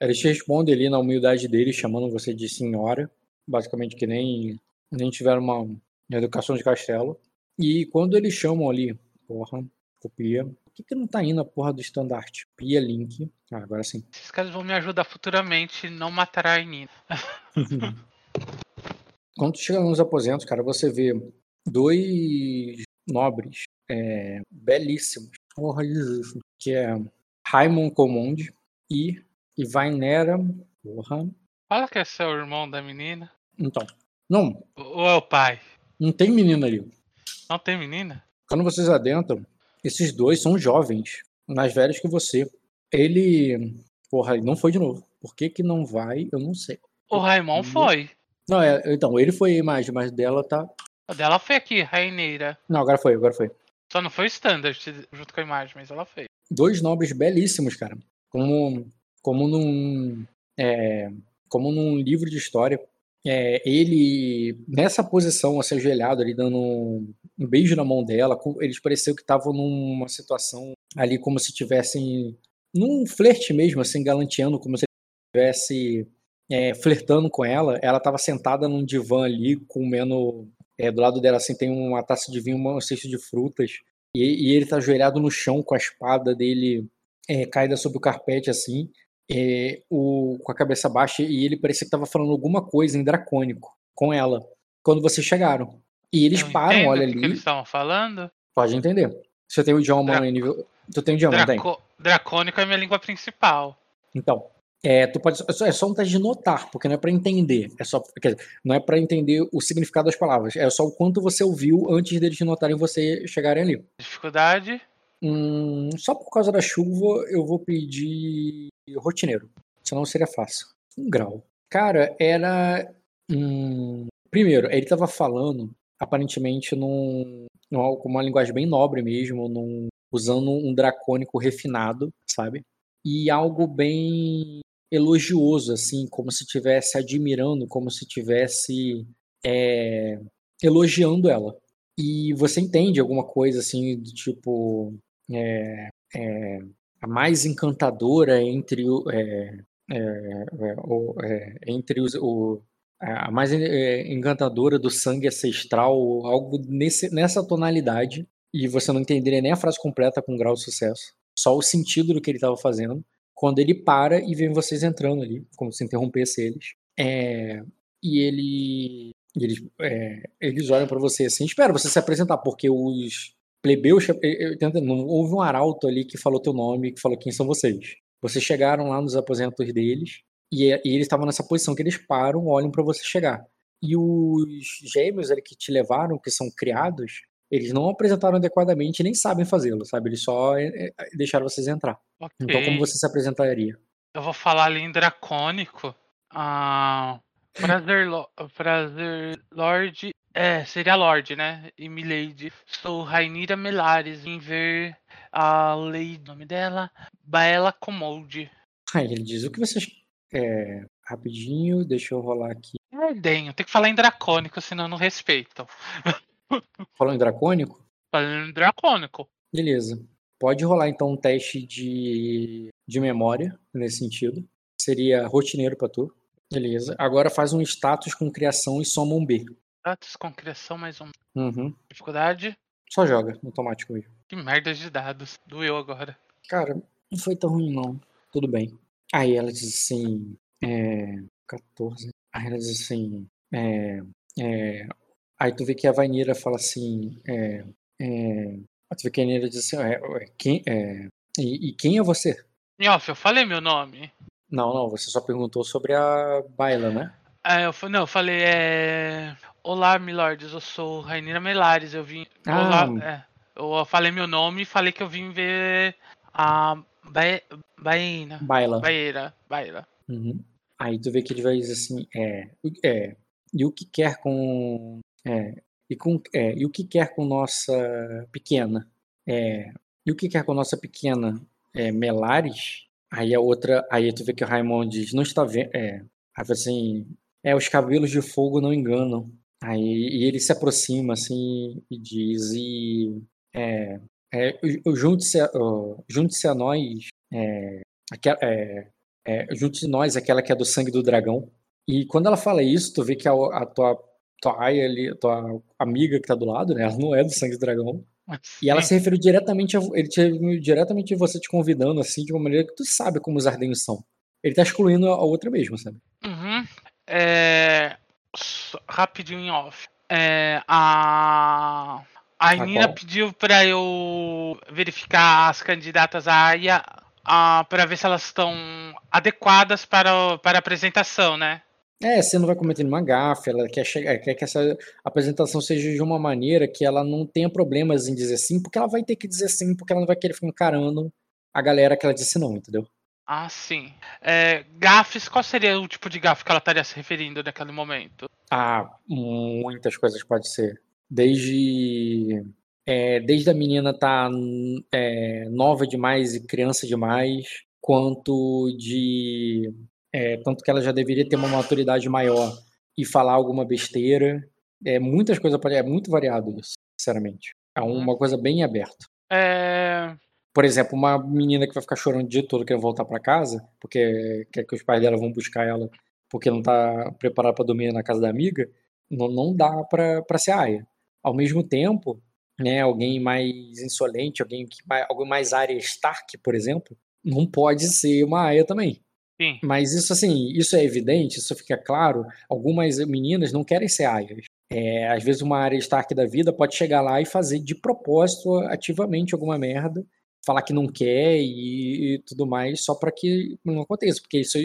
eles te respondem ali na humildade deles, chamando você de senhora, basicamente que nem, nem tiveram uma, uma educação de castelo. E quando eles chamam ali, porra, copia. Por que, que não tá indo a porra do estandarte? Copia link. Ah, agora sim. Esses caras vão me ajudar futuramente, não matar a Nina. Quando chega nos aposentos, cara, você vê dois nobres é, belíssimos. Porra, Jesus. Que é Raimon Comond e E Vainera. Porra. Fala que é seu irmão da menina. Então. Não, Ou é o pai? não tem menina ali. Não tem menina? Quando vocês adentram, esses dois são jovens, mais velhos que você. Ele. Porra, ele não foi de novo. Por que, que não vai? Eu não sei. O Raimon foi. Não, é, então, ele foi a imagem, mas dela tá. A dela foi aqui, Raineira. Não, agora foi, agora foi. Só não foi o standard junto com a imagem, mas ela fez. Dois nobres belíssimos, cara. Como, como num. é, como num livro de história. É, ele, nessa posição, assim, ajoelhado ali, dando um, beijo na mão dela, eles pareciam que estavam numa situação ali como se tivessem num flerte mesmo, assim, galanteando, como se estivesse é, flertando com ela. Ela estava sentada num divã ali, comendo. é, do lado dela, assim, tem uma taça de vinho, um cesto de frutas. E, e ele tá ajoelhado no chão com a espada dele é, caída sobre o carpete, assim, é, o, com a cabeça baixa. E ele parecia que estava falando alguma coisa em dracônico com ela, quando vocês chegaram. E eles Eu param, olha o que ali. eles estavam falando. Pode entender. Você tem o idioma Dra- em nível. Tu tem o idioma, não tem? Draco... Dracônico é minha língua principal. Então, é, tu pode, é só- é um teste de notar, porque não é pra entender. É só, dizer, não é pra entender o significado das palavras. É só o quanto você ouviu antes deles notarem você chegarem ali. Dificuldade. Hum, só por causa da chuva, eu vou pedir rotineiro. Senão seria fácil. Um grau. Cara, era. hum, primeiro, ele tava falando, aparentemente, num, num- com uma linguagem bem nobre mesmo, num- usando um dracônico refinado, sabe? E algo bem elogioso, assim, como se estivesse admirando, como se estivesse é, elogiando ela. E você entende alguma coisa assim, do tipo. é, é, a mais encantadora entre o. é, é, é, entre os. O, a mais é, encantadora do sangue ancestral, algo nesse, nessa tonalidade, e você não entenderia nem a frase completa com grau de sucesso, só o sentido do que ele estava fazendo, quando ele para e vê vocês entrando ali, como se interrompesse eles. É, e ele eles, é, eles olham pra você assim, espera você se apresentar, porque os plebeus, não houve um arauto ali que falou teu nome, que falou quem são vocês. Vocês chegaram lá nos aposentos deles e, e eles estavam nessa posição que eles param, olham pra você chegar. E os gêmeos ali que te levaram, que são criados, eles não apresentaram adequadamente e nem sabem fazê-lo, sabe? Eles só é, é, deixaram vocês entrar. Ok. Então como você se apresentaria? Eu vou falar ali em dracônico. Ah, prazer, lo- prazer, Lorde. É, seria Lorde, né? E Milady. Sou Rainira Melares. Vim ver a lei, nome dela, Baela Comolde. Aí ele diz, o que vocês... É, rapidinho, deixa eu rolar aqui. Ardenho, tem que falar em dracônico, senão não respeitam. Falando em dracônico? Falando em dracônico. Beleza. Pode rolar então um teste de, de memória nesse sentido. Seria rotineiro pra tu. Beleza. Agora faz um status com criação e soma um B. Status com criação mais um. Uhum. Dificuldade. Só joga, no automático mesmo. Que merda de dados. Doeu agora. Cara, não foi tão ruim não. Tudo bem. Aí ela diz assim. É. 14. Aí ela diz assim. É. é aí tu vê que a Vainira fala assim. É. é aí tu vê que a Vainira diz assim. É, é, quem, é, e, e quem é você? Nhoff, eu falei meu nome. Não, não, você só perguntou sobre a Baila, né? É, eu, não, eu falei, é. Olá, milords, eu sou Rainira Melares, eu vim. Ah. Olá, é. Eu falei meu nome e falei que eu vim ver a. Baena. Baila. Baeira. Baila. Uhum. Aí tu vê que ele vai dizer assim, é, é, e o que quer com, é, e com, é, e o que quer com nossa pequena, é, e o que quer com nossa pequena, é, Melares? Aí a outra, aí tu vê que o Raimon diz, não está vendo, é, aí assim, é, os cabelos de fogo não enganam. Aí e ele se aproxima assim e diz, e é, é, junte-se a, o- junte-se a nós, é, é, é, junto de nós, aquela que é do sangue do dragão. E quando ela fala isso, tu vê que a, a tua, tua aia ali, a tua amiga que tá do lado, né? Ela não é do sangue do dragão. E ela se referiu diretamente a, ele te diretamente a você te convidando, assim, de uma maneira que tu sabe como os ardenhos são. Ele tá excluindo a, a outra mesmo, sabe? Uhum. É, rapidinho em off. É, a a Nina qual? pediu pra eu verificar as candidatas a Aya, ah, para ver se elas estão adequadas para, para a apresentação, né? É, você não vai cometer nenhuma gafe, ela quer, chegar, quer que essa apresentação seja de uma maneira que ela não tenha problemas em dizer sim, porque ela vai ter que dizer sim, porque ela não vai querer ficar encarando a galera que ela disse não, entendeu? Ah, sim. É, gafes, qual seria o tipo de gafe que ela estaria se referindo naquele momento? Ah, muitas coisas pode ser. Desde é, desde a menina tá é, nova demais e criança demais, quanto de é, tanto que ela já deveria ter uma maturidade maior e falar alguma besteira. É muitas coisas é muito variado isso, sinceramente. É uhum. uma coisa bem aberta. É... Por exemplo, uma menina que vai ficar chorando o dia todo querendo voltar para casa, porque quer que os pais dela vão buscar ela porque não tá preparada para dormir na casa da amiga, não, não dá para ser aia. Ao mesmo tempo, né, alguém mais insolente, alguém que alguém mais área Stark, por exemplo, não pode ser uma aia também. Sim. Mas isso assim, isso é evidente, isso fica claro. Algumas meninas não querem ser aias. É, às vezes uma área Stark da vida pode chegar lá e fazer de propósito, ativamente alguma merda, falar que não quer e, e tudo mais, só para que não aconteça, porque isso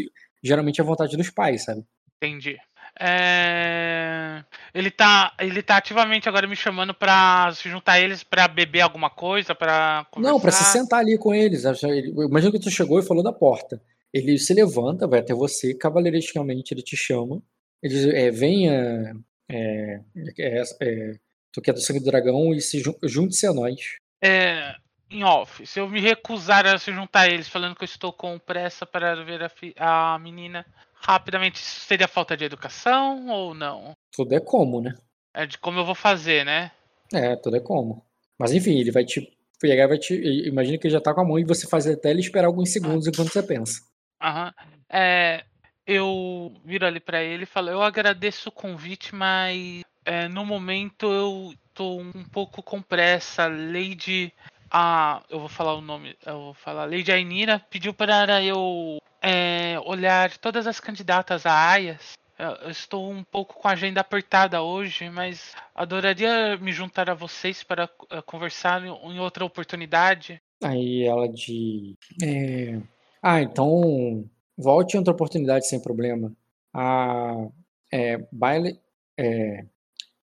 geralmente é vontade dos pais, sabe? Entendi. É... Ele tá, ele tá ativamente agora me chamando para se juntar a eles para beber alguma coisa, para Não, para se sentar ali com eles. Imagina que tu chegou e falou da porta. Ele se levanta, vai até você, cavaleiristicamente ele te chama. Ele diz: é, venha, é, é, é, tu que é do sangue do dragão e se junte-se a nós. É, em off, se eu me recusar a se juntar a eles, falando que eu estou com pressa para ver a, a menina, rapidamente, isso seria falta de educação ou não? Tudo é como, né? É de como eu vou fazer, né? É, tudo é como. Mas enfim, ele vai te pegar, vai te. Imagina que ele já tá com a mão e você faz até ele esperar alguns segundos ah. enquanto você pensa. Aham. É, eu viro ali para ele e falo: Eu agradeço o convite, mas é, no momento eu tô um pouco com pressa. Lady. Ah, eu vou falar o nome. Eu vou falar. Lady Ainira pediu para eu é, olhar todas as candidatas a aias. Eu estou um pouco com a agenda apertada hoje, mas adoraria me juntar a vocês para uh, conversar em outra oportunidade. Aí ela de. É... Ah, então volte em outra oportunidade sem problema. A é, baile, é,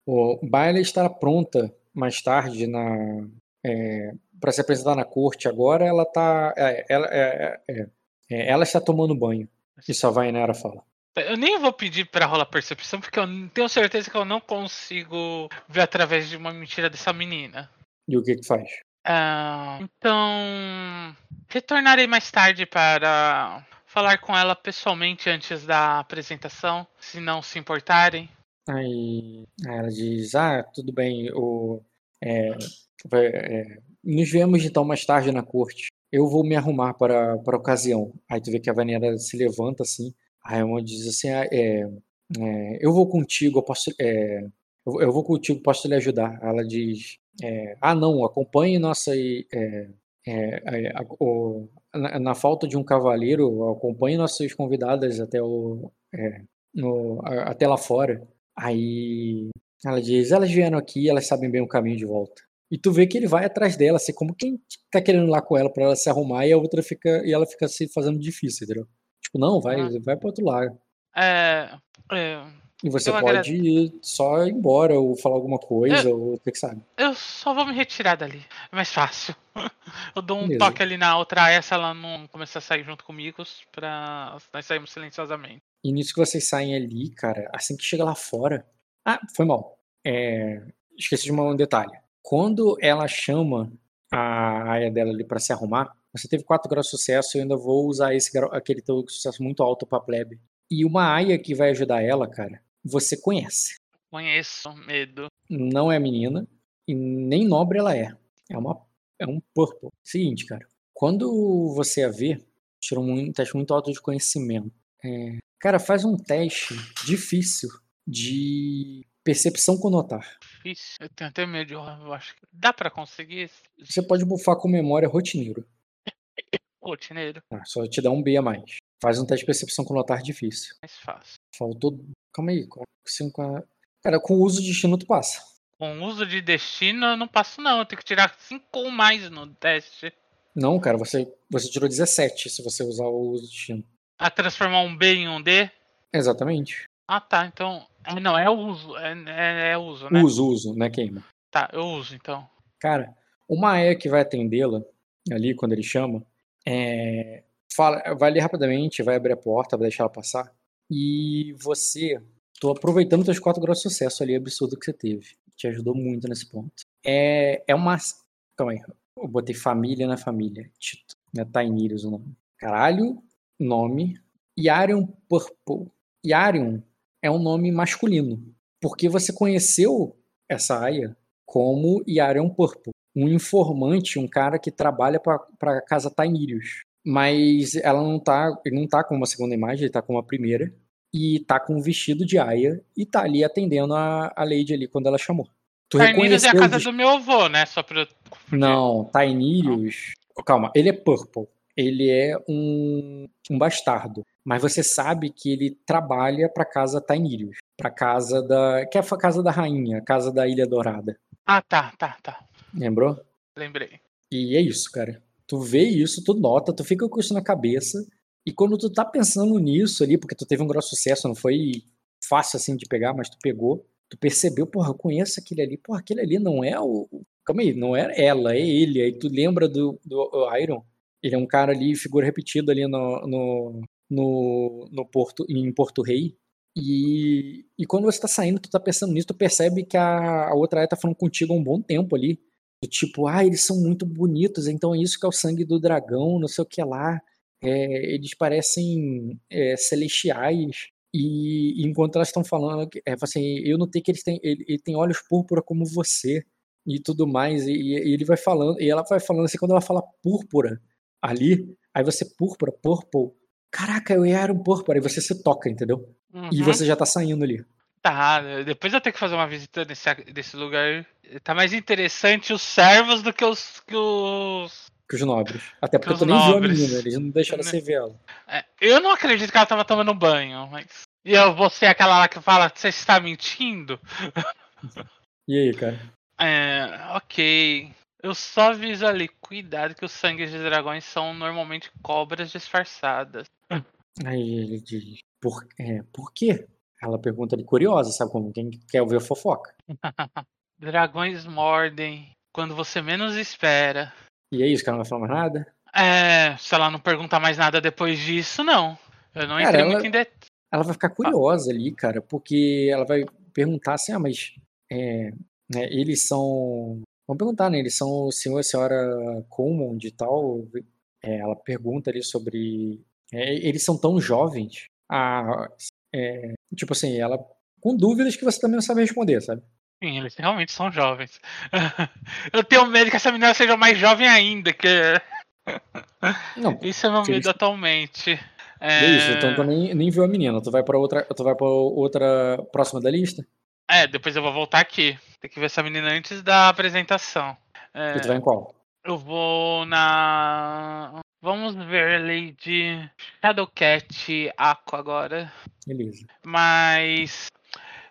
o baile estará pronta mais tarde na é, para se apresentar na corte. Agora ela tá, é, ela, é, é, é, ela está tomando banho. Isso a Vainera fala. Eu nem vou pedir para rolar percepção, porque eu tenho certeza que eu não consigo ver através de uma mentira dessa menina. E o que que faz? Uh, então. Retornarei mais tarde para falar com ela pessoalmente antes da apresentação, se não se importarem. Aí ela diz: Ah, tudo bem, o, é, é, nos vemos então mais tarde na corte eu vou me arrumar para, para a ocasião. Aí tu vê que a Vanessa se levanta assim. A Raymond diz assim: ah, é, é, Eu vou contigo, eu posso. É, eu, vou contigo, posso lhe ajudar. Ela diz: é, Ah, não, acompanhe nossa. É, é, a, o, na, na, falta de um cavaleiro, acompanhe nossas convidadas até, o, no, até lá fora. Aí ela diz: Elas vieram aqui, elas sabem bem o caminho de volta. E tu vê que ele vai atrás dela, assim, como quem tá querendo ir lá com ela para ela se arrumar e a outra fica e ela fica se fazendo difícil, entendeu? Tipo, não, vai, ah. vai para outro lado. É, é, e você pode agrade... ir só ir embora ou falar alguma coisa, eu, ou o que, sabe. Eu só vou me retirar dali. É mais fácil. Eu dou um Beleza. toque ali na outra essa ela não começar a sair junto comigo pra nós sairmos silenciosamente. E nisso que vocês saem ali, cara, assim que chega lá fora. Ah, foi mal. É... Esqueci de um detalhe. Quando ela chama a área dela ali para se arrumar, você teve 4 graus de sucesso, eu ainda vou usar esse aquele teu sucesso muito alto para plebe. E uma aia que vai ajudar ela, cara, você conhece. Conheço, medo. Não é menina e nem nobre ela é. É uma é um purple. Seguinte, cara, quando você a vê, tira um teste muito alto de conhecimento. É, cara, faz um teste difícil de Percepção com notar. Difícil. Eu tenho até medo, eu acho que dá pra conseguir. Você pode bufar com memória rotineiro. rotineiro. Ah, só te dá um B a mais. Faz um teste de percepção com notar difícil. Mais fácil. Faltou. Calma aí. 5 Cara, com uso de destino tu passa. Com uso de destino eu não passo não. Eu tenho que tirar 5 ou mais no teste. Não, cara, você, você tirou 17 se você usar o uso destino. A transformar um B em um D? Exatamente. Ah, tá. Então. É, não, é uso. É, é, é uso, né? Uso, uso, né, queima. Tá, eu uso então. Cara, uma Aya que vai atendê-la ali quando ele chama, é, fala, vai ali rapidamente, vai abrir a porta, vai deixar ela passar. E você, tô aproveitando teus quatro graus de sucesso ali, absurdo que você teve. Te ajudou muito nesse ponto. É, é uma. Calma aí. Eu botei família na família. Tito. Né? Tainirius o nome. Caralho, nome. Yarion Purple. Yarion é um nome masculino. Porque você conheceu essa Aya como Yarion Purple. Um informante, um cara que trabalha para a casa Tainirius. Mas ela não tá, ele não tá com uma segunda imagem, ele tá com uma primeira. E tá com um vestido de Aya e tá ali atendendo a, a Lady ali quando ela chamou. Tu Tainirius é a casa do meu avô, né? Só pra. Não, Tainirius. Calma, ele é Purple. Ele é um, um bastardo. Mas você sabe que ele trabalha pra casa Tainirius. Pra casa da. Que é a casa da rainha, a casa da Ilha Dourada. Ah, tá, tá, tá. Lembrou? Lembrei. E é isso, cara. Tu vê isso, tu nota, tu fica com isso na cabeça. E quando tu tá pensando nisso ali, porque tu teve um grosso sucesso, não foi fácil assim de pegar, mas tu pegou, tu percebeu, porra, eu conheço aquele ali, porra, aquele ali não é o. Calma aí, não é ela, é ele. Aí tu lembra do, do Iron. Ele é um cara ali, figura repetida ali no, no, no, no Porto, em Porto Rei. E, e quando você tá saindo, tu tá pensando nisso, tu percebe que a, a outra área tá falando contigo há um bom tempo ali. Do tipo, ah, eles são muito bonitos, então é isso que é o sangue do dragão, não sei o que lá. É, eles parecem é, celestiais. E, e, enquanto elas estão falando, é, assim, eu notei que eles têm, ele, ele tem olhos púrpura como você e tudo mais. E, e, ele vai falando, e ela vai falando assim, quando ela fala púrpura ali, aí você púrpura, purple. Caraca, eu era um púrpura, e você se toca, entendeu? Uhum. E você já tá saindo ali. Tá, depois eu tenho que fazer uma visita nesse, nesse lugar. Tá mais interessante os servos do que os. Que os, que os nobres. Até porque tu nem viu a menina, eles não deixaram você ver ela. É, eu não acredito que ela tava tomando banho, mas. E eu vou ser aquela lá que fala, você está mentindo? E aí, cara? É, ok. Eu só aviso ali, cuidado que os sangues de dragões são normalmente cobras disfarçadas. Aí ele diz, por, é, por quê? Ela pergunta de curiosa, sabe como? Quem quer ouvir a fofoca. Dragões mordem quando você menos espera. E é isso, que ela não vai falar mais nada? É, se ela não perguntar mais nada depois disso, não. Eu não entrei ela, muito em detalhe. Ela vai ficar curiosa ali, cara, porque ela vai perguntar assim, ah, mas é, né, eles são. Vamos perguntar, né? Eles são o senhor e a senhora Common e tal. É, ela pergunta ali sobre. É, eles são tão jovens. Ah, é, tipo assim, ela com dúvidas que você também não sabe responder, sabe? Sim, eles realmente são jovens. Eu tenho medo que essa menina seja mais jovem ainda, que não, isso é meu medo eles... atualmente. É... isso, então tu nem, nem viu a menina, tu vai para outra, tu vai para outra próxima da lista? É, depois eu vou voltar aqui. Tem que ver essa menina antes da apresentação. É... E tu vai em qual? Eu vou na Vamos ver Lady Shadowcat Aqua agora. Beleza. Mas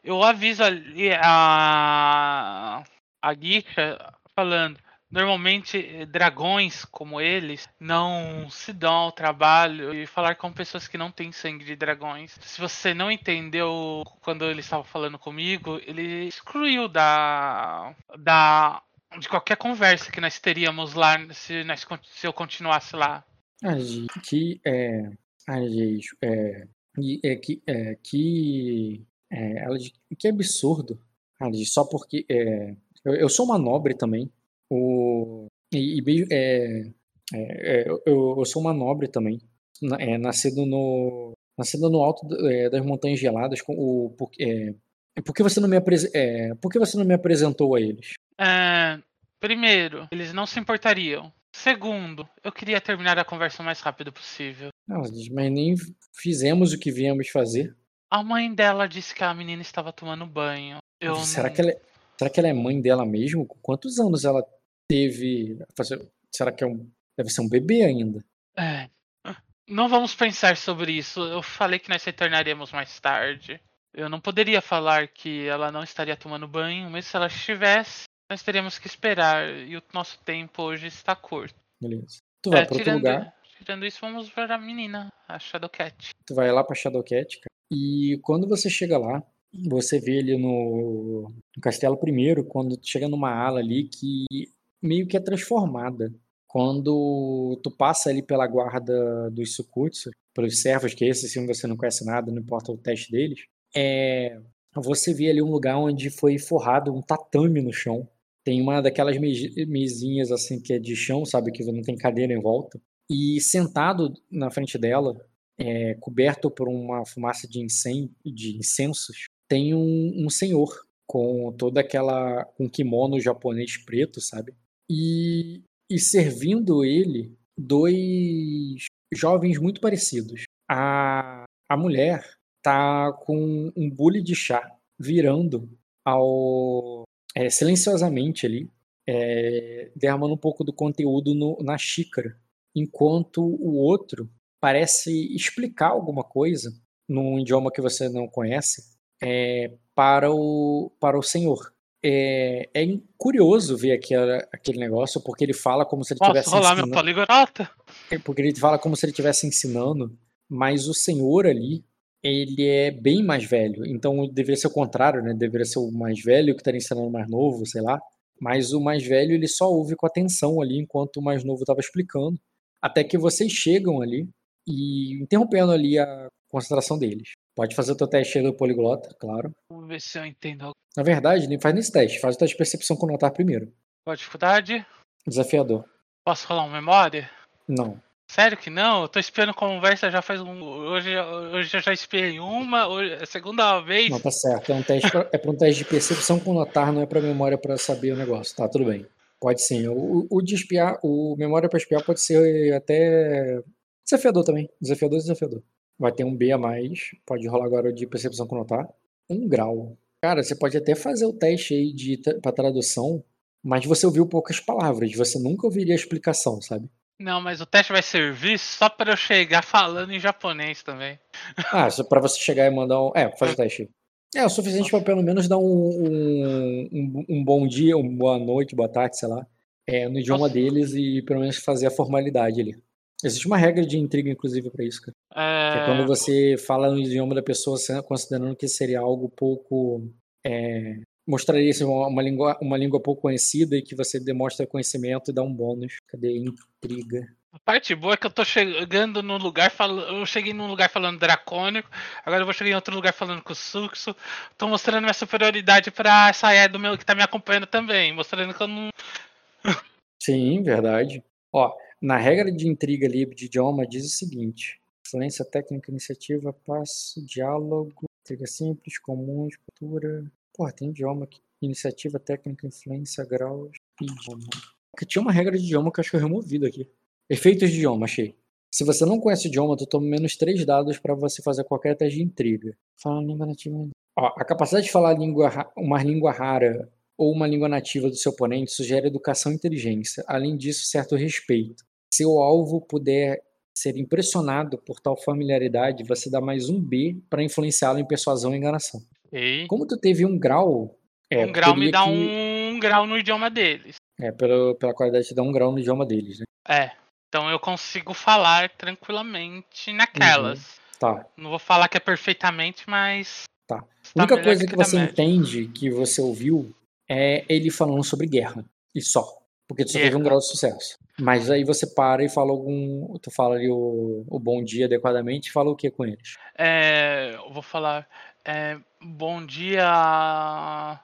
eu aviso ali a a Guicha falando. Normalmente, dragões como eles não se dão ao trabalho de falar com pessoas que não têm sangue de dragões. Se você não entendeu quando ele estava falando comigo, ele excluiu da, da de qualquer conversa que nós teríamos lá se, nós, se eu continuasse lá. Ah, que é. Ah, é, é, que, é, que, é, ela, que absurdo. Só porque. É, eu, eu, sou uma nobre também. O, e, e é, é, eu, eu, sou uma nobre também. É, nascido no. Nascido no alto é, das montanhas geladas. Com o, por, é, por, que você não me é, por que você não me apresentou a eles? É, primeiro, eles não se importariam. Segundo, eu queria terminar a conversa o mais rápido possível. Não, mas nem fizemos o que viemos fazer. A mãe dela disse que a menina estava tomando banho. Eu será, não... que ela é, será que ela é mãe dela mesmo? Quantos anos ela teve? Será que é um, deve ser um bebê ainda? É. Não vamos pensar sobre isso. Eu falei que nós retornaremos mais tarde. Eu não poderia falar que ela não estaria tomando banho, mas se ela estivesse, nós teríamos que esperar e o nosso tempo hoje está curto. Beleza. Tu vai É, pra outro tirando, lugar, tirando isso, vamos ver a menina, a Shadowcat. tu vai lá pra Shadowcat, cara. E quando você chega lá, você vê ali no, no castelo primeiro, quando tu chega numa ala ali que meio que é transformada. Quando tu passa ali pela guarda dos Sukutsu, pelos servos, que esse sim você não conhece nada, não importa o teste deles, é, você vê ali um lugar onde foi forrado um tatame no chão. Tem uma daquelas mesi- mesinhas assim que é de chão, sabe, que não tem cadeira em volta. E sentado na frente dela, é, coberto por uma fumaça de, incen- de incensos, tem um, um senhor com toda aquela com kimono japonês preto, sabe? E, e servindo ele dois jovens muito parecidos. A, a mulher tá com um bule de chá virando ao é, silenciosamente ali, é, derramando um pouco do conteúdo no- na xícara, enquanto o outro parece explicar alguma coisa num idioma que você não conhece é, para o para o senhor. É, é curioso ver aquela, aquele negócio porque ele fala como se ele Posso tivesse rolar meu ensinando- é porque ele fala como se ele estivesse ensinando, mas o senhor ali, ele é bem mais velho. Então deveria ser o contrário, né? Deveria ser o mais velho que estaria ensinando o mais novo, sei lá. Mas o mais velho, ele só ouve com atenção ali enquanto o mais novo estava explicando. Até que vocês chegam ali e interrompendo ali a concentração deles. Pode fazer o teu teste aí do poliglota, claro. Vamos ver se eu entendo. algo. Na verdade, nem faz nesse teste. Faz o teste de percepção com notar primeiro. Qual a dificuldade? Desafiador. Posso rolar um memória? Não. Sério que não? Eu tô esperando conversa já faz um. Hoje, hoje eu já espiei uma, hoje, é a segunda vez. Não, tá certo. É um teste pra, é para um teste de percepção com notar, não é para memória para saber o negócio. Tá, tudo bem. Pode sim. O, o de espiar, o memória para espiar pode ser até desafiador também. Desafiador, desafiador. Vai ter um B a mais. Pode rolar agora o de percepção com notar. Um grau. Cara, você pode até fazer o teste aí de para tradução, mas você ouviu poucas palavras. Você nunca ouviria a explicação, sabe? Não, mas o teste vai servir só pra eu chegar falando em japonês também. Ah, só pra você chegar e mandar um. É, faz o teste. É o suficiente pra pelo menos dar um, um, um, um bom dia, uma boa noite, boa tarde, sei lá, é, no idioma Nossa. deles e pelo menos fazer a formalidade ali. Existe uma regra de intriga, inclusive, pra isso, cara. Que é É, quando você fala no idioma da pessoa considerando que seria algo pouco. é, mostraria ser uma, uma língua, uma língua pouco conhecida e que você demonstra conhecimento e dá um bônus. Cadê? Intriga. A parte boa é que eu tô chegando num lugar falando. Eu cheguei num lugar falando dracônico, agora eu vou chegar em outro lugar falando com Suxo. Tô mostrando minha superioridade pra essa é do meu que tá me acompanhando também, mostrando que eu não. Sim, verdade. Ó, na regra de intriga livre de idioma diz o seguinte: influência técnica, iniciativa, passo, diálogo, intriga simples, comuns, cultura. Porra, tem idioma aqui. Iniciativa, técnica, influência, graus, idioma. Tinha uma regra de idioma que eu acho que eu removido aqui. Efeitos de idioma, achei. Se você não conhece o idioma, tu toma menos 3 dados para você fazer qualquer teste de intriga. Fala língua nativa. Ó, a capacidade de falar língua, uma língua rara ou uma língua nativa do seu oponente sugere educação e inteligência. Além disso, certo respeito. Se o alvo puder ser impressionado por tal familiaridade, você dá mais um B para influenciá-lo em persuasão e enganação. Ei, Como tu teve um grau. É, um grau me dá que- um grau no idioma deles. É, pela, pela qualidade te dá um grau no idioma deles, né? É. Então eu consigo falar tranquilamente naquelas. Tá. Não vou falar que é perfeitamente, mas. Tá. A única coisa que da você média. entende que você ouviu é ele falando sobre guerra. E só. Porque tu só teve um grau de sucesso. Mas aí você para e fala algum. Tu fala ali o, o bom dia adequadamente e fala o que com eles? É, eu vou falar. é, bom dia,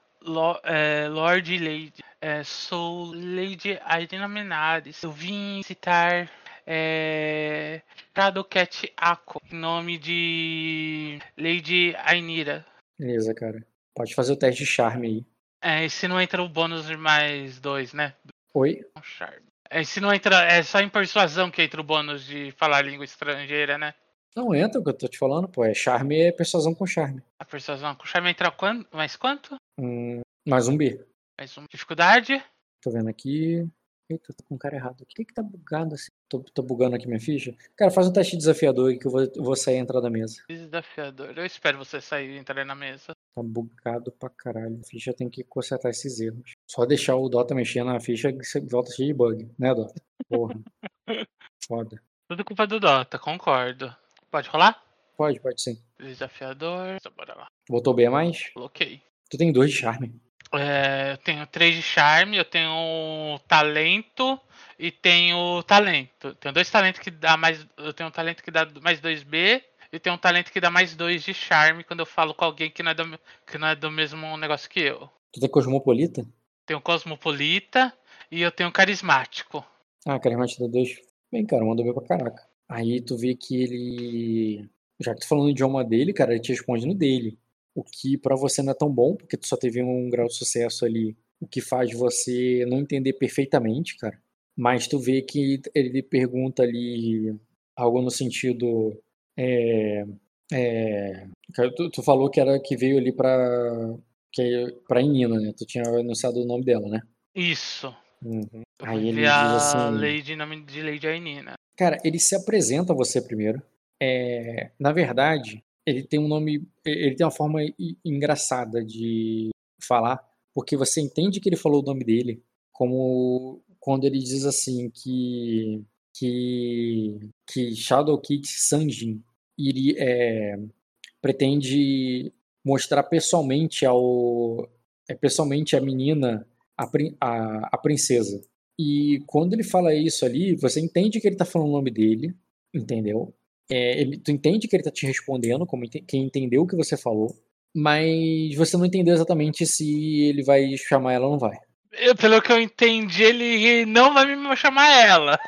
é, Lord e Lady. É, sou Lady Irina Menares. Eu vim citar é, Shadowcat Ako, em nome de Lady Ainira. Beleza, cara. Pode fazer o teste de charme aí. É, e se não entra o bônus de mais dois, né? Oi? Um charme. É, se não entra. É só em persuasão que entra o bônus de falar língua estrangeira, né? Não entra o que eu tô te falando, pô. É charme é persuasão com charme. A persuasão com charme entra quanto? Mais quanto? Hum, mais um B. Mais uma dificuldade? Tô vendo aqui. Eita, tô com o cara errado. O que que tá bugado assim? Tô, tô bugando aqui minha ficha. Cara, faz um teste desafiador aí que eu vou, eu vou sair e entrar da mesa. Desafiador. Eu espero você sair e entrar na mesa. Tá bugado pra caralho. A ficha tem que consertar esses erros. Só deixar o Dota mexer na ficha que você volta cheio de bug, né, Dota? Porra. Foda. Tudo culpa do Dota, concordo. Pode rolar? Pode, pode sim. Desafiador. Então, bora lá. Botou B a mais? Coloquei. Tu tem dois de charme. É, eu tenho três de charme, eu tenho talento e tenho talento. Tenho dois talentos que dá mais. Eu tenho um talento que dá mais 2B e tenho um talento que dá mais dois de charme quando eu falo com alguém que não é do, que não é do mesmo negócio que eu. Tu tem cosmopolita? Tenho cosmopolita e eu tenho carismático. Ah, carismático dá dois. Bem, cara, mandou bem pra caraca. Aí tu vê que ele. Já que tu falando o idioma dele, cara, ele te responde no dele. O que pra você não é tão bom, porque tu só teve um grau de sucesso ali. O que faz você não entender perfeitamente, cara. Mas tu vê que ele pergunta ali algo no sentido. É, é, tu, tu falou que era que veio ali pra, que, pra Inina, né? Tu tinha anunciado o nome dela, né? Isso. Uhum. Aí ele diz a assim. Lady, nome de Lady Ainina. Cara, ele se apresenta a você primeiro. É, na verdade, ele tem um nome. Ele tem uma forma engraçada de falar, porque você entende que ele falou o nome dele, como quando ele diz assim que. que. que Shadow Kid Sanjin iria, é, pretende mostrar pessoalmente ao. é, pessoalmente a menina, a, a, a princesa. E quando ele fala isso ali, você entende que ele tá falando o nome dele, entendeu? É, ele, tu entende que ele tá te respondendo, como ente- quem entendeu o que você falou, mas você não entendeu exatamente se ele vai chamar ela ou não vai. Eu, pelo que eu entendi, ele não vai me chamar ela.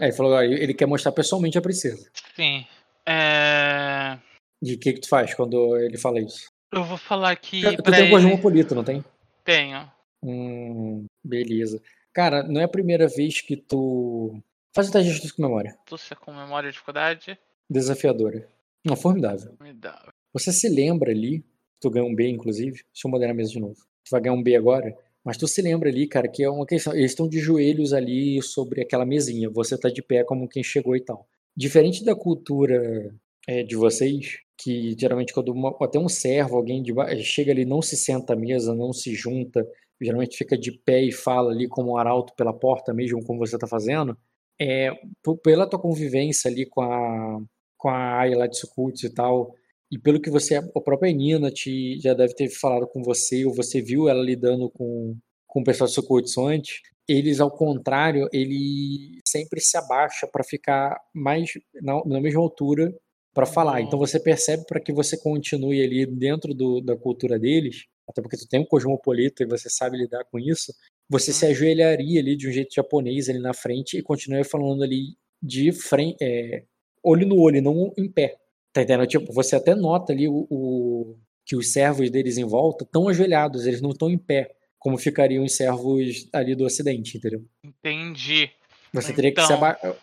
Aí ele falou, ele quer mostrar pessoalmente a princesa. Sim. É, E o que, que tu faz quando ele fala isso? Eu vou falar aqui Tu, tu tem um ele. cosmopolita, não tem? Tenho. Hum, beleza. Cara, não é a primeira vez que tu. Faz um teste de justiça com memória. Você com memória e dificuldade? Desafiadora. Não, formidável. Dá. Você se lembra ali, tu ganhou um B, inclusive. Deixa eu mudar a mesa de novo. Tu vai ganhar um B agora, mas tu se lembra ali, cara, que é uma questão. Eles estão de joelhos ali sobre aquela mesinha. Você tá de pé como quem chegou e tal. Diferente da cultura é, de vocês, que geralmente quando uma- até um servo, alguém de chega ali, não se senta à mesa, não se junta, geralmente fica de pé e fala ali como um arauto pela porta mesmo, como você tá fazendo. É, pela tua convivência ali com a com a de Sukuts e tal, e pelo que você, a própria Nina te, já deve ter falado com você, ou você viu ela lidando com, com o pessoal de Sukuts antes, eles, ao contrário, ele sempre se abaixa para ficar mais na, na mesma altura para falar. Então você percebe para que você continue ali dentro do, da cultura deles, até porque tu tem um cosmopolita e você sabe lidar com isso, você se ajoelharia ali de um jeito japonês ali na frente e continuaria falando ali de frente, é, olho no olho, não em pé. Tá entendendo? Tipo, você até nota ali o, o- que os servos deles em volta estão ajoelhados, eles não estão em pé, como ficariam os servos ali do ocidente, entendeu? Entendi. Você teria que se Então.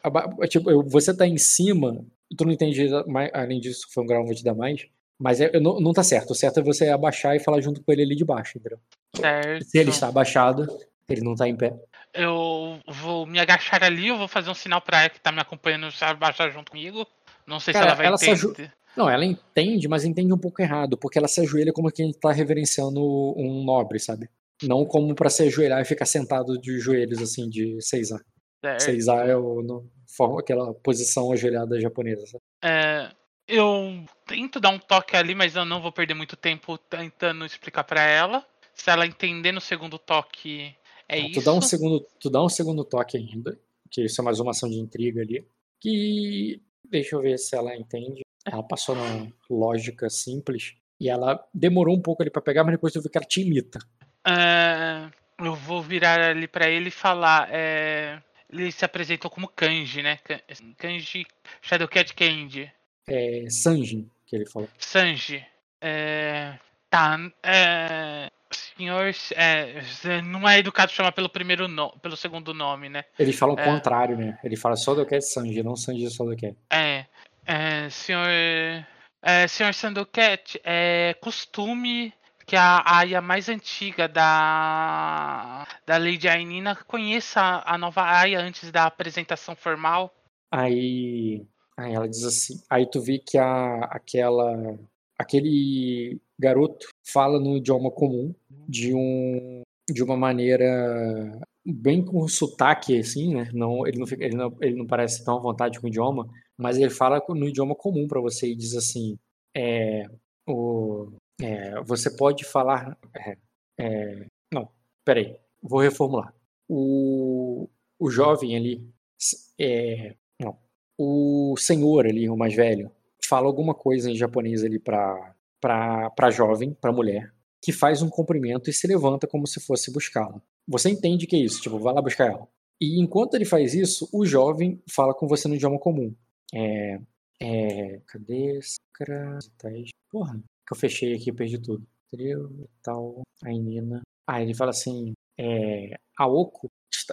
abaixar. Tipo, você tá em cima, tu não entende, mais- além disso, foi um grau, vou te dar mais. Mas é, não, não tá certo. O certo é você abaixar e falar junto com ele ali de baixo, entendeu? Certo. Se ele está abaixado, ele não tá em pé. Eu vou me agachar ali, eu vou fazer um sinal pra ela que tá me acompanhando se abaixar junto comigo. Não sei Cara, se ela vai ela entender. Não, ela entende, mas entende um pouco errado, porque ela se ajoelha como quem tá reverenciando um nobre, sabe? Não como pra se ajoelhar e ficar sentado de joelhos, assim, de Seizá. Certo. Seizá é o, no, forma, aquela posição ajoelhada japonesa, sabe? É, eu tento dar um toque ali, mas eu não vou perder muito tempo tentando explicar pra ela. Se ela entender no segundo toque, é Tá, isso. Tu dá, um segundo, tu dá um segundo toque ainda, que isso é mais uma ação de intriga ali, que deixa eu ver se ela entende. Ela passou na lógica simples e ela demorou um pouco ali pra pegar, mas depois tu viu que ela te imita. É, eu vou virar ali pra ele e falar. é, ele se apresentou como Kanji, né? Kan- Kanji Shadowcat Candy. É Sanjin, que ele falou. Sanji. É, tá. É, senhor. É, não é educado chamar pelo primeiro no, pelo segundo nome, né? Ele fala o É. contrário, né? Ele fala Sodoket Sanji, não Sanji Sodoket. É. é senhor. É, senhor Sandoket, é costume que a Aya mais antiga da. da Lady Ainina conheça a nova Aya antes da apresentação formal. Aí, aí ela diz assim, aí tu vê que a, aquela, aquele garoto fala no idioma comum de um, de uma maneira bem com sotaque, assim, né? Não, ele, não fica, ele, não, ele não parece tão à vontade com o idioma, mas ele fala no idioma comum para você e diz assim: é, o, é, você pode falar. É, é, não, peraí, vou reformular. O, o jovem ali, é, não, o senhor ali, o mais velho, fala alguma coisa em japonês ali para para jovem, para mulher, que faz um cumprimento e se levanta como se fosse buscá-la. Você entende que é isso, tipo, vai lá buscar ela. E enquanto ele faz isso, o jovem fala com você no idioma comum. É. É. Cadê? Porra, que eu fechei aqui perdi tudo. Trio, tal, a Nina. Ah, ele fala assim: é, Aoko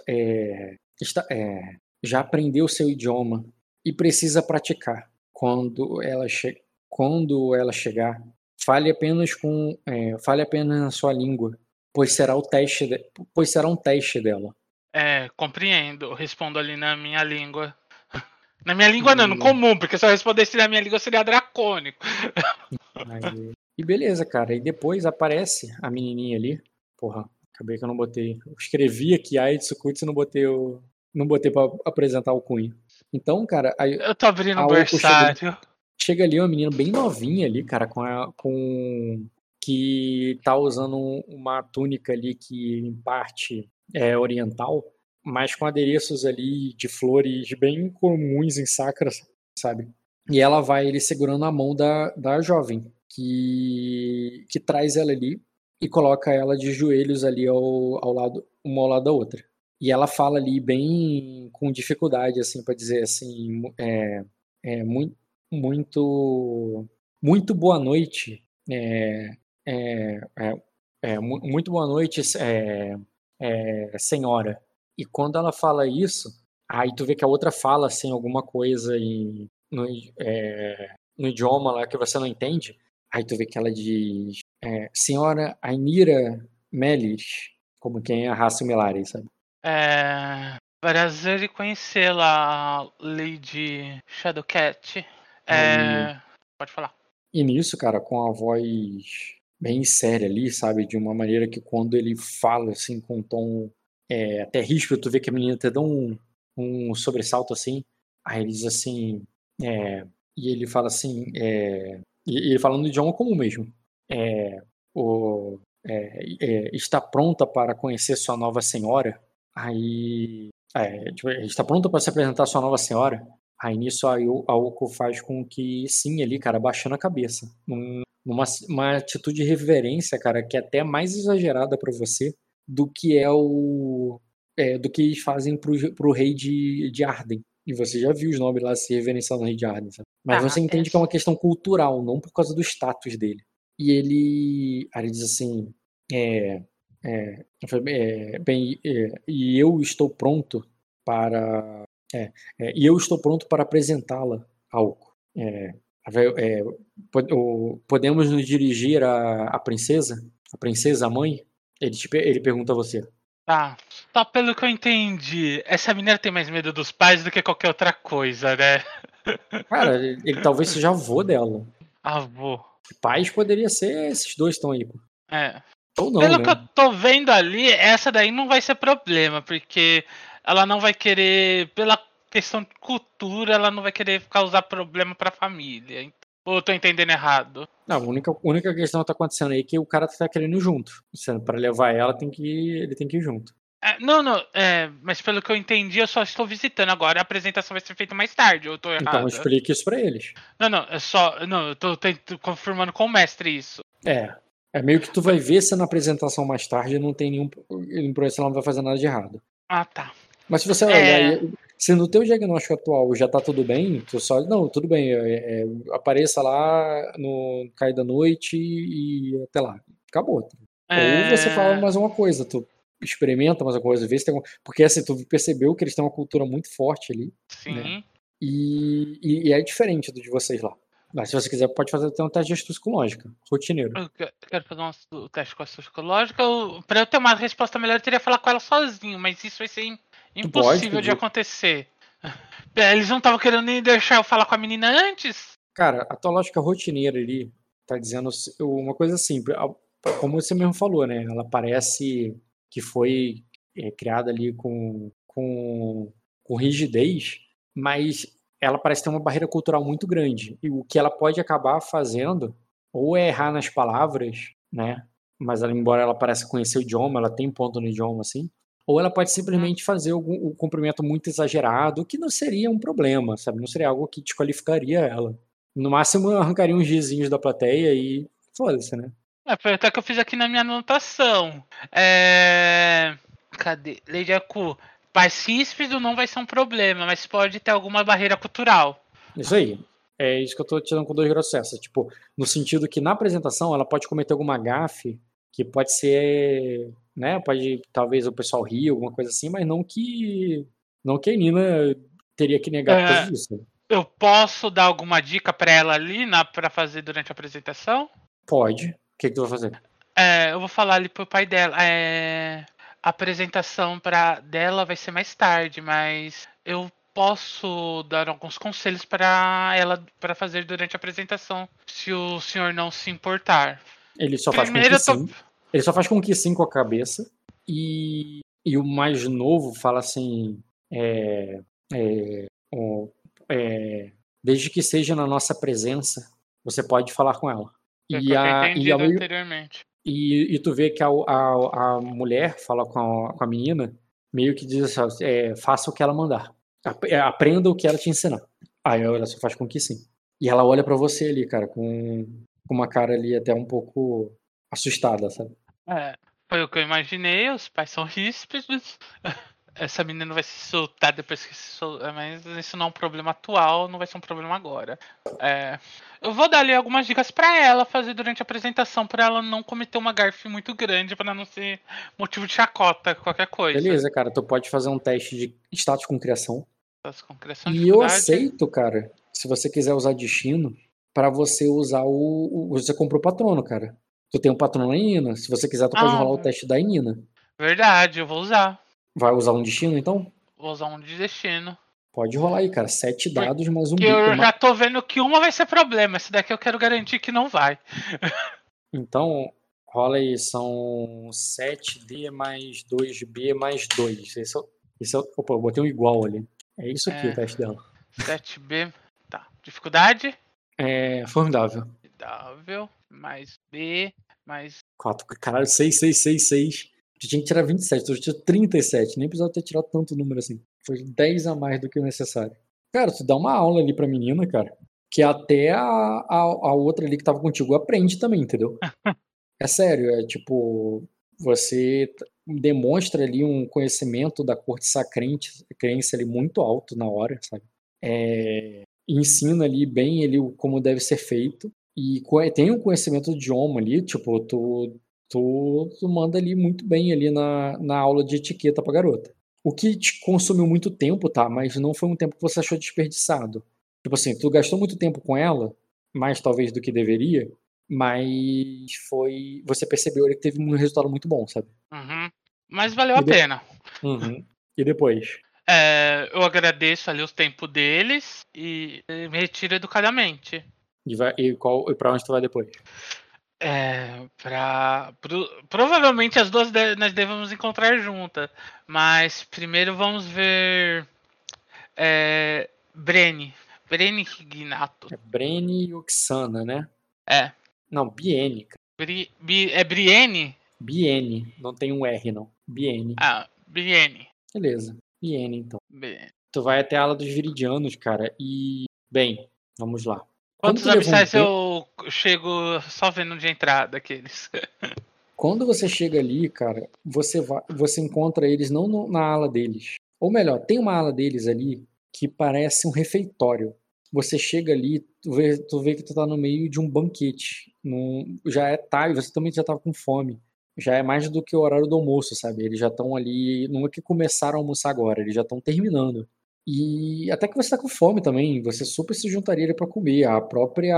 é, está, é, já aprendeu seu idioma e precisa praticar. Quando ela, che quando ela chegar, Fale apenas com, é, fale apenas na sua língua, pois será o teste, de, pois será um teste dela. É, compreendo. Respondo ali na minha língua. Na minha língua não, no comum, porque se eu respondesse na minha língua seria dracônico. Aí, e beleza, cara. E depois aparece a menininha ali. Porra, acabei que eu não botei. Eu escrevi aqui a e não botei o. Não botei pra apresentar o cunho. Então, cara. Aí, eu tô abrindo o berçário. Chega ali uma menina bem novinha ali, cara, com, a, com que tá usando uma túnica ali que em parte é oriental, mas com adereços ali de flores bem comuns em Sakura, sabe? E ela vai ele segurando a mão da, da jovem, que, que traz ela ali e coloca ela de joelhos ali ao, ao lado, uma ao lado da outra. E ela fala ali bem com dificuldade, assim, para dizer assim, é, é muito, muito muito boa noite é, é, é, é muito boa noite é, senhora. E quando ela fala isso aí tu vê que a outra fala assim alguma coisa em, no, no idioma lá que você não entende aí tu vê que ela diz senhora Ainira Melis como quem é a raça Milari, sabe é, prazer em conhecê-la Lady Shadowcat é... Pode falar. E nisso, cara, com a voz bem séria ali, sabe? De uma maneira que quando ele fala, assim, com um tom é, até ríspido, tu vê que a menina até dá um, um sobressalto assim. Aí ele diz assim, é, e ele fala assim, é, e ele falando no idioma comum mesmo. É, o, é, é, está pronta para conhecer sua nova senhora? Aí, é, tipo, está pronta para se apresentar sua nova senhora? Aí nisso a, Oko faz com que, sim, ali, cara, baixando a cabeça. Num, numa uma atitude de reverência, cara, que é até mais exagerada para você do que é o. É, do que eles fazem pro, pro rei de, de Arden. E você já viu os nobres lá se reverenciando no rei de Arden, sabe? Mas ah, você entende é. que é uma questão cultural, não por causa do status dele. E ele. Aí ele diz assim. É, é, é bem, é, e eu estou pronto para é, é, e eu estou pronto para apresentá-la ao. É, é podemos nos dirigir à, à princesa? A princesa, a mãe? Ele, te, ele pergunta a você. Tá, só pelo que eu entendi, essa menina tem mais medo dos pais do que qualquer outra coisa, né? Cara, ele, ele talvez seja avô dela. Avô. Pais poderia ser esses dois estão aí. É. Ou não, Pelo né? que eu tô vendo ali, essa daí não vai ser problema, porque ela não vai querer, pela questão de cultura, ela não vai querer causar problema pra família. Ou eu tô entendendo errado? Não, a única, única questão que tá acontecendo aí é que o cara tá querendo ir junto. Para levar ela, tem que, ele tem que ir junto. É, não, não, é, mas pelo que eu entendi, eu só estou visitando agora. A apresentação vai ser feita mais tarde, eu tô então, errado. Então explique isso pra eles. Não, não, é só. Não, eu tô, tô confirmando com o mestre isso. É. É meio que tu vai ver se na apresentação mais tarde não tem nenhum. Você não vai fazer nada de errado. Ah, tá. Mas se você olhar, é... se no teu diagnóstico atual já tá tudo bem, tu só, não, tudo bem, é, é, apareça lá no cair da noite e, até lá. Acabou. É... Ou você fala mais uma coisa, tu experimenta mais uma coisa, vê se tem alguma... Porque assim, tu percebeu que eles têm uma cultura muito forte ali. Né? Sim. Né? E, e, e, é diferente do de vocês lá. Mas se você quiser, pode fazer até um teste de astúcia psicológica, rotineiro. Eu quero fazer um teste com astúcia psicológica. Pra eu ter uma resposta melhor, eu teria que falar com ela sozinho, mas isso vai ser impossível de acontecer. É, eles não estavam querendo nem deixar eu falar com a menina antes? Cara, a tua lógica rotineira ali tá dizendo uma coisa simples. Como você mesmo falou, né? Ela parece que foi é criada ali com, com, com rigidez, mas ela parece ter uma barreira cultural muito grande. E o que ela pode acabar fazendo, ou é errar nas palavras, né? Mas ela, embora ela pareça conhecer o idioma, ela tem ponto no idioma, assim. Ou ela pode simplesmente fazer algum, um cumprimento muito exagerado, que não seria um problema, sabe? Não seria algo que desqualificaria ela. No máximo, arrancaria uns gizinhos da plateia e foda-se, né? É, foi até que eu fiz aqui na minha anotação. É... Cadê? Lady Aku. Pais ríspido não vai ser um problema, mas pode ter alguma barreira cultural. Isso aí. É isso que eu tô tirando com dois processos. Tipo, no sentido que na apresentação ela pode cometer alguma gafe que pode ser, né, pode talvez o pessoal rir, alguma coisa assim, mas não que não que a Nina teria que negar é, causa disso. Eu posso dar alguma dica para ela ali na para fazer durante a apresentação? Pode. O que, que tu vai fazer? É, eu vou falar ali pro pai dela. É, a apresentação para dela vai ser mais tarde, mas eu posso dar alguns conselhos para ela para fazer durante a apresentação, se o senhor não se importar. Ele só Primeiro faz com que tô... sim. Ele só faz com que sim com a cabeça e, e o mais novo fala assim, é, é, é, desde que seja na nossa presença, você pode falar com ela. e a, e a, anteriormente. E, e tu vê que a, a, a mulher fala com a, com a menina, meio que diz assim, é, faça o que ela mandar. É, aprenda o que ela te ensinar. Aí ela só faz com que sim. E ela olha para você ali, cara, com, com uma cara ali até um pouco assustada, sabe? É, foi o que eu imaginei, os pais são ríspidos. essa menina vai se soltar depois que se soltar, mas isso não é um problema atual, não vai ser um problema agora. É, eu vou dar ali algumas dicas para ela fazer durante a apresentação, para ela não cometer uma garfe muito grande, para não ser motivo de chacota, qualquer coisa. Beleza, cara, tu pode fazer um teste de status com criação. Status com criação. E eu aceito, cara, se você quiser usar destino, para você usar o, o, Você comprou o patrono, cara. Tu tem um patrono na Inina. Se você quiser, tu ah, pode rolar o teste da Inina. Verdade, eu vou usar. Vai usar um destino, então? Vou usar um de destino. Pode rolar aí, cara. Sete dados, mais um bico. Eu já tô vendo que uma vai ser problema. Esse daqui eu quero garantir que não vai. então, rola aí. São 7D mais 2B mais 2. Esse é, esse é, opa, eu botei um igual ali. É isso aqui é, o teste dela. 7B. Tá. Dificuldade? É formidável. Formidável. Mais B. Mais. 4. Caralho, 6, 6, 6, 6. Tinha que tirar 27, tu tinha 37. Nem precisava ter tirado tanto número assim. Foi 10 a mais do que o necessário. Cara, tu dá uma aula ali pra menina, cara. Que até a, a, a outra ali que tava contigo aprende também, entendeu? é sério, é tipo. Você demonstra ali um conhecimento da corte sacrente, crença ali muito alto na hora, sabe? É, ensina ali bem ele como deve ser feito e tem um conhecimento do idioma ali, tipo, tu tu, tu manda ali muito bem ali na, na aula de etiqueta pra garota. O que te consumiu muito tempo, tá? Mas não foi um tempo que você achou desperdiçado. Tipo assim, tu gastou muito tempo com ela, mais talvez do que deveria, mas foi. Você percebeu que teve um resultado muito bom, sabe? Uhum. Mas valeu e a de... pena. Uhum. E depois? É, eu agradeço ali o tempo deles e me retiro educadamente. E, vai, e, qual, e pra onde tu vai depois? É, pra, pro, provavelmente as duas de, nós devemos encontrar juntas, mas primeiro vamos ver é, Brene, Brene Rignato. É Brene e Oxana, né? É. Não, Biene. Bri, Bi, é Brienne? Biene, não tem um R não. Biene. Ah, Brienne. Beleza, Biene então. Tu vai até a ala dos Viridianos, cara, e bem, vamos lá. Quantos abissais eu chego só vendo de entrada aqueles? Quando você chega ali, cara, você, vai, você encontra eles não no, na ala deles. Ou melhor, tem uma ala deles ali que parece um refeitório. Você chega ali, tu vê, tu vê que tu tá no meio de um banquete. Num, já é tarde, você também já tava com fome. Já é mais do que o horário do almoço, sabe? Eles já estão ali. Não é que começaram a almoçar agora, eles já estão terminando. E até que você tá com fome também, você super se juntaria para comer. A própria.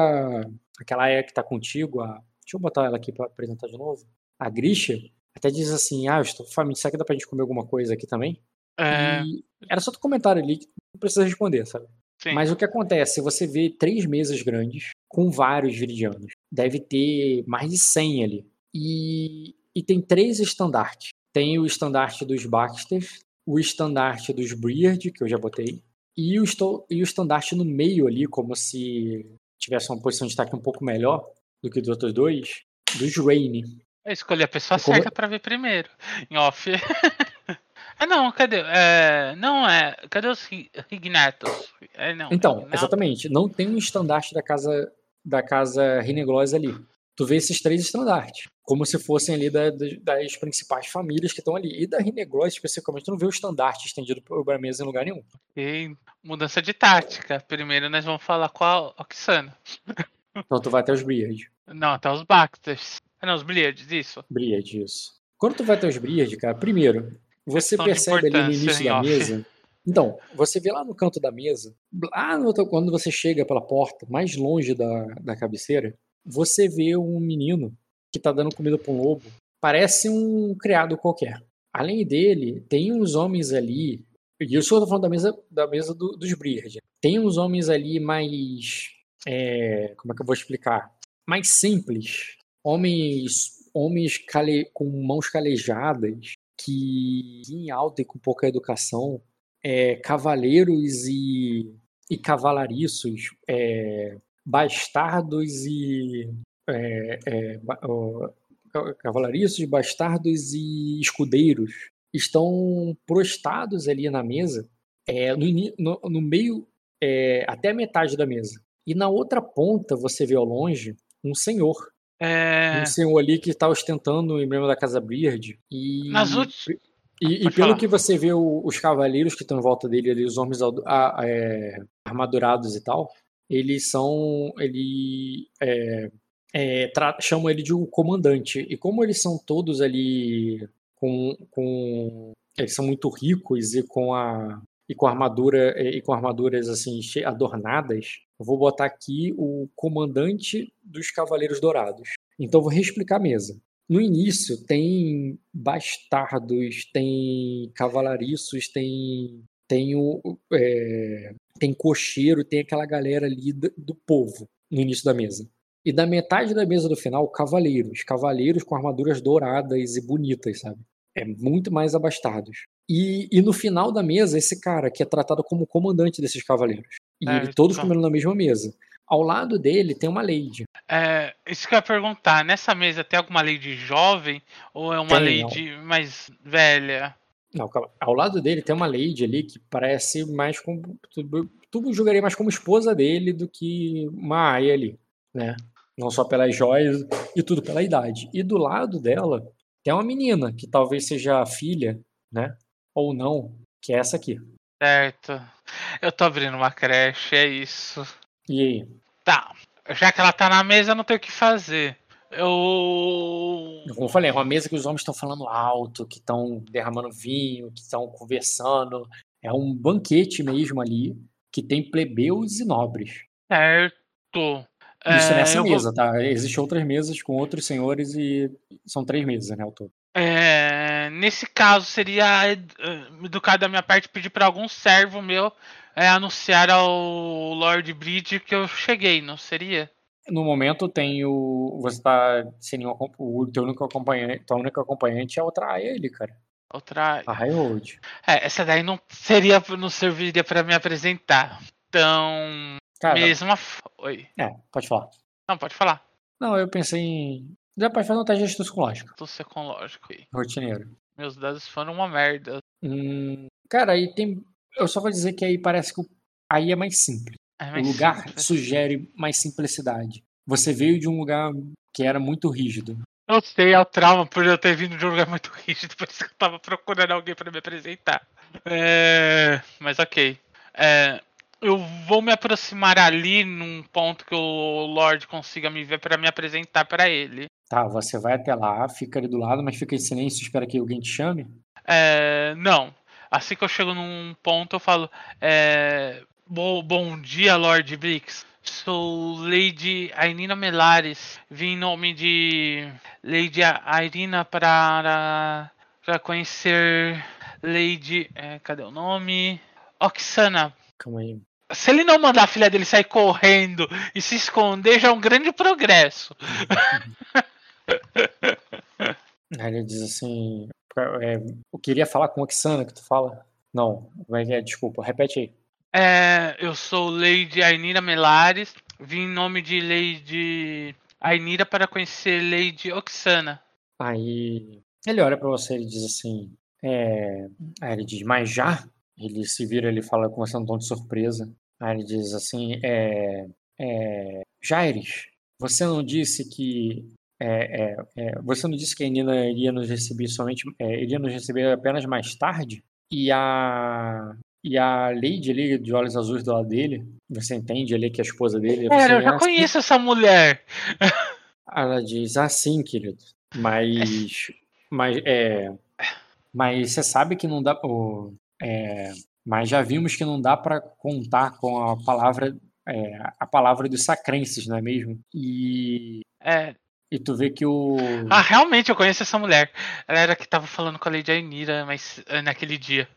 Aquela é que tá contigo, a. Deixa eu botar ela aqui para apresentar de novo. A Grisha até diz assim: Ah, eu estou faminto, será que dá pra gente comer alguma coisa aqui também? É... E era só tu comentário ali que não precisa responder, sabe? Sim. Mas o que acontece? Você vê três mesas grandes com vários viridianos. Deve ter mais de 100 ali. E, e tem três estandartes. tem o estandarte dos Baxters, o estandarte dos Briard, que eu já botei, e o, esto- e o estandarte no meio ali, como se tivesse uma posição de destaque um pouco melhor do que dos outros dois, dos Rain. Eu escolhi a pessoa Como- certa pra ver primeiro. Em off. ah, não, cadê? É, não é. Cadê os Ri- Rignatos? É, não, Então, exatamente, não tem um estandarte da casa da casa Reneglosa ali. Tu vê esses três estandartes, como se fossem ali da- da- das principais famílias que estão ali. E da Reneglosa, especificamente, tu não vê o estandarte estendido por a mesa em lugar nenhum. E mudança de tática. Primeiro nós vamos falar com a Oxana. Então tu vai até os Briard. Não, até os Baxters. Ah, não, os Bliards, isso. Briard, isso. Quando tu vai até os Briard, cara, primeiro, você Questão percebe ali no início da off. mesa. Então, você vê lá no canto da mesa, lá no outro- quando você chega pela porta, mais longe da, da cabeceira, você vê um menino que tá dando comida pra um lobo. Parece um criado qualquer. Além dele, tem uns homens ali. E eu tô falando da mesa, da mesa do- dos Briard. Tem uns homens ali mais. é, como é que eu vou explicar? Mais simples. Homens, homens cale- com mãos calejadas, que em alta e com pouca educação, é, cavaleiros e, e cavalariços, é, bastardos e. É, é, ó, cavalariços, bastardos e escudeiros estão prostrados ali na mesa, é, no, no- no meio, é, até a metade da mesa. E na outra ponta você vê ao longe um senhor. É, Um senhor ali que está ostentando o emblema da Casa Briard. E, Nas últimas- e, e pelo que você vê o- os cavaleiros que estão em volta dele, ali, os homens al- a- é, armadurados e tal, eles são. Ele, é, chamam ele de um comandante. E como eles são todos ali com. com eles são muito ricos e com a. E com armadura e com armaduras assim adornadas, vou botar aqui o comandante dos Cavaleiros Dourados. Então vou reexplicar a mesa. No início tem bastardos, tem cavalariços, tem tem o é, tem cocheiro, tem aquela galera ali do, do povo no início da mesa. E da metade da mesa do final, cavaleiros, cavaleiros com armaduras douradas e bonitas, sabe? É muito mais abastados. E, e no final da mesa, esse cara que é tratado como comandante desses cavaleiros. E ele, Certo. todos comendo na mesma mesa. Ao lado dele tem uma lady. é, isso que eu ia perguntar. Nessa mesa tem alguma lady jovem ou é uma Tem, lady mais velha? Não, calma. Ao lado dele tem uma lady ali que parece mais como. Tu, tu julgaria mais como esposa dele do que uma aia ali, né? Não só pelas joias e tudo pela idade. E do lado dela tem uma menina, que talvez seja a filha, né? Ou não, que é essa aqui. Certo. Eu tô abrindo uma creche, é isso. E aí? Tá. Já que ela tá na mesa, eu não tenho o que fazer. Eu. Como eu falei, é uma mesa que os homens estão falando alto, que estão derramando vinho, que estão conversando. É um banquete mesmo ali, que tem plebeus e nobres. Certo. Isso É, nessa eu vou- mesa, tá? Existem outras mesas com outros senhores e são três mesas, né, ao todo. É, nesse caso, seria eh, educado da minha parte pedir para algum servo meu é, anunciar ao Lord Bridge que eu cheguei, não seria? No momento tem o. Você tá sem nenhum O teu único acompanhante. Tua única acompanhante é a outra Aya ali, cara. Outra. A High Road. É, essa daí não seria, não serviria para me apresentar. Então, Cara, mesma. Oi. é, pode falar. Não, pode falar. Não, eu pensei em. Já pode fazer um teste de astúcia com lógica. Tô lógico aí. Rotineiro. Meus dados foram uma merda. Hum, cara, aí tem. Eu só vou dizer que aí parece que o- aí é mais simples. É O mais lugar simples. sugere mais simplicidade. Você veio de um lugar que era muito rígido. Eu sei, é o trauma por eu ter vindo de um lugar muito rígido, por isso que eu tava procurando alguém pra me apresentar. É, Mas ok. É, Eu vou me aproximar ali num ponto que o Lorde consiga me ver pra me apresentar pra ele. Tá, você vai até lá, fica ali do lado, mas fica em silêncio espera que alguém te chame. É, Não. Assim que eu chego num ponto, eu falo: é, Bo- Bom dia, Lord Brix. Sou Lady Ainina Melares. Vim em nome de Lady Ainina para, para conhecer Lady. é, cadê o nome? Oxana. Calma aí. Se ele não mandar a filha dele sair correndo e se esconder, já é um grande progresso. Aí ele diz assim: é, eu queria falar com Oxana que tu fala. Não, vai é, desculpa, repete aí. É, eu sou Lady Ainira Melares, vim em nome de Lady Ainira para conhecer Lady Oxana. Aí ele olha pra você e diz assim, é... aí ele diz, mas já? Ele se vira, ele fala com esse tom de surpresa. Aí ele diz assim, é... é... Jaires, você não disse que é, é, é, você não disse que a Nina iria nos receber somente é, iria nos receber apenas mais tarde? E a e a Lady ali de olhos azuis do lado dele você entende ali que é a esposa dele Cara, eu já conheço essa mulher. Ela diz assim querido mas mas é mas você sabe que não dá o, é, mas já vimos que não dá para contar com a palavra é, a palavra dos sacrenses, não é mesmo? E é, e tu vê que o. Ah, realmente eu conheço essa mulher. Ela era que tava falando com a Lady Ainira, mas eh, naquele dia.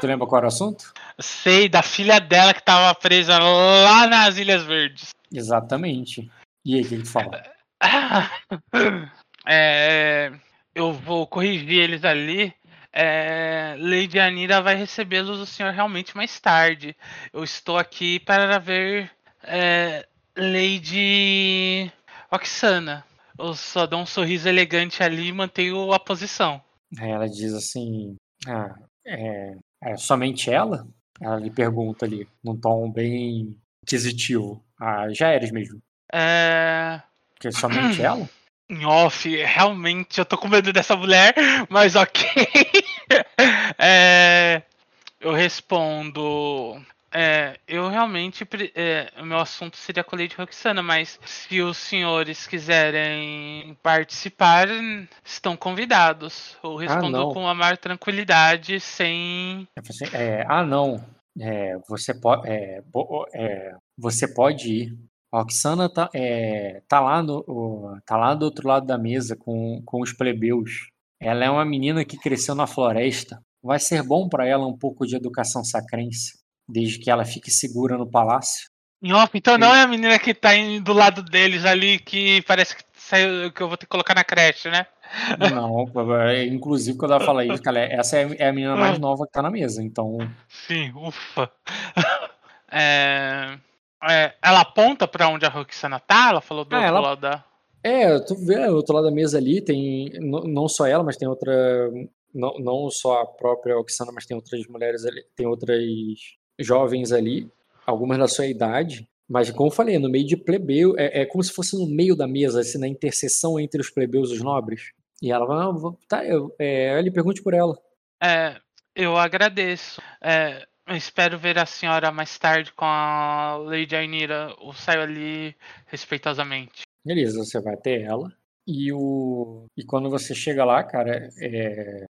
Tu lembra qual era o assunto? Sei, da filha dela que tava presa lá nas Ilhas Verdes. Exatamente. E aí, o que tu fala? É, eu vou corrigir eles ali. É, Lady Anira vai recebê-los o senhor realmente mais tarde. Eu estou aqui para ver é, Lady Oxana. Eu só dou um sorriso elegante ali e mantenho a posição. Ela diz assim: Ah, é, é somente ela? Ela lhe pergunta ali, num tom bem inquisitivo. Ah, já eres mesmo. É. Que é somente ela? Em off, realmente eu tô com medo dessa mulher, mas ok. é, eu respondo. É, eu realmente. É, o meu assunto seria a Lady Roxana, mas se os senhores quiserem participar, estão convidados. Eu respondo ah, com a maior tranquilidade, sem. É, ah, não. É, você, pode, é, é, você pode ir. A Oxana tá, é, tá, lá no, tá lá do outro lado da mesa com, com os plebeus. Ela é uma menina que cresceu na floresta. Vai ser bom para ela um pouco de educação sacrense desde que ela fique segura no palácio. Então não é a menina que tá do lado deles ali que parece que saiu que eu vou ter que colocar na creche, né? Não, é, inclusive quando ela fala isso, cara, essa é, é a menina mais ah. nova que tá na mesa, então. Sim, ufa. É, é, ela aponta para onde a Roxana tá? Ela falou do é, outro ela... lado da. É, tu vê o outro lado da mesa ali, tem não só ela, mas tem outra. Não, não só a própria Oxana, mas tem outras mulheres ali, tem outras jovens ali, algumas da sua idade, mas como eu falei, no meio de plebeu, é, é como se fosse no meio da mesa, assim, na interseção entre os plebeus e os nobres. E ela vai, ah, tá, eu, é, ele pergunte por ela. É, eu agradeço. É, espero ver a senhora mais tarde com a Lady Ainira. Eu saio ali respeitosamente. Beleza, você vai ter ela. E, o, e quando você chega lá, cara, é,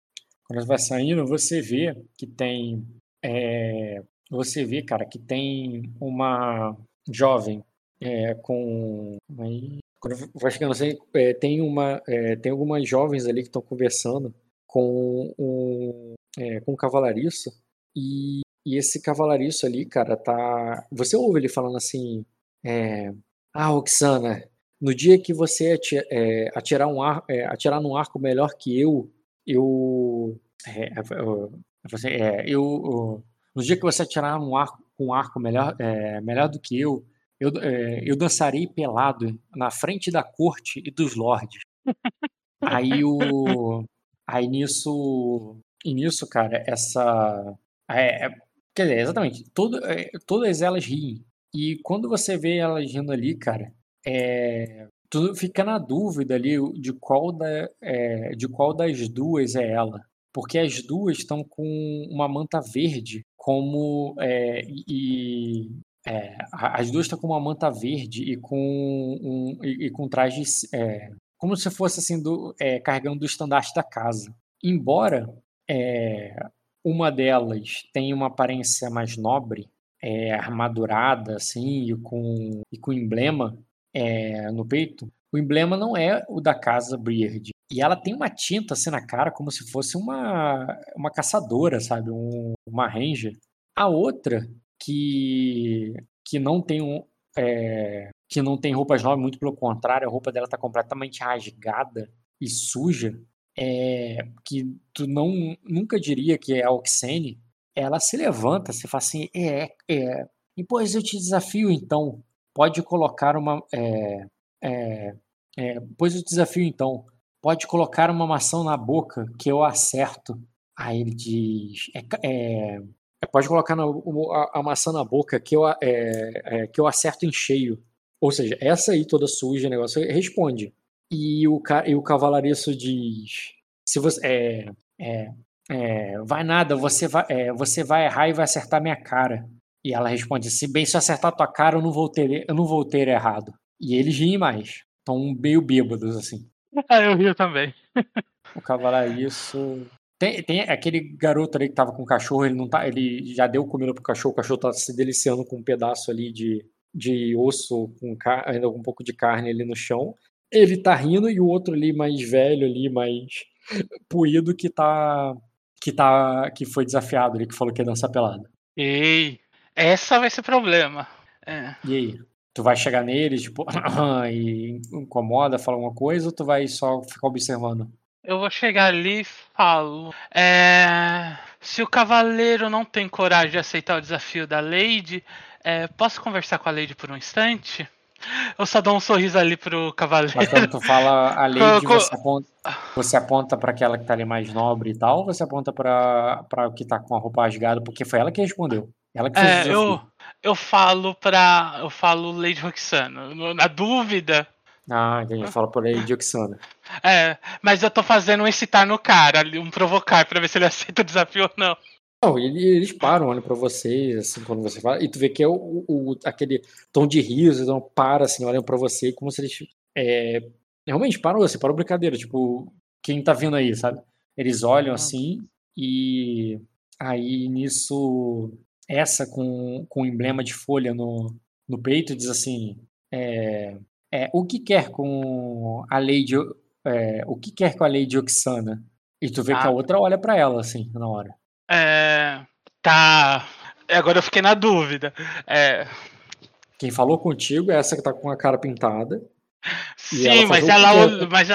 quando você vai saindo, você vê que tem é, você vê, cara, que tem uma jovem é, com. Aí, quando vai chegando assim, é, tem, uma, é, tem algumas jovens ali que estão conversando com um, é, com um cavalariço e, e esse cavalariço ali, cara, tá. Você ouve ele falando assim: é, Ah, Oxana, no dia que você atirar, é, atirar, um ar, atirar num arco melhor que eu, eu. É, eu no dia que você atirar um arco, um arco melhor, é, melhor do que eu, eu, é, eu dançarei pelado na frente da corte e dos lords. aí o. Aí nisso. E nisso, cara, essa. É, é, quer dizer, exatamente. Todo, é, todas elas riem. E quando você vê elas rindo ali, cara, é, tu fica na dúvida ali de qual, da, é, de qual das duas é ela. Porque as duas estão com uma manta verde como é, e é, as duas estão com uma manta verde e com um e, e com trajes é, como se fosse assim do, carregando o estandarte da casa. Embora é, uma delas tenha uma aparência mais nobre, é, armadurada assim e com e com emblema no peito, o emblema não é o da casa Beard. E ela tem uma tinta assim na cara, como se fosse uma, uma caçadora, sabe? Um, uma ranger. A outra, que, que não tem um. É, que não tem roupas novas, muito pelo contrário, a roupa dela tá completamente rasgada e suja. É, que tu não nunca diria que é a Oxene, ela se levanta, se fala assim, é, é, e pois eu te desafio então, pode colocar uma, é, é, é, pois eu desafio então, pode colocar uma maçã na boca que eu acerto. Aí ele diz, é, é, é pode colocar na, a, a, maçã na boca que eu, que eu acerto em cheio. Ou seja, essa aí toda suja, negócio, responde. E o, e o cavalariço diz: se você. É, é, é, vai nada, você vai, é, você vai errar e vai acertar minha cara. E ela responde: se bem se eu acertar tua cara, eu não vou ter, eu não vou ter errado. E eles riem mais. Estão meio bêbados, assim. Ah, eu rio também. o cavalariço. Tem, tem aquele garoto ali que tava com o cachorro, ele não tá. Ele já deu comida pro cachorro, o cachorro tá se deliciando com um pedaço ali de, de osso com ainda com um pouco de carne ali no chão. Ele tá rindo e o outro ali mais velho ali, mais puído que tá que tá que foi desafiado ali que falou que ia dançar pelada. Ei, essa vai ser problema. É. E aí? Tu vai chegar nele, tipo, e incomoda, fala alguma coisa, ou tu vai só ficar observando? Eu vou chegar ali e falo. É... Se o cavaleiro não tem coragem de aceitar o desafio da Lady, é, posso conversar com a Lady por um instante? Eu só dou um sorriso ali pro cavaleiro. Mas quando tu fala a Lady, você aponta, você aponta para aquela que tá ali mais nobre e tal, ou você aponta pra, pra o que tá com a roupa rasgada? Porque foi ela que respondeu. Ela que fez é, eu, eu falo pra. Eu falo Lady Roxana. Na dúvida. Ah, entendi. Fala por Lady Roxana. É, mas eu tô fazendo um excitar no cara, um provocar, pra ver se ele aceita o desafio ou não. Não, eles param, olham pra você, assim, quando você fala, e tu vê que é o, o aquele tom de riso, então para, assim, olham pra você como se eles é, realmente param, assim, param brincadeira, tipo, quem tá vindo aí, sabe? Eles olham assim, e aí nisso, essa com, com o emblema de folha no, no peito diz assim, é, é, o que quer com a lei de, é, o que quer com a lei de Oxana? E tu vê ah. que a outra olha para ela, assim, na hora. É. Tá. Agora eu fiquei na dúvida. É. Quem falou contigo é essa que tá com a cara pintada. Sim, ela mas, ela olhou, mas,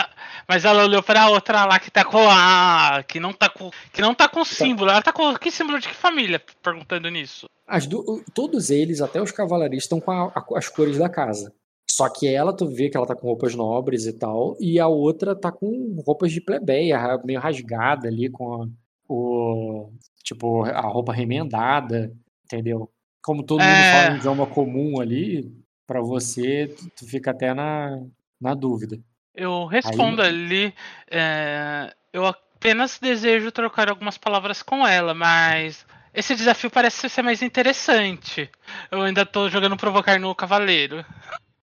mas ela olhou pra outra lá que tá com a. que não tá com. que não tá com tá. símbolo. Ela tá com. Que símbolo de que família? Perguntando nisso. Do, todos eles, até os cavalaristas, estão com a, a, as cores da casa. Só que ela, tu vê que ela tá com roupas nobres e tal, e a outra tá com roupas de plebeia, meio rasgada ali, com a, o tipo a roupa remendada, entendeu? Como todo é... mundo fala um idioma comum ali, para você, tu, tu, fica até na, na dúvida. Eu respondo Aí... ali, é, eu apenas desejo trocar algumas palavras com ela, mas esse desafio parece ser mais interessante. Eu ainda tô jogando provocar no cavaleiro.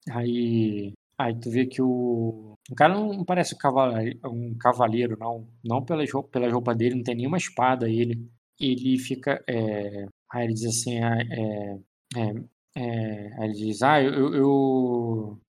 Aí, aí tu vê que o o cara não parece um cavaleiro, não. Não pela, pela roupa dele, não tem nenhuma espada ele. Ele fica. É... Aí ele diz assim: ah, é, é, é, aí ele diz: Ah, eu. eu...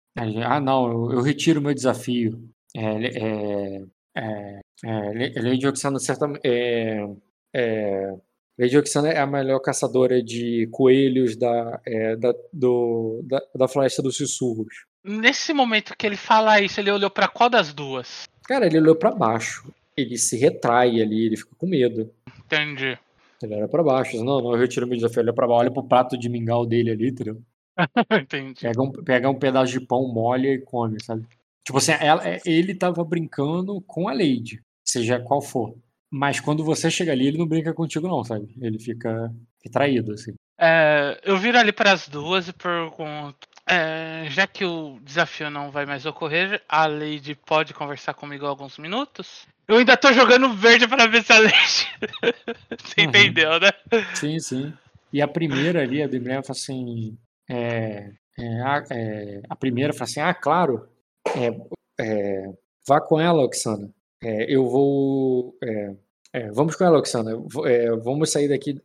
ah, não, eu, eu, retiro o meu desafio. É, é, é, é, Lady Oxana certamente. É, é, Lady Oxana é a melhor caçadora de coelhos da, é, da, do, da, da Floresta dos Sussurros. Nesse momento que ele fala isso, ele olhou para qual das duas? Cara, ele olhou para baixo. Ele se retrai ali, ele fica com medo. Entendi. Ele olha pra baixo. Não, não, eu retiro meu desafio. Olha pra baixo, olha pro prato de mingau dele ali, entendeu? Entendi. Pega um, pega um pedaço de pão, molha e come, sabe? Tipo assim, ela, é, ele tava brincando com a Lady, seja qual for. Mas quando você chega ali, ele não brinca contigo, não, sabe? Ele fica retraído, assim. É, eu viro ali para as duas e pergunto: é, já que o desafio não vai mais ocorrer, a Lady pode conversar comigo alguns minutos? Eu ainda tô jogando verde para ver se a Lady. Você uhum. entendeu, né? Sim, sim. E a primeira ali, a Bíblia fala assim. É, é, a, é, a, primeira fala assim: ah, claro, é, é, vá com ela, Oxana. eu vou. vamos com ela, Oxana. vamos sair daqui.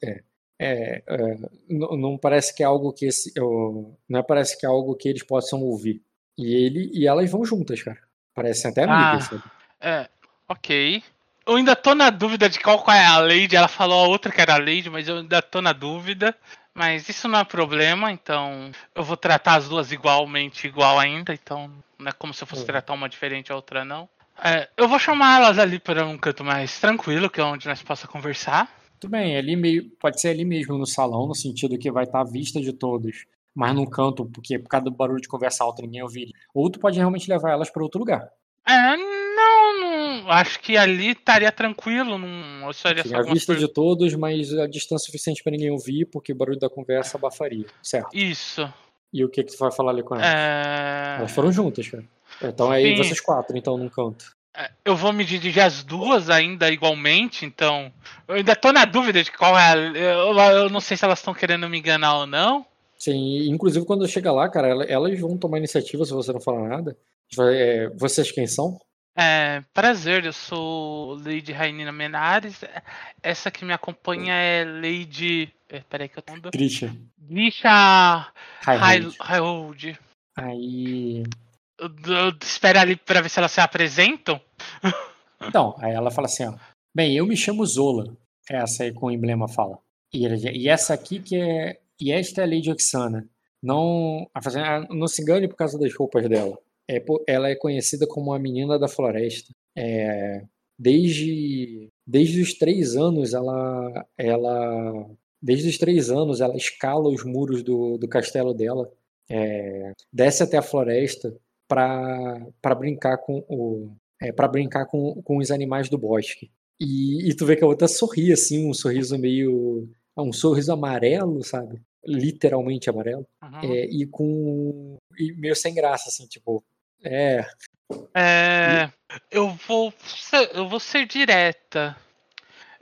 É, é, não, não, parece que é algo que esse, não é, parece que é algo que eles possam ouvir. E ele e elas vão juntas, cara. Parecem até amigas. Ah, é, ok. Eu ainda tô na dúvida de qual, qual é a Lady. Ela falou a outra que era a Lady, mas eu ainda tô na dúvida. Mas isso não é problema, então eu vou tratar as duas igualmente igual ainda, então não é como se eu fosse é. tratar uma diferente a outra não. É, eu vou chamar elas ali para um canto mais tranquilo, que é onde nós possa conversar. Tudo bem, ali meio, pode ser ali mesmo no salão, no sentido que vai estar à vista de todos, mas num canto, porque por causa do barulho de conversa alta ninguém ouvir. Ou tu pode realmente levar elas para outro lugar. É, não, não, acho que ali estaria tranquilo, não seria Sim, só à vista coisas- de todos, mas a distância suficiente para ninguém ouvir, porque o barulho da conversa abafaria, certo? Isso. E o que que tu vai falar ali com elas? É... Elas foram juntas, cara. Então aí Sim. vocês quatro, então, num canto. É, Eu vou me dirigir as duas ainda igualmente, então. Eu ainda tô na dúvida de qual é a. Eu, eu não sei se elas estão querendo me enganar ou não. Sim, inclusive quando chega lá, cara, ela- elas vão tomar iniciativa se você não falar nada. É, vocês quem são? É, prazer, eu sou Lady Rainina Menares. Essa que me acompanha é Lady. é, Peraí que eu tô. Christian. Grisha Highhold. Highhold. Aí. Espero ali pra ver se elas se apresentam. Então, aí ela fala assim, ó. Bem, eu me chamo Zola. Essa aí com o emblema fala. E, e essa aqui que é. E esta é a Lady Oxana. Não, não se engane por causa das roupas dela. É, ela é conhecida como a menina da floresta. É, desde, desde os três anos, ela, ela. Desde os três anos, ela escala os muros do, do castelo dela. é, desce até a floresta para brincar com o, é, para brincar com, com os animais do bosque. E, e tu vê que a outra sorri assim, um sorriso meio. é um sorriso amarelo, sabe? Literalmente amarelo. Uhum. É, e com. E meio sem graça, assim, tipo. É. É, eu vou ser, eu vou ser direta.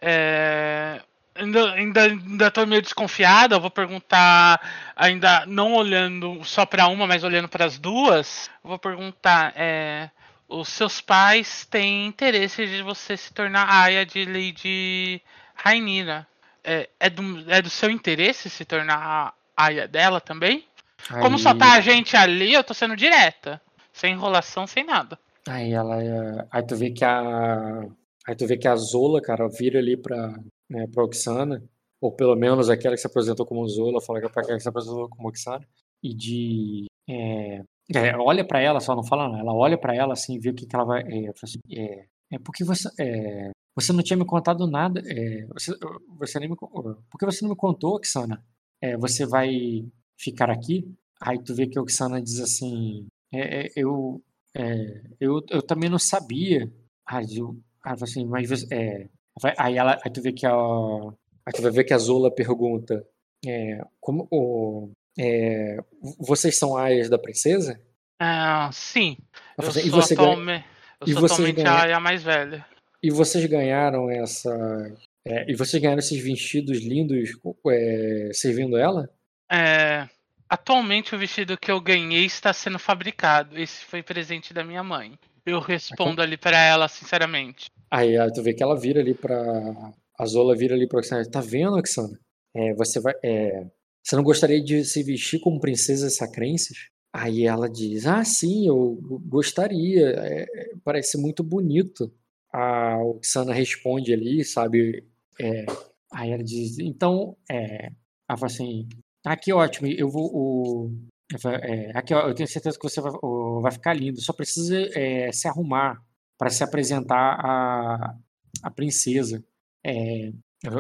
É, ainda, ainda, ainda tô meio desconfiada. Eu vou perguntar, ainda não olhando só para uma, mas olhando para as duas. Vou perguntar: é, os seus pais têm interesse de você se tornar aia de Lady Rainira? É, é, do, é do seu interesse se tornar a aia dela também? Como só aí- tá a gente ali, eu tô sendo direta. Sem enrolação, sem nada. Aí ela. Aí tu vê que a. Aí tu vê que a Zola, cara, vira ali pra, né, pra Oxana, ou pelo menos aquela que se apresentou como Zola, fala que é aquela que se apresentou como Oxana, e de. é, é, olha pra ela, só não fala nada, ela olha pra ela assim, vê o que, que ela vai. É, assim, é, é porque você. É, você não tinha me contado nada. É, você, você nem me, por que você não me contou, Oxana? É, você vai ficar aqui? Aí tu vê que a Oxana diz assim. É, é, eu, é, eu, eu também não sabia. Aí, eu, assim, mas você, é, aí ela, aí tu vê que a, aí tu vai ver que a Zola pergunta, é, como o, é, vocês são aias da princesa? Ah, sim. Eu assim, e sou, você ganha- atualme- eu e sou vocês atualmente ganham- a aia mais velha. E vocês ganharam essa, é, e vocês ganharam esses vestidos lindos é, servindo ela? É, atualmente o vestido que eu ganhei está sendo fabricado. Esse foi presente da minha mãe. Eu respondo ali pra ela, sinceramente. Aí, tu vê que ela vira ali pra. A Zola vira ali pra Oxana. Tá vendo, Oxana? É, você vai. é, você não gostaria de se vestir como princesa sacrenses? Aí ela diz: Ah, sim, eu gostaria. é, parece muito bonito. A Oxana responde ali, sabe? é, aí ela diz: Então, é, ela fala assim: Ah, que ótimo, eu vou. O, é, aqui, ó, eu tenho certeza que você vai, vai ficar lindo. Só precisa é, se arrumar para se apresentar a, a princesa. É,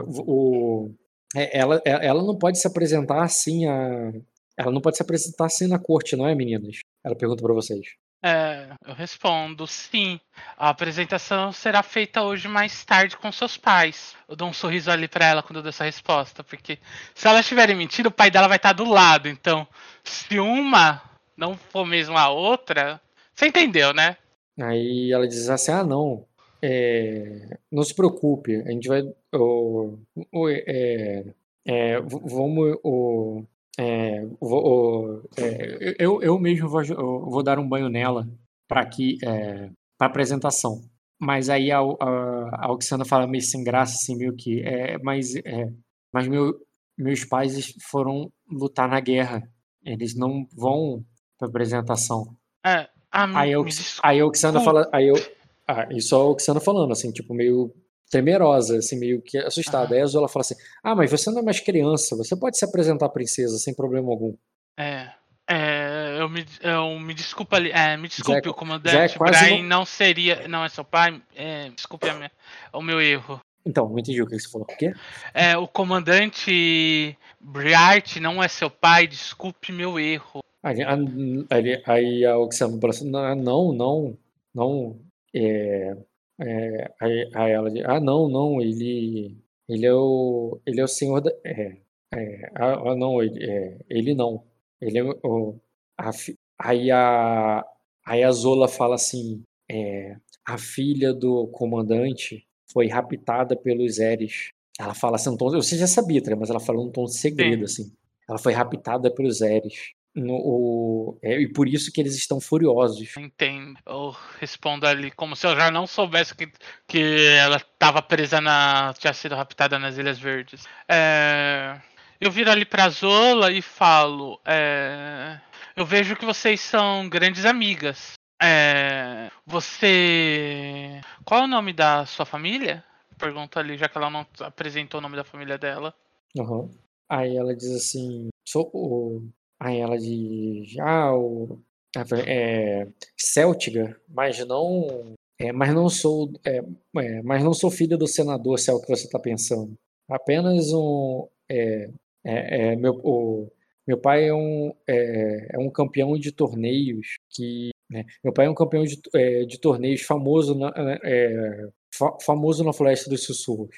o, é, ela, é- ela não pode se apresentar assim a, ela não pode se apresentar assim na corte, não é, meninas? Ela pergunta para vocês. É, eu respondo sim. A apresentação será feita hoje mais tarde com seus pais. Eu dou um sorriso ali pra ela quando eu dou essa resposta, porque se elas tiverem mentido, o pai dela vai estar do lado. Então, se uma não for mesmo a outra, você entendeu, né? Aí ela diz assim: Ah, não, é, não se preocupe, a gente vai. o- o- é, é, vamos. o- é, vou- é, eu, eu mesmo vou, vou dar um banho nela para que é, para apresentação. Mas aí a, a, a Oxana fala meio sem graça, assim, meio que. É, mas mas meu, meus pais foram lutar na guerra. Eles não vão para apresentação. É, ah, Aí, me eu, aí a Oxana fala. Aí eu, ah, isso a Oxana falando, assim, tipo, meio temerosa, assim, meio que assustada. Aham. Aí a Zola fala assim: Ah, mas você não é mais criança, você pode se apresentar à princesa sem problema algum. É, é, eu me, eu me desculpa ali. É, me desculpe, é- o comandante. é Brian não seria. Não é seu pai. É, desculpe minha- o meu erro. Então, não entendi o que você falou. O quê? É, o comandante Briart não é seu pai, desculpe meu erro. Aí, a- Oxana falou assim, "Não, não, não, não, é, é, aí, aí ela diz, ah, não, não, ele, ele é o, ele é o senhor da, é, é, ah, ah, não, ele, é, ele não, ele é o, a, aí a, aí a Zola fala assim, é, a filha do comandante foi raptada pelos Eres. Ela fala assim, um tom, você já sabia, mas ela fala num tom de segredo, assim. Ela foi raptada pelos Eres. No, o- é, e por isso que eles estão furiosos. Entendo. Eu respondo ali como se eu já não soubesse que, que ela estava presa na. tinha sido raptada nas Ilhas Verdes. É, eu viro ali pra Zola e falo. é, eu vejo que vocês são grandes amigas. É, você. Qual é o nome da sua família? Pergunto ali, já que ela não apresentou o nome da família dela. Aham. Aí ela diz assim, sou. Aí ela diz, ah, o... é, Céltiga, mas não, é, mas não sou, é, é, mas não sou filha do senador, se é o que você está pensando. Apenas um, é, é, é, meu, o, meu pai é um, é, um campeão de torneios que, né, meu pai é um campeão de, de torneios famoso na, é, fa- famoso na Floresta dos Sussurros.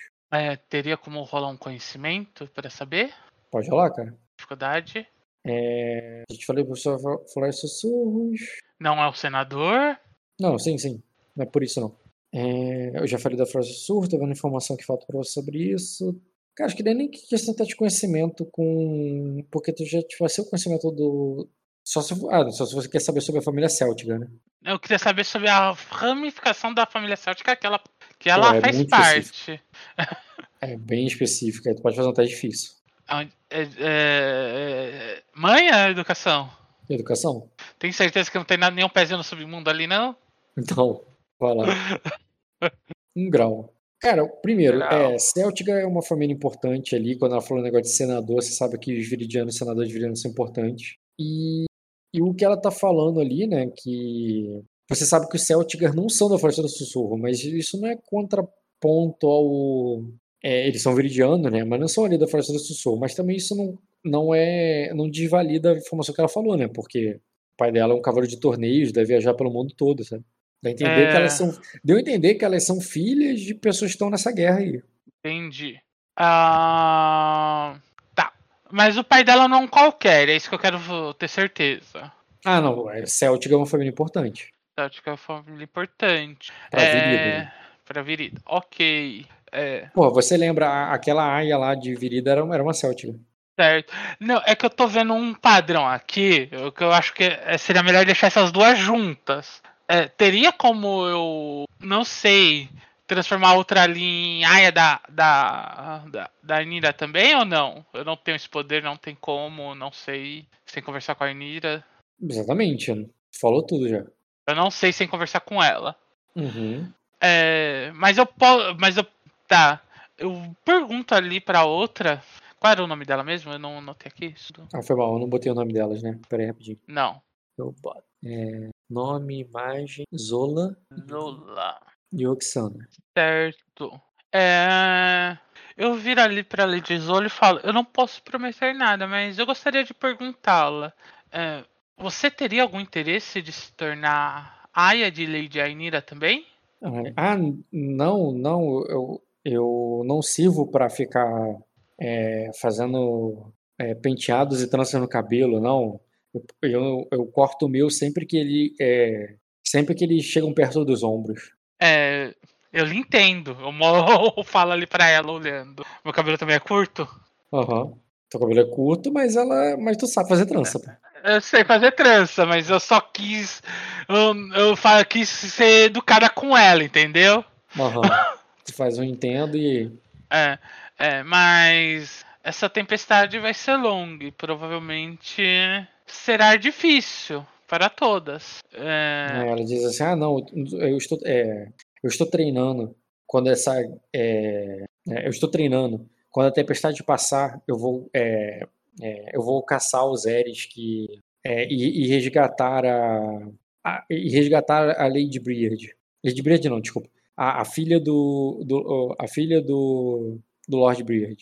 Teria como rolar um conhecimento para saber? Pode rolar, cara? Dificuldade? É, a gente pro professor Floresta dos Sussurros. Não é o senador? Não, sim, sim. Não é por isso, não. É, eu já falei da Floresta dos Sussurros, tô vendo informação que falta pra você sobre isso. Cara, acho que nem questão tá de conhecimento com. Porque tu já vai ser o conhecimento do. Só se, ah, só se você quer saber sobre a família Céltica, né? Eu queria saber sobre a ramificação da família céltica que ela, que ela é faz parte. É bem específico, aí tu pode fazer um teste difícil. É- é- é- Mãe é educação? Educação? Tem certeza que não tem nada, nenhum pezinho no submundo ali, não? Então, vai lá. Um grau. Cara, primeiro, Grau. é, Céltica é uma família importante ali. Quando ela falou o negócio de senador, você sabe que os viridianos e senadores viridianos são importantes. E, e o que ela tá falando ali, né, que você sabe que os Celtigas não são da Floresta do Sussurro, mas isso não é contraponto ao. É, eles são viridianos, né, mas não são ali da Floresta do Sussurro. Mas também isso não, não é. não desvalida a informação que ela falou, né, porque o pai dela é um cavaleiro de torneios, deve viajar pelo mundo todo, sabe? Dá entender que É. elas são. Deu a entender que elas são filhas de pessoas que estão nessa guerra aí. Entendi. Ah, Tá. Mas o pai dela não é um qualquer, é isso que eu quero ter certeza. Ah, não. é, Celtic é uma família importante. Céltica é uma família importante. Pra é... Virida. né? Pra Virida. Ok. É. Pô, você lembra, aquela aia lá de Virida era, era uma Celtic. Certo. Não, é que eu tô vendo um padrão aqui, o que eu acho que é- seria melhor deixar essas duas juntas. É, teria como eu, não sei, transformar outra ali em Aya da, da, da, da Anira também ou não? Eu não tenho esse poder, não tem como, não sei, sem conversar com a Anira. Exatamente. Falou tudo já. Eu não sei sem conversar com ela. Uhum. É, mas eu posso. Mas eu. Tá. Eu pergunto ali pra outra. Qual era o nome dela mesmo? Eu não anotei aqui. Isso. Ah, foi mal, eu não botei o nome delas, né? Pera aí rapidinho. Não. Eu boto. É, nome, imagem, Zola Lola. e Oxana. Certo. É. Eu viro ali pra Lady Zola e falo: Eu não posso prometer nada, mas eu gostaria de perguntá-la. é, você teria algum interesse de se tornar Aya de Lady Ainira também? Ah, não, não, eu, eu não sirvo pra ficar é, fazendo é, penteados e tranças no cabelo, não. Eu, eu, eu corto o meu sempre que ele é, sempre que eles chegam perto dos ombros. É. Eu lhe entendo. Eu mo- falo ali pra ela olhando. Meu cabelo também é curto? Aham. Teu cabelo é curto, mas ela, mas tu sabe fazer trança, pô. Eu sei fazer trança, mas eu só quis. Eu, eu quis ser educada com ela, entendeu? Aham. Tu faz um entendo e É, é, mas essa tempestade vai ser longa e provavelmente será difícil para todas. É, Aí ela diz assim: Ah, não, eu estou, é, eu estou treinando. Quando essa. é, é, eu estou treinando. Quando a tempestade passar, eu vou, é, é, eu vou caçar os Eres que, é, e, e, resgatar a, a, e resgatar a Lady Briard. Lady Briard não, desculpa. A, a filha do, do a filha do, do Lord Briard.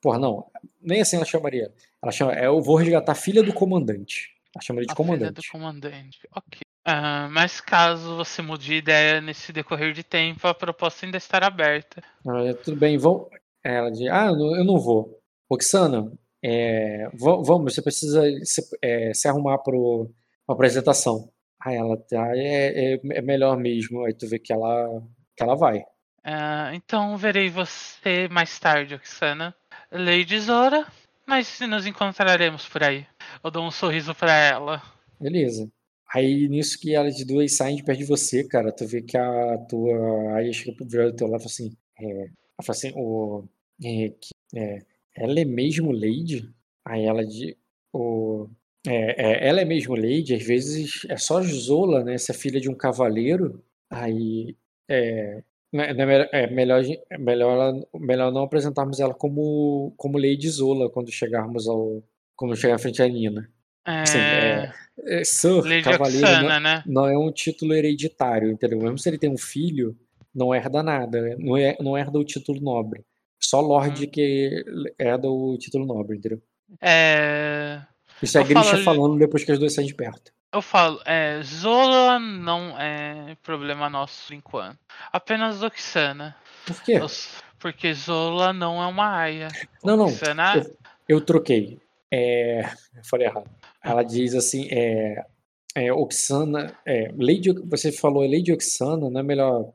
Porra, não. Nem assim ela chamaria. Ela chama, é, eu vou resgatar a filha do comandante. Ela chama de a comandante. Filha do comandante. Ok. Uh, mas caso você mude de ideia nesse decorrer de tempo, a proposta ainda estará aberta. Ah, tudo bem, vão. Ela diz, ah, eu não vou. Roxana, é, vamos, você precisa se, é, se arrumar para a apresentação. Ela tá, é, é, é, melhor mesmo. Aí tu vê que ela, que ela vai. Uh, então verei você mais tarde, Oxana. Lady Zora, mas nos encontraremos por aí. Eu dou um sorriso para ela. Beleza. Aí nisso que elas duas saem de perto de você, cara, tu vê que a tua. Aí chega pro do teu lado e fala assim. É... Ela fala assim, o. É, é, ela é mesmo Lady? Aí ela de. O, é, é, ela é mesmo Lady, às vezes é só Zola, né? Essa filha de um cavaleiro. Aí. É, né, né, é melhor, é melhor, melhor não apresentarmos ela como, como Lady Zola quando chegarmos ao. Quando chegar à frente da Nina. Assim, é, é, Sir, Lady Cavaleiro, Oxana, não, né? não é um título hereditário, entendeu? Mesmo se ele tem um filho, não herda nada, né? não, é, não herda o título nobre. Só Lorde hum. que herda o título nobre, entendeu? É... Isso é a Grisha falo... falando depois que as duas saem de perto. Eu falo, é, Zola não é problema nosso por enquanto. Apenas Oxana. Por quê? Porque Zola não é uma aia. Não, não. Oxana... Eu, eu troquei. É, eu falei errado. Ela diz assim, é, é Oxana, é, Lady, você falou Lady Oxana, não é melhor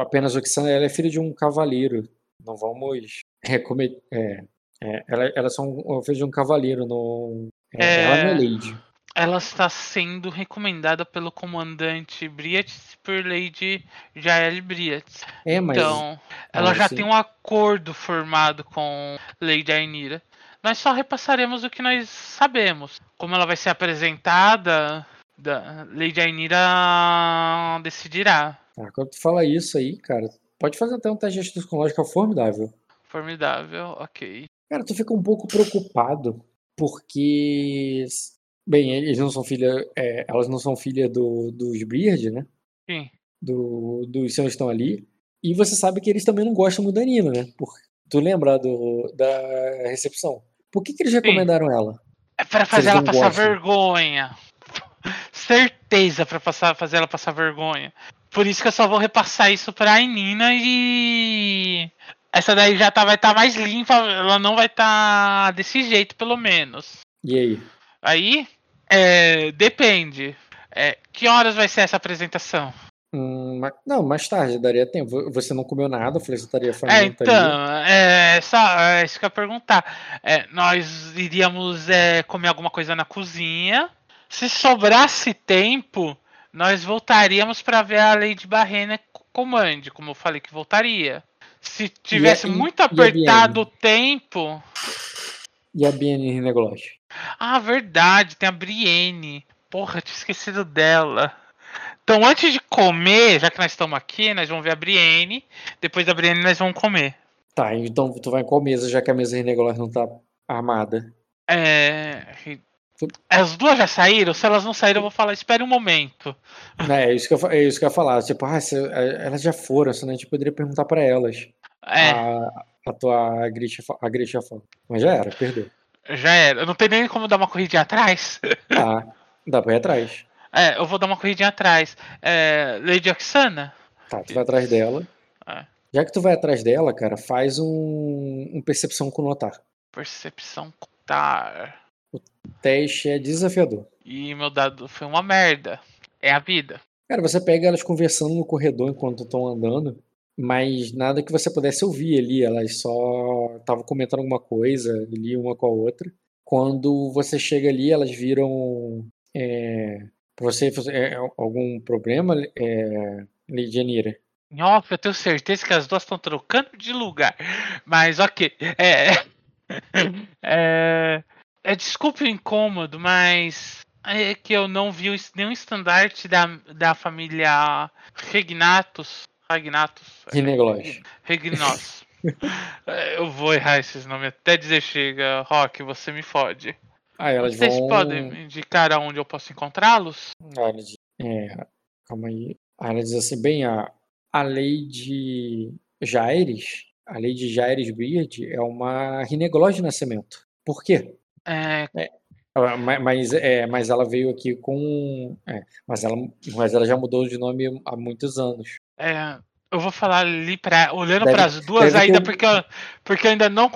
apenas Oxana, ela é filha de um cavaleiro. Não vamos recometer. É, é, ela, ela é só um, filha de um cavaleiro. Não, é, ela não é Lady. Ela está sendo recomendada pelo comandante Briatz por Lady Jael Briatz. É, mas... Então, ela ah, já sim. tem um acordo formado com Lady Ainira nós só repassaremos o que nós sabemos. Como ela vai ser apresentada, da Lady Ainira decidirá. Ah, quando tu fala isso aí, cara, pode fazer até um teste de lógica formidável. Formidável, ok. Cara, tu fica um pouco preocupado porque. Bem, eles não são filha. É, elas não são filha do, dos Beard, né? Sim. Do, dos senhores estão ali. E você sabe que eles também não gostam muito da Nina, né? Por, tu lembra do, da recepção? Por que, que eles recomendaram Sim. ela? É pra fazer ela passar gostam? vergonha. Certeza pra passar, fazer ela passar vergonha. Por isso que eu só vou repassar isso pra Nina e. Essa daí já tá, vai estar tá mais limpa, ela não vai estar tá desse jeito, pelo menos. E aí? Aí, é, depende. É, que horas vai ser essa apresentação? Hum, não, mais tarde, daria tempo. Você não comeu nada, eu falei que você estaria fazendo. É, então, é, só, é isso que eu ia perguntar. É, nós iríamos é, comer alguma coisa na cozinha. Se sobrasse tempo, nós voltaríamos para ver a Lady Barrena comande, como eu falei que voltaria. Se tivesse muito apertado o tempo. E a Brienne Negócio? Ah, verdade, tem a Brienne. Porra, tinha esquecido dela. Então, antes de comer, já que nós estamos aqui, nós vamos ver a Brienne. Depois da Brienne, nós vamos comer. Tá, então tu vai com a mesa, já que a mesa Renegolar não tá armada. É. As duas já saíram? Se elas não saíram, eu vou falar, espere um momento. É, é isso que eu, é isso que eu ia falar. Tipo, ah, se, é, elas já foram, senão a gente poderia perguntar pra elas. É. A, a tua a Grisha, a Grisha fala. Mas já era, perdeu. Já era. Não tem nem como dar uma corridinha atrás. Ah, dá pra ir atrás. É, eu vou dar uma corridinha atrás. É, Lady Oxana? Tá, tu vai atrás dela. É. Já que tu vai atrás dela, cara, faz um, um percepção com notar. Percepção com notar. Teste é desafiador. E meu dado foi uma merda. É a vida. Cara, você pega elas conversando no corredor enquanto estão andando, mas nada que você pudesse ouvir ali. Elas só estavam comentando alguma coisa ali uma com a outra. Quando você chega ali, elas viram é, você é, algum problema, é, Lidianira? Nossa, eu tenho certeza que as duas estão trocando de lugar. Mas ok. É, é, é, desculpe o incômodo, mas é que eu não vi nenhum estandarte da, da família Regnatus. Regnatus. Regnos. Regnos. eu vou errar esses nomes até dizer chega. Rock, você me fode. Aí elas Vocês vão. podem me indicar aonde eu posso encontrá-los? É, calma aí. Aí ela diz assim, bem, a, a lei de Jaires, a lei de Jaires Beard é uma rineglose de nascimento. Por quê? É, ma- Mas, é, mas ela veio aqui com. é, mas, ela, mas ela já mudou de nome há muitos anos. é, eu vou falar ali pra, olhando para as duas ter ainda, um- porque eu, porque eu ainda não,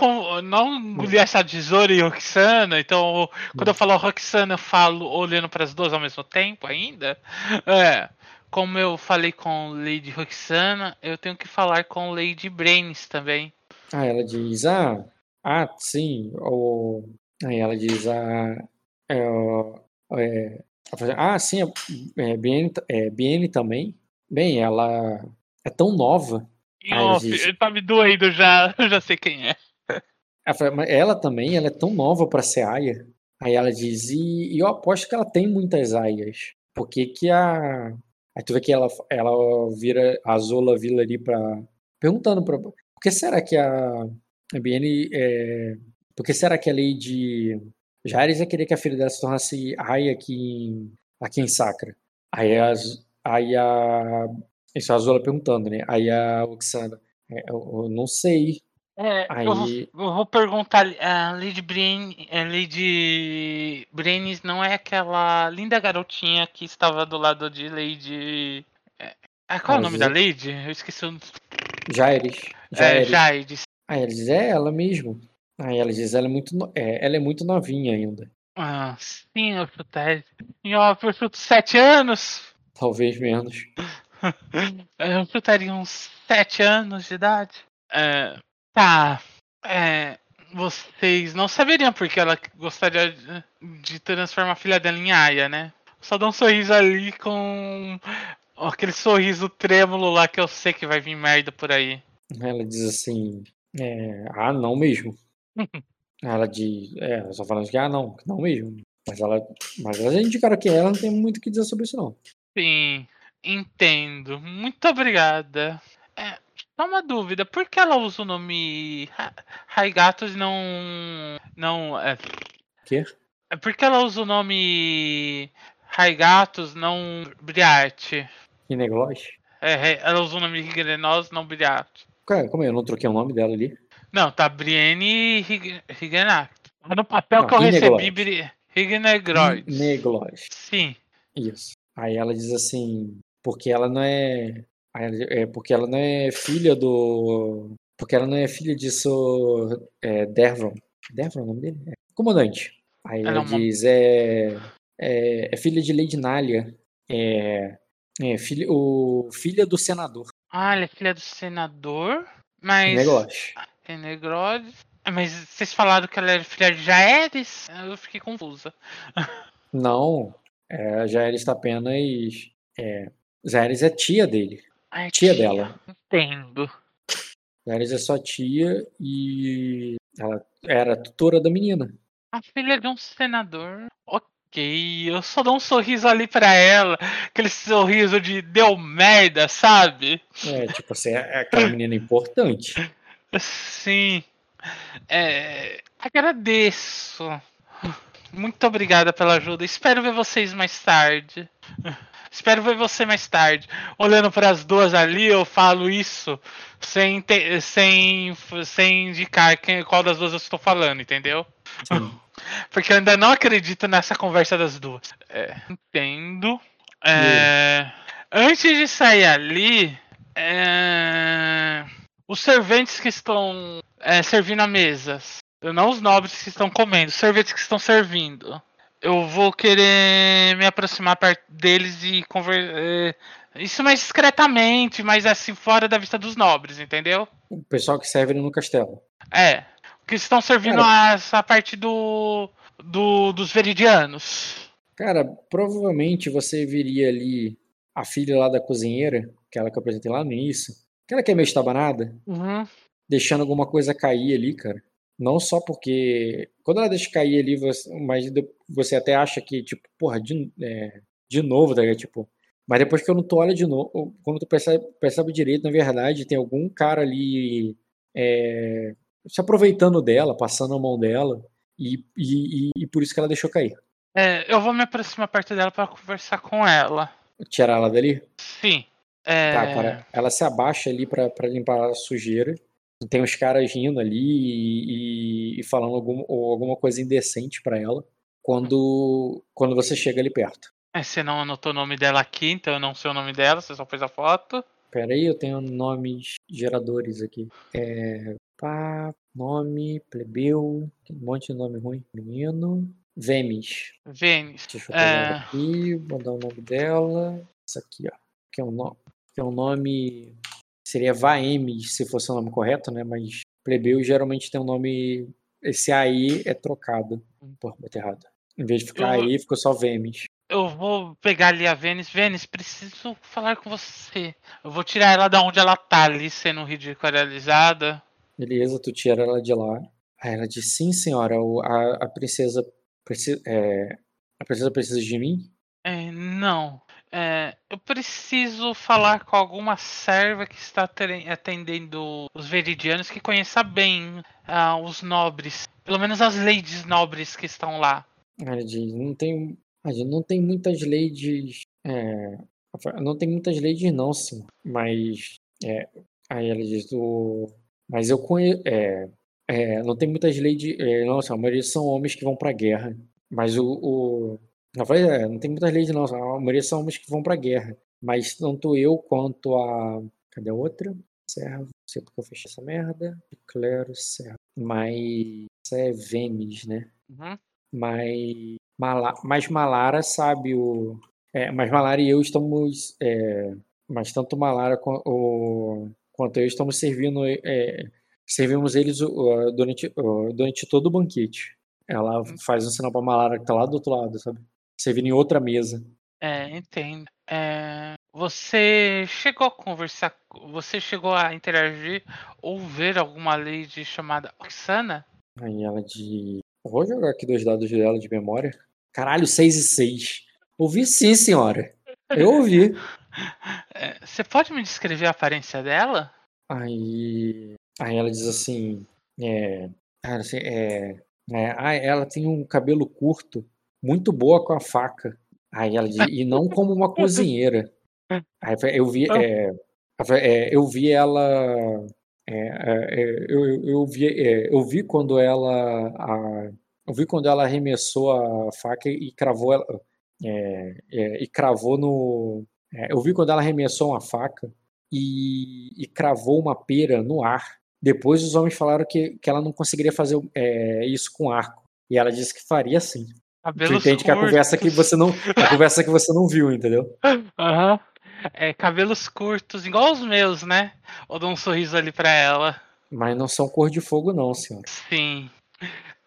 não engoli essa tesoura e Roxana, então quando eu falo Roxana, eu falo olhando para as duas ao mesmo tempo ainda. É, como eu falei com Lady Roxana, eu tenho que falar com Lady Brains também. Ah, ela diz, ah, ah, sim, o... Aí ela diz, ah, é, é, fala, ah, sim, é, Biene, é, Biene também. Bem, ela é tão nova. Off, existe. ele tá me doendo já, eu já sei quem é. Ela, fala, "Mas ela também, ela é tão nova para ser aia. Aí ela diz, e, e eu aposto que ela tem muitas aias. Por que que a... Aí tu vê que ela, ela vira, a Zola vira ali pra... Perguntando pra... Por que será que a, a Biene... É, por que será que a lei de... Jares ia querer que a filha dela se tornasse aia aqui em, aqui em Sacra? Aí a, aí a... Isso a Zola perguntando, né? Aí a Oxana... "É, Eu, eu não sei. É, eu, vou, Aí- eu vou perguntar, a Lady a Lady Brains não é aquela linda garotinha que estava do lado de Lady... é, ah, qual é o Ah, nome da Lady? Eu esqueci o... Jaires. É, Jaires. Jaides. Aí ela diz, é ela mesmo. Aí ela diz, ela é muito, no- é, ela é muito novinha ainda. Ah, sim, eu chutei. E ó, eu chuto sete anos. Talvez menos. Eu chutaria uns sete anos de idade. É, tá. É, vocês não saberiam porque ela gostaria de- de transformar a filha dela em aia, né? Só dá um sorriso ali com aquele sorriso trêmulo lá que eu sei que vai vir merda por aí. Aí Ela diz assim, é, ah, não mesmo. Ela diz, é, só falando que, ah, não, que não mesmo. Mas ela, mas elas já indicaram que ela não tem muito o que dizer sobre isso, não. Sim, entendo. Muito obrigada. É, só uma dúvida, por que ela usa o nome Ra- Raigatos e não. Não. É, Quê? é por que ela usa o nome Raigatos, não Briarte? E negócio? É, ela usa o nome Rigrenos, não Briarte. Cara, como é? Eu não troquei o nome dela ali. Não, tá Brienne Rig- Rigenac. No papel Não, que eu recebi, Rigenegroid. Negócio. Sim. Isso. Aí ela diz assim, porque ela não é, aí ela- é porque ela não é filha do, porque ela não é filha disso, é, Devron. Devron é o nome dele? É. Comandante. Aí Ela ela é uma- diz, é, é, é filha de Lady Nalia. É, é filha, o, filha do senador. Ah, ela é filha do senador, mas. Negócio. Renegrod. Ah, Mas vocês falaram que ela era filha de Jaeres? Eu fiquei confusa. Não, é, Jaehaerys tá apenas, é, Jaehaerys é tia dele. Ai, Tia dela. Entendo. Jaehaerys é sua tia e ela era tutora da menina. A filha de um senador. Ok, eu só dou um sorriso ali pra ela. Aquele sorriso de deu merda, sabe? É, tipo assim, é aquela menina importante. Sim. É, agradeço. Muito obrigada pela ajuda. Espero ver vocês mais tarde. Espero ver você mais tarde. Olhando para as duas ali, eu falo isso sem, te- sem, sem indicar quem, qual das duas eu estou falando, entendeu? Sim. Porque eu ainda não acredito nessa conversa das duas. É, entendo. É, antes de sair ali, é, os serventes que estão é, servindo a mesas, não os nobres que estão comendo, os serventes que estão servindo. Eu vou querer me aproximar perto deles e conversar. Isso mais discretamente, mas assim, fora da vista dos nobres, entendeu? O pessoal que serve no castelo. É. Que estão servindo Cara. a essa parte do, do dos veridianos. Cara, provavelmente você viria ali a filha lá da cozinheira, aquela que eu apresentei lá no início. Aquela que é meio estabanada, Uhum. deixando alguma coisa cair ali, cara. Não só porque. Quando ela deixa cair ali, você, mas você até acha que, tipo, porra, de, é, de novo, tá ligado? Tipo. Mas depois que eu não tu olha de novo, quando tu percebe, percebe direito, na verdade, tem algum cara ali é, se aproveitando dela, passando a mão dela. e, e, e, por isso que ela deixou cair. É, eu vou me aproximar perto dela para conversar com ela. Tirar ela dali? Sim. É... Tá, cara. Ela se abaixa ali para limpar a sujeira. Tem os caras rindo ali e, e falando algum, alguma coisa indecente para ela quando, quando você chega ali perto. É, você não anotou o nome dela aqui, então eu não sei o nome dela, você só fez a foto. Pera aí, eu tenho nomes geradores aqui. É. Pá, nome, plebeu, um monte de nome ruim. Menino. Vênis. Vênis. Deixa eu pegar é... aqui, mandar o nome dela. Isso aqui, ó. Que é um nome. É um nome. Seria Vaemes, se fosse o nome correto, né? Mas plebeu geralmente tem um nome. Esse aí é trocado. Pô, botei errado. Em vez de ficar eu... aí, ficou só Vêmis. Eu vou pegar ali a Vênis. Vênis, preciso falar com você. Eu vou tirar ela da onde ela tá ali, sendo ridicularizada. Beleza, tu tira ela de lá. Aí ela diz, sim, senhora, a, a princesa precisa. É, a princesa precisa de mim? É, não. É, eu preciso falar com alguma serva que está atendendo os veridianos que conheça bem uh, os nobres. Pelo menos as ladies nobres que estão lá. Ela diz, não tem não tem muitas leis. É, não tem muitas leis, não, sim. Mas. É, aí ela diz: o, Mas eu conheço. É, é, não tem muitas leis. É, não, assim, a maioria são homens que vão pra guerra. Mas o. o não, é, não tem muitas leis, não. A maioria são homens que vão pra guerra. Mas tanto eu quanto a. Cadê a outra? Servo. Não sei porque eu fechei essa merda. Declaro servo. Mas. Isso é Vemes, né? Uhum. Mas Mala, mas Malara sabe o. É, mas Malara e eu estamos. É, mas tanto Malara o, quanto eu estamos servindo. É, servimos eles uh, durante, uh, durante todo o banquete. Ela hum. faz um sinal pra Malara que tá lá do outro lado, sabe? Servindo em outra mesa. É, entendo. É, você chegou a conversar, você chegou a interagir ou ver alguma lady chamada Oxana? Aí ela de. Vou jogar aqui dois dados dela de memória. Caralho, 6 e 6. Ouvi sim, senhora. Eu ouvi. É, você pode me descrever a aparência dela? Aí, aí ela diz assim, é, assim, é, é, ah, ela tem um cabelo curto, muito boa com a faca. Aí ela diz, e não como uma cozinheira. Aí eu vi, é, é, eu vi ela, é, é, é eu, eu, eu, vi, eu vi quando ela a, eu vi quando ela arremessou a faca e cravou ela. E cravou no. Eu vi quando ela arremessou uma faca e, e, cravou uma pera no ar. Depois os homens falaram que, que ela não conseguiria fazer é, isso com arco. E ela disse que faria sim. Cabelos tu entende curtos. que a conversa que você não. A conversa que você não viu, entendeu? Aham. Uhum. É, cabelos curtos, igual os meus, né? Ou dou um sorriso ali pra ela. Mas não são cor de fogo, não, senhor. Sim.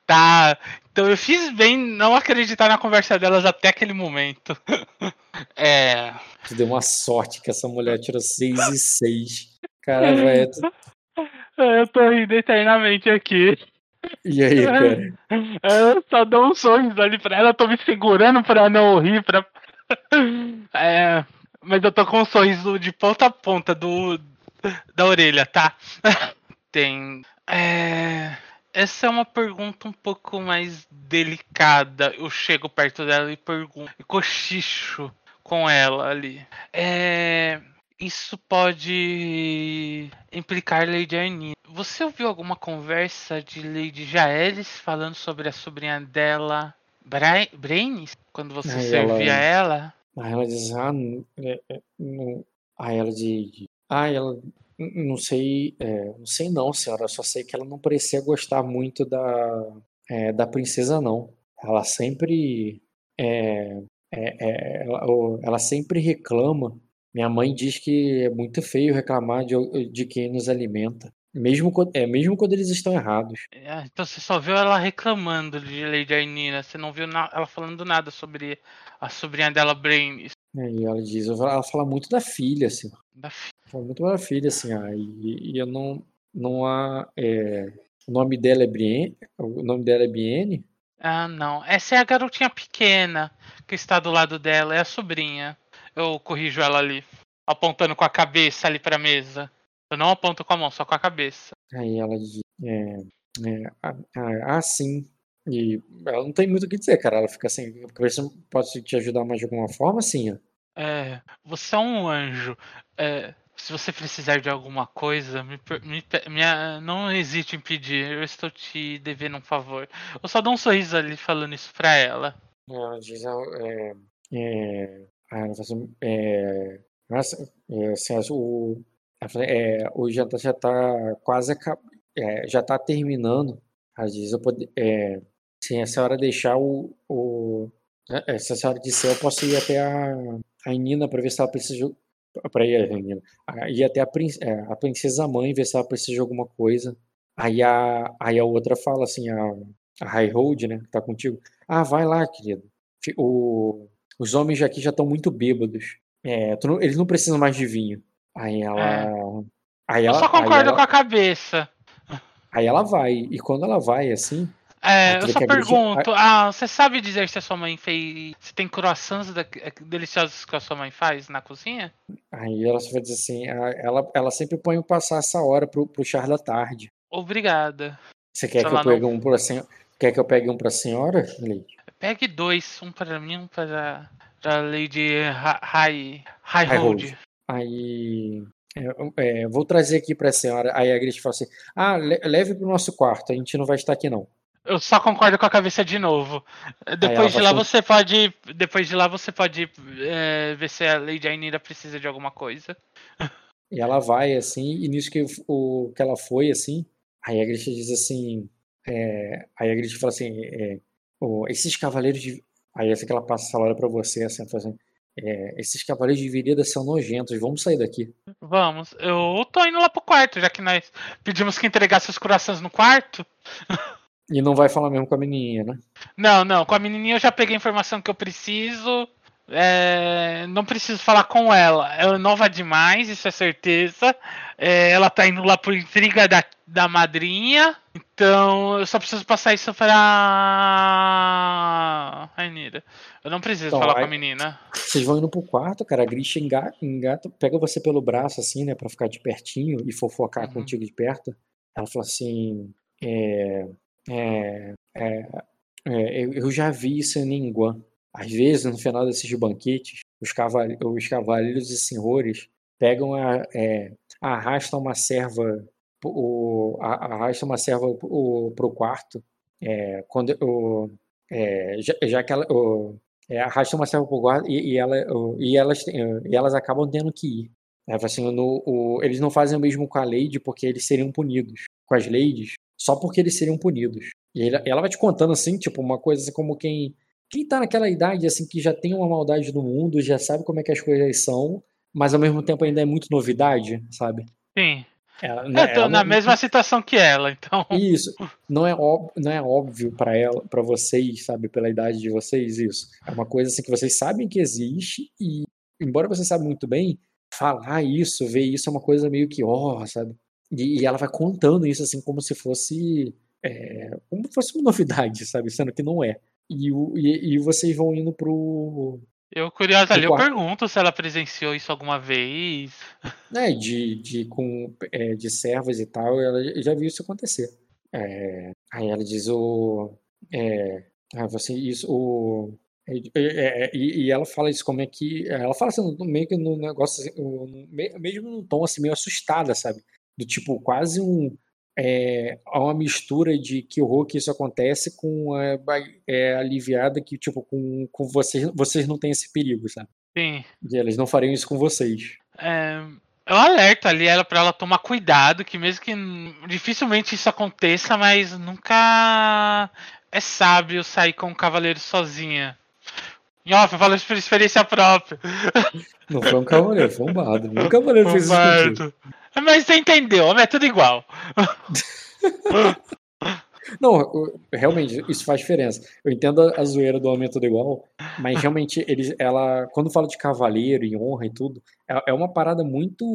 Tá. Então eu fiz bem não acreditar na conversa delas até aquele momento. é. Tu deu uma sorte que essa mulher tirou 6 e 6. Cara, velho. Tu... Eu tô rindo eternamente aqui. E aí, cara? Eu só dou um sorriso ali pra ela, tô me segurando pra não rir, pra. É, mas eu tô com um sorriso de ponta a ponta do, da orelha, tá? Tem. É. Essa é uma pergunta um pouco mais delicada. Eu chego perto dela e pergunto, e cochicho com ela ali. É, isso pode implicar Lady Arnine. Você ouviu alguma conversa de Lady Jaelis falando sobre a sobrinha dela, Bra Brains, quando você aí servia ela, ela? Aí ela diz, ah, não, é, é, não. Aí ela diz, ah, ela não sei, é, não sei não, senhora. Eu só sei que ela não parecia gostar muito da, é, da princesa, não. Ela sempre, é, é, é ela, ela, sempre reclama. Minha mãe diz que é muito feio reclamar de, de quem nos alimenta. Mesmo quando, é, mesmo quando eles estão errados. É, então você só viu ela reclamando de Lady Ainina, você não viu ela falando nada sobre a sobrinha dela, Brains. E ela diz, ela fala muito da filha, assim. Da filha. Fala muito da filha, assim, ah, e, e eu não, não há, é, o nome dela é Brienne, o nome dela é Biene? Ah, não, essa é a garotinha pequena que está do lado dela, é a sobrinha. Eu corrijo ela ali, apontando com a cabeça ali pra mesa. Eu não aponto com a mão, só com a cabeça. Aí ela diz, é, é, ah, sim, E ela não tem muito o que dizer, cara. Ela fica assim, cabeça pode te ajudar mais de alguma forma, sim. É, você é um anjo. É, se você precisar de alguma coisa, me, me, me, não hesite em pedir. Eu estou te devendo um favor. Eu só dou um sorriso ali falando isso pra ela. Ela diz, é, é, é, nossa, é, assim, o, é, o jantar já tá quase é, já tá terminando. Às vezes eu pode, é, se a senhora deixar o, o né, se a senhora disser, eu posso ir até a, a Nina para ver se ela precisa para ir Nina, ir até a, é, a princesa mãe ver se ela precisa de alguma coisa. Aí a, aí a outra fala assim, a, a High Road, né, que tá contigo. Ah, vai lá, querido. O, os homens aqui já estão muito bêbados. É, não, eles não precisam mais de vinho. Aí ela. É. Aí ela eu só concordo ela, com a cabeça. Aí ela vai. E quando ela vai, assim. É, eu só pergunto, ah, você sabe dizer se a sua mãe fez. Se tem croissants da... É, deliciosos que a sua mãe faz na cozinha? Aí ela só vai dizer assim, ela, ela sempre põe o passar essa hora pro, pro char da tarde. Obrigada. Você quer que eu pegue um pra senhora? Quer que eu pegue um pra senhora, Leite? Pegue dois, um para mim, um para, a Lady High, high, high Hold. Aí é, é, vou trazer aqui para a senhora. Aí a Gretchen fala assim: Ah, leve para o nosso quarto, a gente não vai estar aqui não. Eu só concordo com a cabeça de novo. Depois de lá você pode. Depois de lá você pode é, ver se a Lady Ainira precisa de alguma coisa. E ela vai assim, e nisso que, o, que ela foi, assim, aí a Gretchen diz assim. É, aí a Gretchen fala assim: é, oh, esses cavaleiros de. Aí essa que ela passa essa hora pra você, assim, assim é, esses cavaleiros de virida são nojentos, vamos sair daqui. Vamos, eu tô indo lá pro quarto, já que nós pedimos que entregasse os corações no quarto. E não vai falar mesmo com a menininha, né? Não, não, com a menininha eu já peguei a informação que eu preciso. É, não preciso falar com ela. Ela é nova demais, isso é certeza. É, ela tá indo lá por intriga da, da madrinha. Então eu só preciso passar isso pra. Rainira. Eu não preciso então, falar aí, com a menina. Vocês vão indo pro quarto, cara. A Grisha engata, engata, pega você pelo braço, assim, né, pra ficar de pertinho e fofocar uhum. contigo de perto. Ela fala assim: é, é, é, é eu já vi isso em Ninguan. Às vezes, no final desses banquetes, os, caval os cavaleiros e senhores pegam a, é, arrastam uma serva o, arrastam uma serva para o quarto é, quando o, é, já, já, que ela o, é, arrastam uma serva para o quarto e, e, ela, o, e, elas, e elas acabam tendo que ir. É, assim, no, eles não fazem o mesmo com a Lady porque eles seriam punidos. Com as ladies, só porque eles seriam punidos. E ela, ela vai te contando assim, tipo, uma coisa assim, como quem quem tá naquela idade, assim, que já tem uma maldade do mundo, já sabe como é que as coisas são, mas ao mesmo tempo ainda é muito novidade, sabe? Sim. Ela, né, eu tô na não... mesma situação que ela, então. Isso. Não é, óbvio, não é óbvio para ela, para vocês, sabe, pela idade de vocês, isso. É uma coisa assim que vocês sabem que existe e, embora vocês saibam muito bem, falar isso, ver isso é uma coisa meio que, ó, oh, sabe? E, e, ela vai contando isso assim como se fosse. É, como se fosse uma novidade, sabe? Sendo que não é. E, e, e vocês vão indo pro. Eu, curiosa ali, eu pergunto se ela presenciou isso alguma vez. É, de, de, com, é, de servas e tal, ela já viu isso acontecer. É, aí ela diz o. É, ah, você, isso, o. É, é, é, e, e, ela fala isso como é que. Ela fala assim, meio que no negócio, assim, mesmo num tom assim, meio assustada, sabe? Do tipo, quase um é, há uma mistura de que horror que isso acontece com a, é, aliviada que, tipo, com, com vocês, vocês não têm esse perigo, sabe? Sim. E eles não fariam isso com vocês. É, eu alerto ali ela para ela tomar cuidado, que mesmo que dificilmente isso aconteça, mas nunca é sábio sair com um cavaleiro sozinha. Off, eu falo por experiência própria. Não foi um cavaleiro, foi um bardo. Um cavaleiro um fez isso mas você entendeu, é tudo igual. Não, realmente, isso faz diferença. Eu entendo a zoeira do homem é tudo igual, mas realmente, eles, ela, quando fala de cavaleiro e honra e tudo, é, é uma parada muito.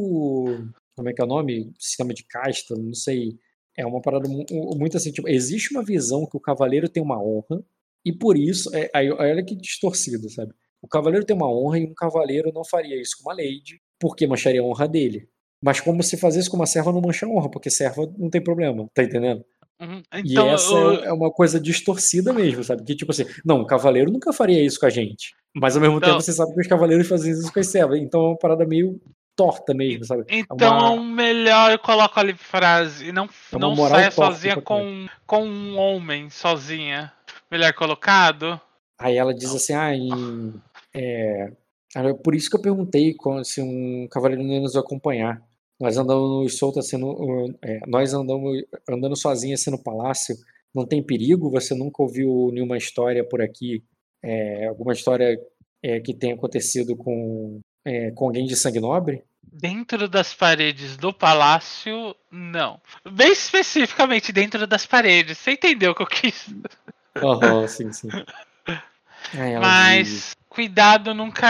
Como é que é o nome? Sistema de casta, não sei. É uma parada muito assim, tipo, existe uma visão que o cavaleiro tem uma honra, e por isso, é, aí, olha que distorcido, sabe? O cavaleiro tem uma honra e um cavaleiro não faria isso com uma lady, porque mancharia a honra dele. Mas como se fazesse com uma serva não mancha honra, porque serva não tem problema, tá entendendo? Uhum. E Então, essa eu- é- é uma coisa distorcida mesmo, sabe? Que tipo assim, não, o cavaleiro nunca faria isso com a gente. Mas ao mesmo Então- tempo você sabe que os cavaleiros fazem isso com as servas. Então é uma parada meio torta mesmo, sabe? então uma- melhor eu coloco ali frase. Não, É não saia sozinha com, com um homem sozinha. Melhor colocado. Aí ela diz assim, ah, em, é, era por isso que eu perguntei se um cavaleiro não ia nos acompanhar. Nós andamos soltos assim, no- é, nós andamos andando sozinhos assim no palácio. Não tem perigo? Você nunca ouviu nenhuma história por aqui? é, alguma história é, que tenha acontecido com, é, com alguém de sangue nobre? Dentro das paredes do palácio, não. Bem especificamente dentro das paredes. Você entendeu o que eu quis? Aham, sim, sim. Aí ela diz, Mas cuidado nunca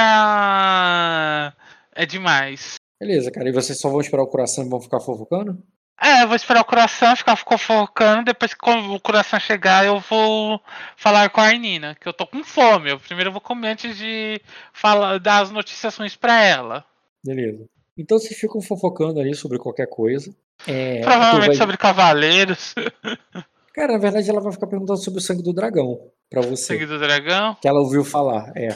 é demais. Beleza, cara. E vocês só vão esperar o coração e vão ficar fofocando? É, eu vou esperar o coração ficar focando. Depois que o coração chegar, eu vou falar com a Arnina, que eu tô com fome. Eu primeiro vou comer antes de falar, dar as notícias ruins pra ela. Beleza. Então vocês ficam fofocando ali sobre qualquer coisa. É, Provavelmente vai- sobre cavaleiros, Cara, na verdade ela vai ficar perguntando sobre o sangue do dragão pra você. sangue do dragão. Que ela ouviu falar, é.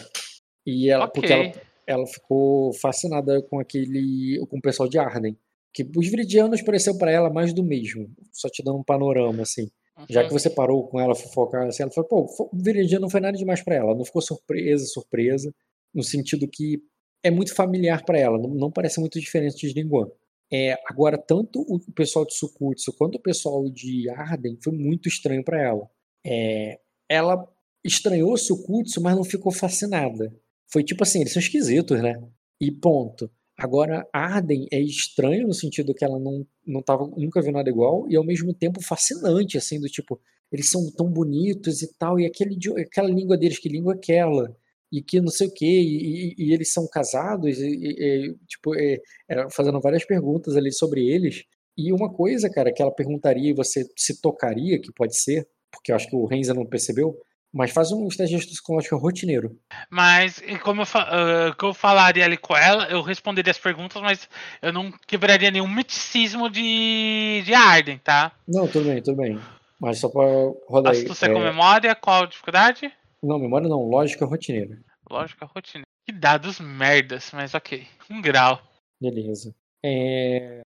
E ela, porque ela. Ela ficou fascinada com aquele. com o pessoal de Arden. Que os viridianos pareceu pra ela mais do mesmo. Só te dando um panorama, assim. Já que você parou com ela fofocar, assim, ela falou, pô, o viridiano não foi nada demais pra ela. Não ficou surpresa, surpresa. No sentido que é muito familiar pra ela. Não, não parece muito diferente de Linguan. É, agora, tanto o pessoal de Sukutsu quanto o pessoal de Arden foi muito estranho pra ela. É, ela estranhou Sukutsu, mas não ficou fascinada. Foi tipo assim, eles são esquisitos, né? E ponto. Agora, Arden é estranho no sentido que ela não, não tava, nunca viu nada igual, e ao mesmo tempo fascinante, assim, do tipo, eles são tão bonitos e tal, e aquele, aquela língua deles, que língua é aquela? E que não sei o quê, e, e- e eles são casados, e- e, tipo, é, é, fazendo várias perguntas ali sobre eles. E uma coisa, cara, que ela perguntaria e você se tocaria, que pode ser, porque eu acho que o Renza não percebeu, mas faz um de psicológico rotineiro. Mas, como eu, que eu falaria ali com ela, eu responderia as perguntas, mas eu não quebraria nenhum miticismo de, de Arden, tá? Não, tudo bem, tudo bem. Mas só pra rodar aí. Astúcia é, com memória, qual a dificuldade? Não, memória não, lógica rotineira. Lógica, rotina. Que dados merdas, mas ok. Um grau. Beleza. É,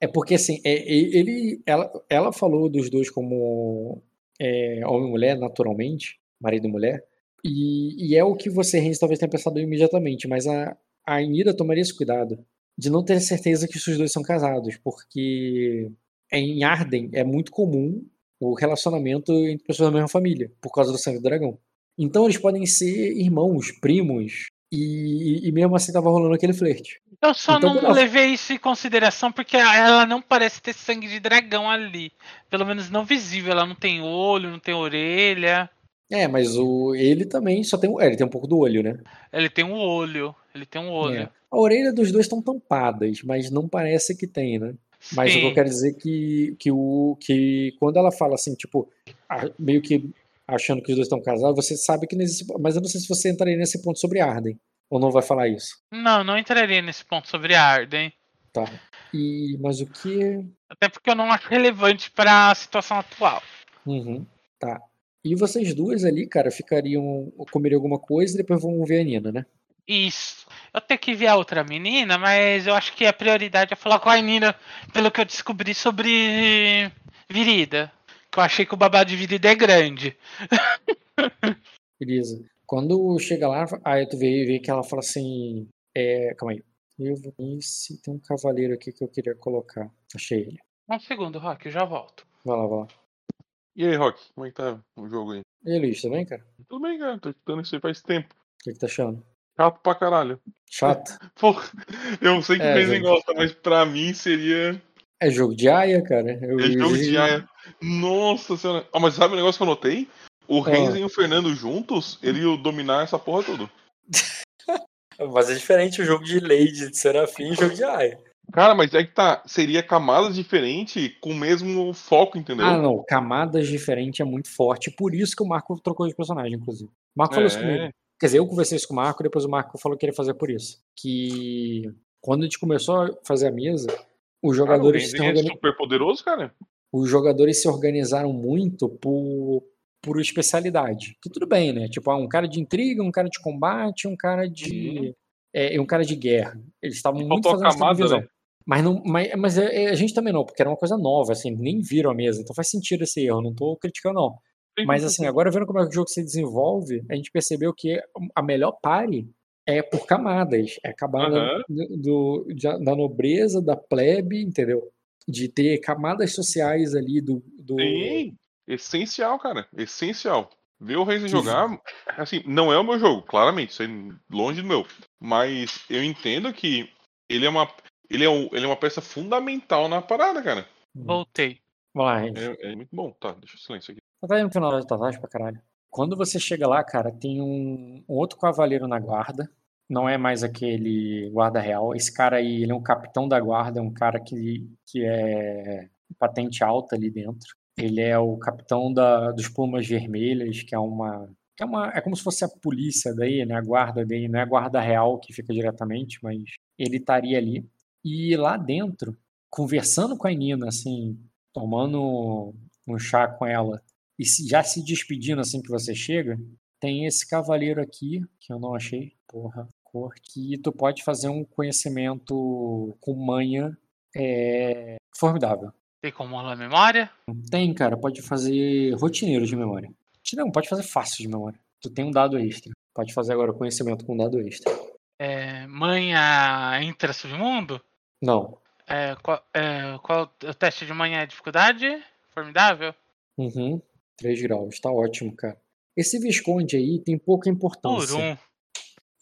é porque assim, é, ele, ela, ela falou dos dois como é, homem e mulher, naturalmente, marido e mulher, e, e é o que você, Renzo, talvez tenha pensado imediatamente, mas a, a Anira tomaria esse cuidado de não ter certeza que os dois são casados, porque em Arden é muito comum o relacionamento entre pessoas da mesma família, por causa do sangue do dragão. Então eles podem ser irmãos, primos, e, e mesmo assim tava rolando aquele flerte. Eu só Então, não ela- levei isso em consideração porque ela não parece ter sangue de dragão ali. Pelo menos não visível. Ela não tem olho, não tem orelha. É, mas o, ele também só tem, é, ele tem um pouco do olho, né? Ele tem um olho. Ele tem um olho. É. A orelha dos dois estão tampadas, mas não parece que tem, né? Mas o que eu Sim. quero dizer é que, que, o, que quando ela fala assim, tipo, meio que achando que os dois estão casados, você sabe que não existe. Mas eu não sei se você entraria nesse ponto sobre Arden. Ou não vai falar isso. Não, não entraria nesse ponto sobre Arden. Tá. E, mas o que. Até porque eu não acho relevante para a situação atual. Uhum, tá. E vocês duas ali, cara, ficariam. comeriam alguma coisa e depois vão ver a Nina, né? Isso. Eu tenho que ver a outra menina, mas eu acho que a prioridade é falar com a Nina pelo que eu descobri sobre Virida. Eu achei que o babado de Virida é grande. Beleza. Quando chega lá, aí tu vê, vê que ela fala assim. É, calma aí. Eu vou ver se tem um cavaleiro aqui que eu queria colocar. Achei ele. Um segundo, Rock, eu já volto. Vai lá, vai lá. E aí, Rock, como é que tá o jogo aí? E aí, Luiz, tudo bem, cara? Tudo bem, cara, tô escutando isso aí faz tempo. O que, que tá achando? Chato pra caralho. Chato? Pô, eu sei que É, gente. gosta, mas pra mim seria. É jogo de Aya, cara. Eu, É jogo de Aya. Nossa senhora. Ah, mas sabe o negócio que eu notei? O Ah. Renzo e o Fernando juntos, ele ia dominar essa porra toda. Mas é diferente o jogo de Lady de Serafim e o jogo de Aya. Cara, mas é que tá. Seria camadas diferentes com o mesmo foco, entendeu? Ah, não. Camadas diferentes é muito forte. Por isso que o Marco trocou de personagem, inclusive. O Marco falou isso É. comigo. Quer dizer, eu conversei isso com o Marco, depois o Marco falou que ele ia fazer por isso. Que quando a gente começou a fazer a mesa, os Cara, o jogadores Renzo estão é organi- super poderoso, cara. os jogadores se organizaram muito por, por especialidade. Que tudo bem, né? Tipo, ah, um cara de intriga, um cara de combate, um cara de. Uhum. É, um cara de guerra. Eles estavam muito fazendo essa camada, divisão. né? Mas, não, mas, mas é- é- a gente também não, porque era uma coisa nova, assim, nem viram a mesa. Então faz sentido esse erro, não tô criticando, não. Mas assim, agora vendo como é que o jogo se desenvolve, a gente percebeu que a melhor pare é por camadas. É a camada Aham. do, de- da nobreza, da plebe, entendeu? De ter camadas sociais ali do. do Sim, essencial, cara. Essencial. Ver o Reis Que- jogar, assim, não é o meu jogo, claramente, isso é longe do meu. Mas eu entendo que ele é uma, ele é, um, ele é uma peça fundamental na parada, cara. Voltei. Vamos lá, gente. É, é muito bom. Tá, deixa o silêncio aqui. Tá aí no final da Tatashi pra caralho. Quando você chega lá, cara, tem um, um outro cavaleiro na guarda. Não é mais aquele guarda real. Esse cara aí, ele é um capitão da guarda, é um cara que, que é patente alta ali dentro. Ele é o capitão da, dos Plumas Vermelhas, que é uma. É, uma, é como se fosse a polícia daí, né? A guarda daí, não é a guarda real que fica diretamente, mas ele estaria ali. E lá dentro, conversando com a Nina, assim, tomando um chá com ela, e já se despedindo assim que você chega, tem esse cavaleiro aqui, que eu não achei, porra, cor, que tu pode fazer um conhecimento com manha é, formidável. Tem como rolar memória? Tem, cara, pode fazer rotineiro de memória. Não, pode fazer fácil de memória. Tu tem um dado extra. Pode fazer agora o conhecimento com um dado extra. É, manha entra submundo? Não. É, qual, é, qual o teste de manha é dificuldade? Formidável? Uhum. 3 graus, tá ótimo, cara. Esse Visconde aí tem pouca Por importância. um.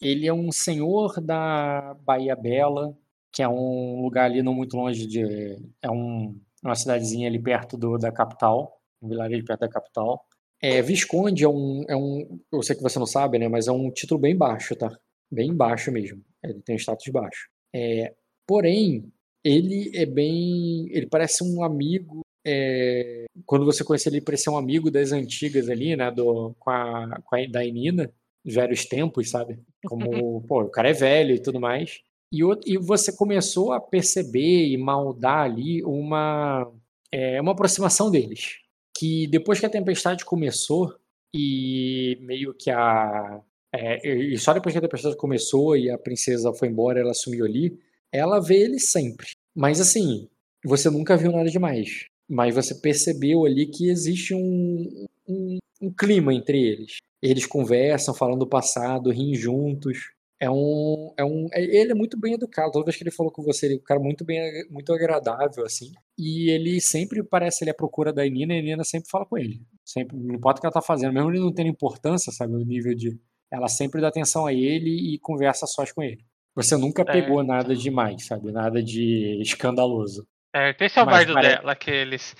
Ele é um senhor da Bahia Bela, que é um lugar ali não muito longe de. É um, uma cidadezinha ali perto do, da capital, um vilarejo perto da capital. É, Visconde é um, é um. Eu sei que você não sabe, né? Mas é um título bem baixo, tá? Bem baixo mesmo. Ele tem um status baixo. É, porém, ele é bem. Ele parece um amigo. é, quando você conhece ele, parece um amigo das antigas ali, né? Do, com a, com a da Inina, velhos tempos, sabe? Como, pô, o cara é velho e tudo mais. E, e você começou a perceber e maldar ali uma, é, uma aproximação deles. Que depois que a tempestade começou, e meio que a. É, e só depois que a tempestade começou e a princesa foi embora, ela sumiu ali, ela vê ele sempre. Mas assim, você nunca viu nada demais. Mas você percebeu ali que existe um, um, um clima entre eles. Eles conversam, falam do passado, riem juntos. É um, é um, é- ele é muito bem educado. Toda vez que ele falou com você, ele é um cara muito bem, muito agradável assim. E ele sempre parece ele à procura da Nina e a Nina sempre fala com ele. Sempre, não importa o que ela tá fazendo, mesmo ele não tendo importância, sabe, o nível de, ela sempre dá atenção a ele e conversa sós com ele. Você nunca pegou Certo. nada demais, sabe, nada de escandaloso. É o Mas bardo pare- dela, aqueles.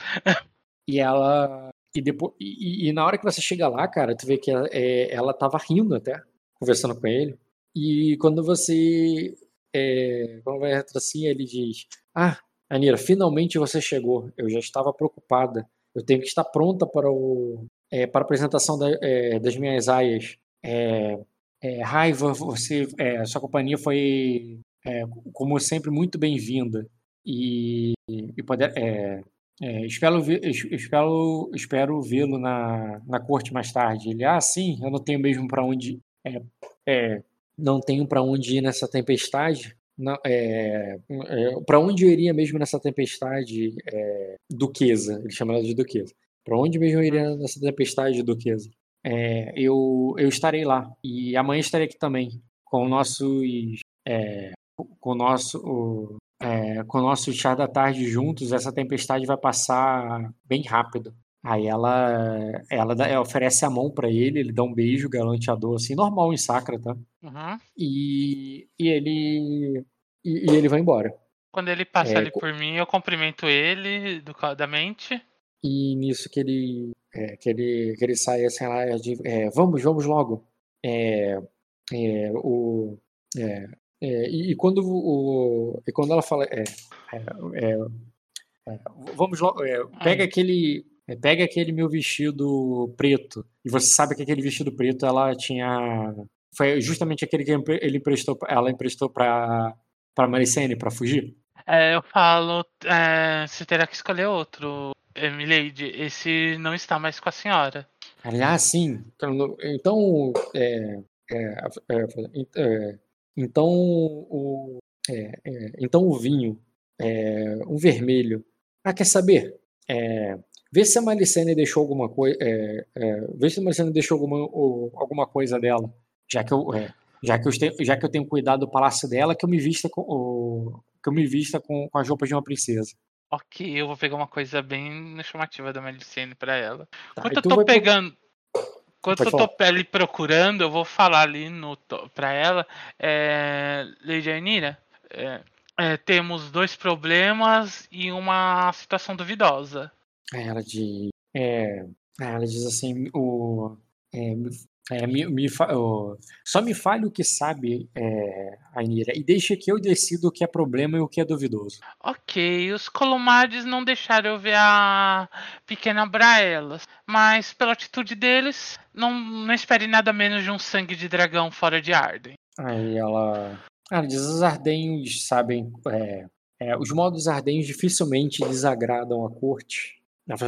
E ela. E, depois, e, e- na hora que você chega lá, cara, tu vê que ela, é, ela tava rindo até, conversando com ele. E quando você. É, quando vai assim, ele diz: Ah, Anira, finalmente você chegou. Eu já estava preocupada. Eu tenho que estar pronta para, o, é, para a apresentação da- é, das minhas aias. É, é, Raiva, você, é, sua companhia foi, como sempre, muito bem-vinda. E, e poder, é, é, espero espero, espero vê-lo na, na corte mais tarde. Ele, ah, sim, eu não tenho mesmo para onde. É, é, não tenho para onde ir nessa tempestade. Não, é, para onde eu iria mesmo nessa tempestade, é, Duquesa? Ele chama ela de Duquesa. Para onde mesmo eu iria nessa tempestade, Duquesa? É, eu, eu estarei lá. E amanhã estarei aqui também, com nossos. é, com o nosso. o- é, com o nosso chá da tarde juntos, essa tempestade vai passar bem rápido. Aí ela, ela, dá- ela oferece a mão pra ele, ele dá um beijo galanteador, assim, normal em Sacra, tá? Uhum. E, e ele e, e ele vai embora. Quando ele passa É, ali por mim, eu cumprimento ele do, da mente. E nisso que ele, é, que ele, que ele sai assim lá, é, de- é, vamos, vamos logo. É, é, o, é, é, e, e quando o, e quando ela fala, é, é, é, é, vamos logo, é, pega aquele, é, pega aquele meu vestido preto. E você sabe que aquele vestido preto ela tinha, foi justamente aquele que ele emprestou, ela emprestou para para Maricene para fugir. É, eu falo, você terá que escolher outro. Milady, esse não está mais com a senhora. Aliás, sim. Então, é, é, é então o, é, é, então o vinho, um vermelho. Ah, quer saber? vê se a Malicene deixou alguma coisa, vê se a Malicene deixou alguma, alguma coisa dela, já que eu, já que eu, tenho, já que eu tenho cuidado do palácio dela, que eu me vista com, que eu me vista com, com as roupas de uma princesa. Ok, eu vou pegar uma coisa bem chamativa da Melicene pra ela. Tá, Enquanto eu tô pegando. Enquanto eu tô ali procurando, eu vou falar ali no, pra ela. É, Lady Ainira, é, é, temos dois problemas e uma situação duvidosa. Ela diz. É, ela diz assim: o, é, me, me oh, só me fale o que sabe, é, Ainira, e deixe que eu decido o que é problema e o que é duvidoso. Ok, os Colomades não deixaram eu ver a pequena Braelas, mas pela atitude deles, não, não espere nada menos de um sangue de dragão fora de Arden. Aí ela. Ela diz: os ardenhos sabem. É, é, os modos ardenhos dificilmente desagradam a corte,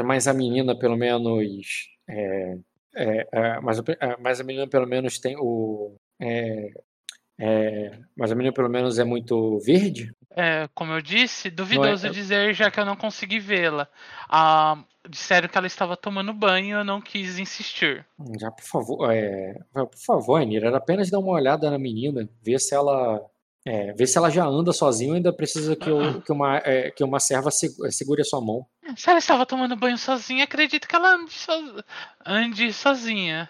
mas a menina, pelo menos. É, é, é, mas, é, mas a menina pelo menos tem o. É, mas a menina pelo menos é muito verde? É, como eu disse, duvidoso é, dizer já que eu não consegui vê-la. Ah, disseram que ela estava tomando banho e eu não quis insistir. Já, por favor, é, por favor, Anira, era apenas dar uma olhada na menina, ver se ela é, ver se ela já anda sozinha ou ainda precisa que, eu, que, uma, é, que uma serva segure a sua mão. Se ela estava tomando banho sozinha, acredito que ela ande, so... ande sozinha.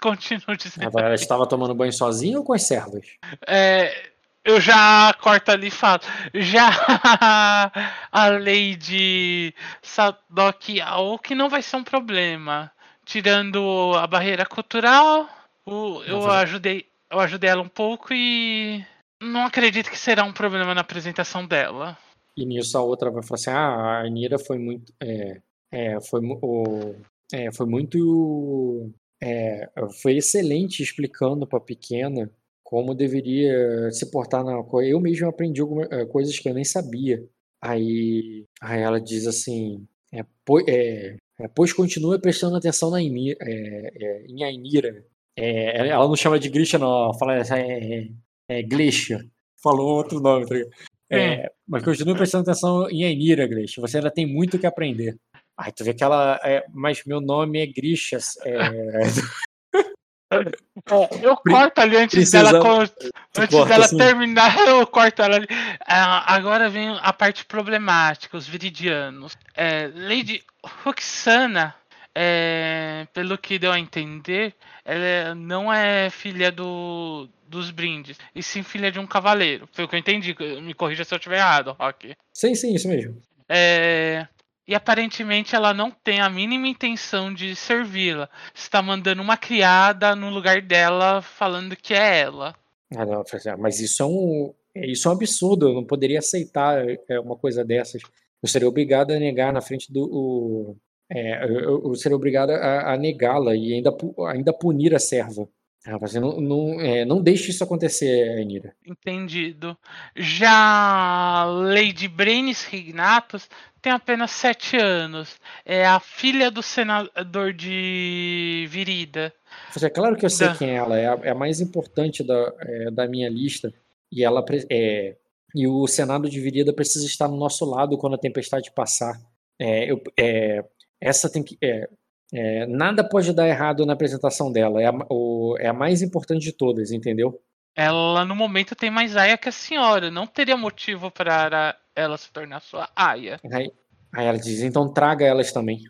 Continuo dizendo. Ela estava tomando banho sozinha ou com as servas? É, eu já corto ali e falo. Já a Lady Sadok que não vai ser um problema. Tirando a barreira cultural, o, eu, ajudei, eu ajudei ela um pouco e não acredito que será um problema na apresentação dela. E nisso a outra vai falar assim: ah, a Anira foi muito. É, é, foi, o, é, foi muito. É, foi excelente explicando para a pequena como deveria se portar na coisa. Eu mesmo aprendi algumas é, coisas que eu nem sabia. Aí, aí ela diz assim: é, pois, é, pois continua prestando atenção na Inira, em Ainira. ela não chama de Grisha, não, ela fala é, é, Glisha. Falou outro nome, tá é, mas continue prestando atenção em Ainira, Grisha. Você ainda tem muito que aprender. Ai, tu vê que ela. É, mas meu nome é Grisha. É... É, eu corto ali antes Precisamos... dela, antes corta, dela assim. terminar, eu corto ela ali. Ah, agora vem a parte problemática, os viridianos. É, Lady Roxana, é, pelo que deu a entender, ela não é filha do, dos brindes, e sim filha de um cavaleiro. Foi o que eu entendi. Me corrija se eu estiver errado, Rock. Sim, sim, isso mesmo. É... E aparentemente ela não tem a mínima intenção de servi-la. Está mandando uma criada no lugar dela, falando que é ela. Ah, não, mas isso é um, isso é um absurdo. Eu não poderia aceitar é, uma coisa dessas. Eu seria obrigado a negar na frente do. O, é, eu, eu, seria obrigado a, a negá-la e ainda, ainda punir a serva. Você não, não, é, não deixe isso acontecer, Anira. Entendido. Já Lady Brenis Rignatus tem apenas sete anos. É a filha do senador de Virida. É claro que eu sei da... quem é ela. É a, é a mais importante da, é, da minha lista. E ela é, e o Senado de Virida precisa estar no nosso lado quando a tempestade passar. É, eu, é, essa tem que. É, é, nada pode dar errado na apresentação dela. É a, o, é a mais importante de todas, entendeu? Ela no momento tem mais aia que a senhora. Não teria motivo para ela se tornar sua aia. Aí, aí ela diz: então traga elas também.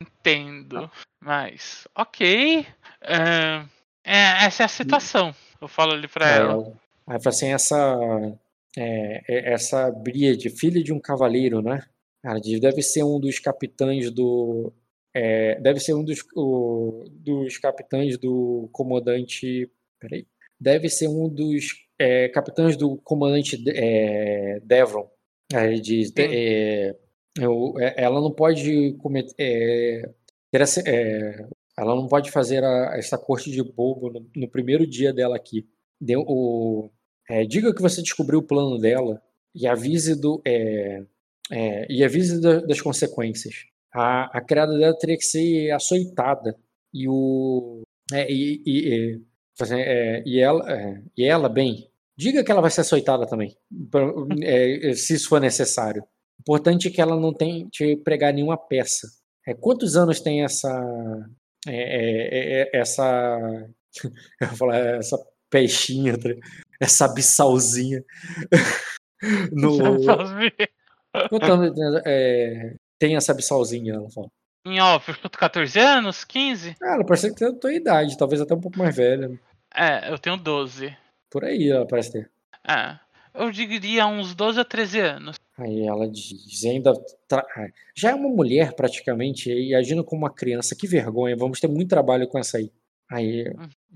Entendo. Mas, ok. É, é, essa é a situação. Eu falo ali pra ela. ela. Aí fala assim: essa. É, é essa Bríade, filha de um cavaleiro, né? Ela diz: deve ser um dos capitães do é, deve ser um dos, o, dos capitães do comandante. Peraí. Deve ser um dos é, capitães do comandante é, Devron. Ele diz: é, eu, é, ela não pode cometer. É, essa, ela não pode fazer a, essa corte de bobo no, no primeiro dia dela aqui. Deu, o, diga que você descobriu o plano dela e avise do é, e avise da- das consequências. A, a criada dela teria que ser açoitada. E o. é, e, e, é, e ela, é, e ela, bem, diga que ela vai ser açoitada também, pra- é, se isso for necessário. Importante é que ela não tente pregar nenhuma peça. É, quantos anos tem essa. é, essa. Eu vou falar, essa peixinha, essa abissalzinha. no, quantos anos é, tem essa abissalzinha? Ela fala. Em off, chuto 14 anos? 15? Ah, ela parece que tem a tua idade, talvez até um pouco mais velha. né? É, eu tenho 12. Por aí ela parece ter. É. Eu diria uns 12 a 13 anos. Aí ela diz, ainda. tra- Já é uma mulher praticamente e agindo como uma criança, que vergonha, vamos ter muito trabalho com essa aí. Aí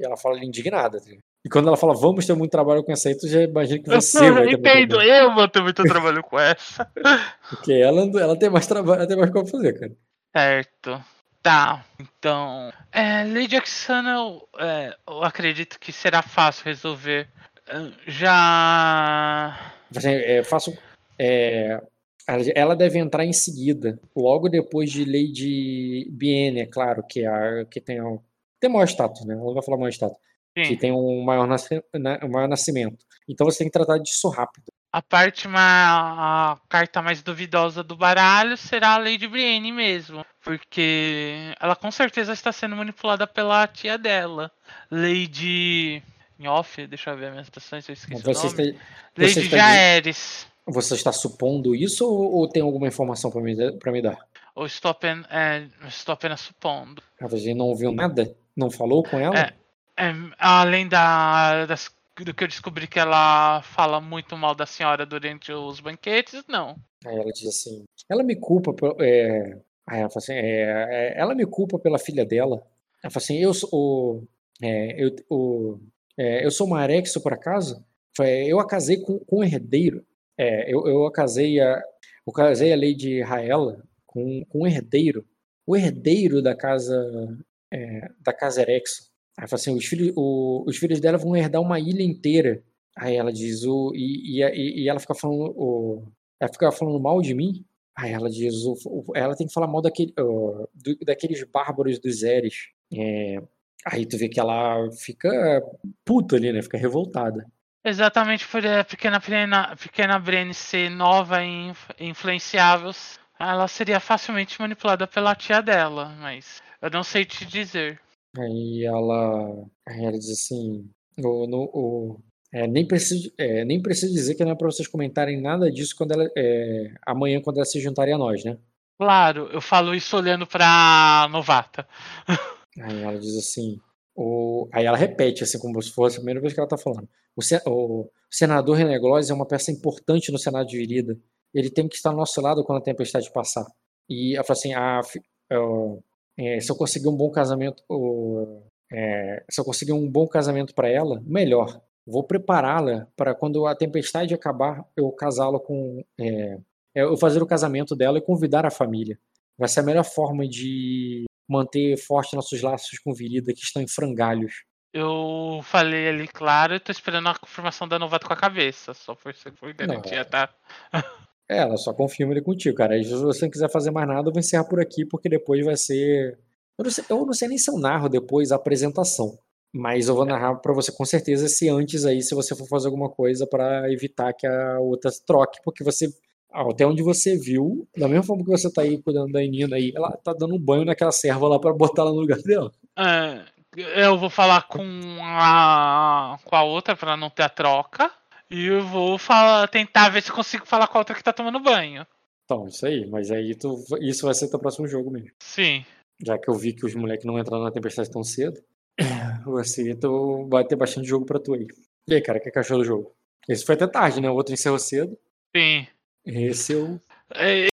ela fala indignada. tá ligado? E quando ela fala, vamos ter muito trabalho com essa aí, tu já imagina que você vai ter muito Entendo, trabalho. eu vou ter muito trabalho com essa. Porque ela, ela tem mais trabalho, ela tem mais coisa pra fazer, cara. Certo. Tá, então. É, Lady Oxana, eu, é, eu acredito que será fácil resolver. É, Já. Assim, é, faço. é, ela- ela deve entrar em seguida, logo depois de Lady Biene, é claro, que, é a, que tem, o, tem maior status, né? Ela vai falar maior status. Que Sim, tem um maior, né, um maior nascimento. Então você tem que tratar disso rápido. a parte ma- a carta mais duvidosa do baralho será a Lady Brienne mesmo. Porque ela com certeza está sendo manipulada pela tia dela. Lady. Em off, deixa eu ver minhas citações, eu esqueci Você o nome. está, Lady está, Jaehaerys. você está supondo isso ou, ou tem alguma informação para me, dar- pra me dar? Ou estou apenas, é, estou apenas supondo. Ah, Você não ouviu nada? Não falou com ela? É. É, além da, das, do que eu descobri que ela fala muito mal da senhora durante os banquetes, não. Aí ela diz assim: ela me culpa. por- É... Ela assim: é, é, ela me culpa pela filha dela. Ela fala assim: eu sou. o- é, eu, o, é, eu sou uma Arexo, por acaso? Eu a casei com, com um herdeiro. É, eu, eu a casei a. Eu casei a Lady Raela com, com um herdeiro. O herdeiro da casa. É, da casa Erexo. Aí fala assim: os filhos, o- os filhos dela vão herdar uma ilha inteira. Aí ela diz: o, e, e, e ela fica falando. O, ela fica falando mal de mim. Aí ela diz: o, o- ela tem que falar mal daquele, ó, do- daqueles bárbaros dos Eres. É, aí tu vê que ela fica puta ali, né? Fica revoltada. Exatamente por a pequena, Brienne- pequena Brienne ser nova e inf- influenciável, ela seria facilmente manipulada pela tia dela, mas eu não sei te dizer. Aí ela, aí ela diz assim: o, no, o, é, nem, preciso, é, nem preciso dizer que não é pra vocês comentarem nada disso quando ela, é, amanhã, quando elas se juntarem a nós, né? Claro, eu falo isso olhando pra novata. Aí ela diz assim, o... aí ela repete, assim, como se fosse a primeira vez que ela tá falando. O, o senador Reneglós é uma peça importante no Senado de Virida. Ele tem que estar ao nosso lado quando a tempestade passar. E ela fala assim, ah, fi- ó, é, se eu conseguir um bom casamento, é, se eu conseguir um bom casamento para ela, melhor. Vou prepará-la para quando a tempestade acabar, eu casá-la com, é, é, eu fazer o casamento dela e convidar a família. Vai ser a melhor forma de manter forte nossos laços com Virida que estão em frangalhos. Eu falei ali, claro, e tô esperando a confirmação da novata com a cabeça, só ser por garantia, tá? É, ela só confirma ele contigo, cara. Se você não quiser fazer mais nada, eu vou encerrar por aqui, porque depois vai ser. Eu não sei, eu não sei nem se eu narro depois a apresentação. Mas eu vou narrar pra você com certeza se antes aí, se você for fazer alguma coisa pra evitar que a outra troque, porque você. ah, Até onde você viu, da mesma forma que você tá aí cuidando da Nina aí, ela tá dando um banho naquela serva lá pra botar ela no lugar dela. É, eu vou falar com a com a outra pra não ter a troca. E eu vou falar, tentar ver se consigo falar com a outra que tá tomando banho. Então, isso aí. Mas aí tu, isso vai ser teu próximo jogo mesmo. Sim. Já que eu vi que os moleques não entraram na tempestade tão cedo, você tu vai ter bastante jogo pra tu aí. E aí, cara, o que que achou do jogo? Esse foi até tarde, né? O outro encerrou cedo. Sim. Esse eu. É,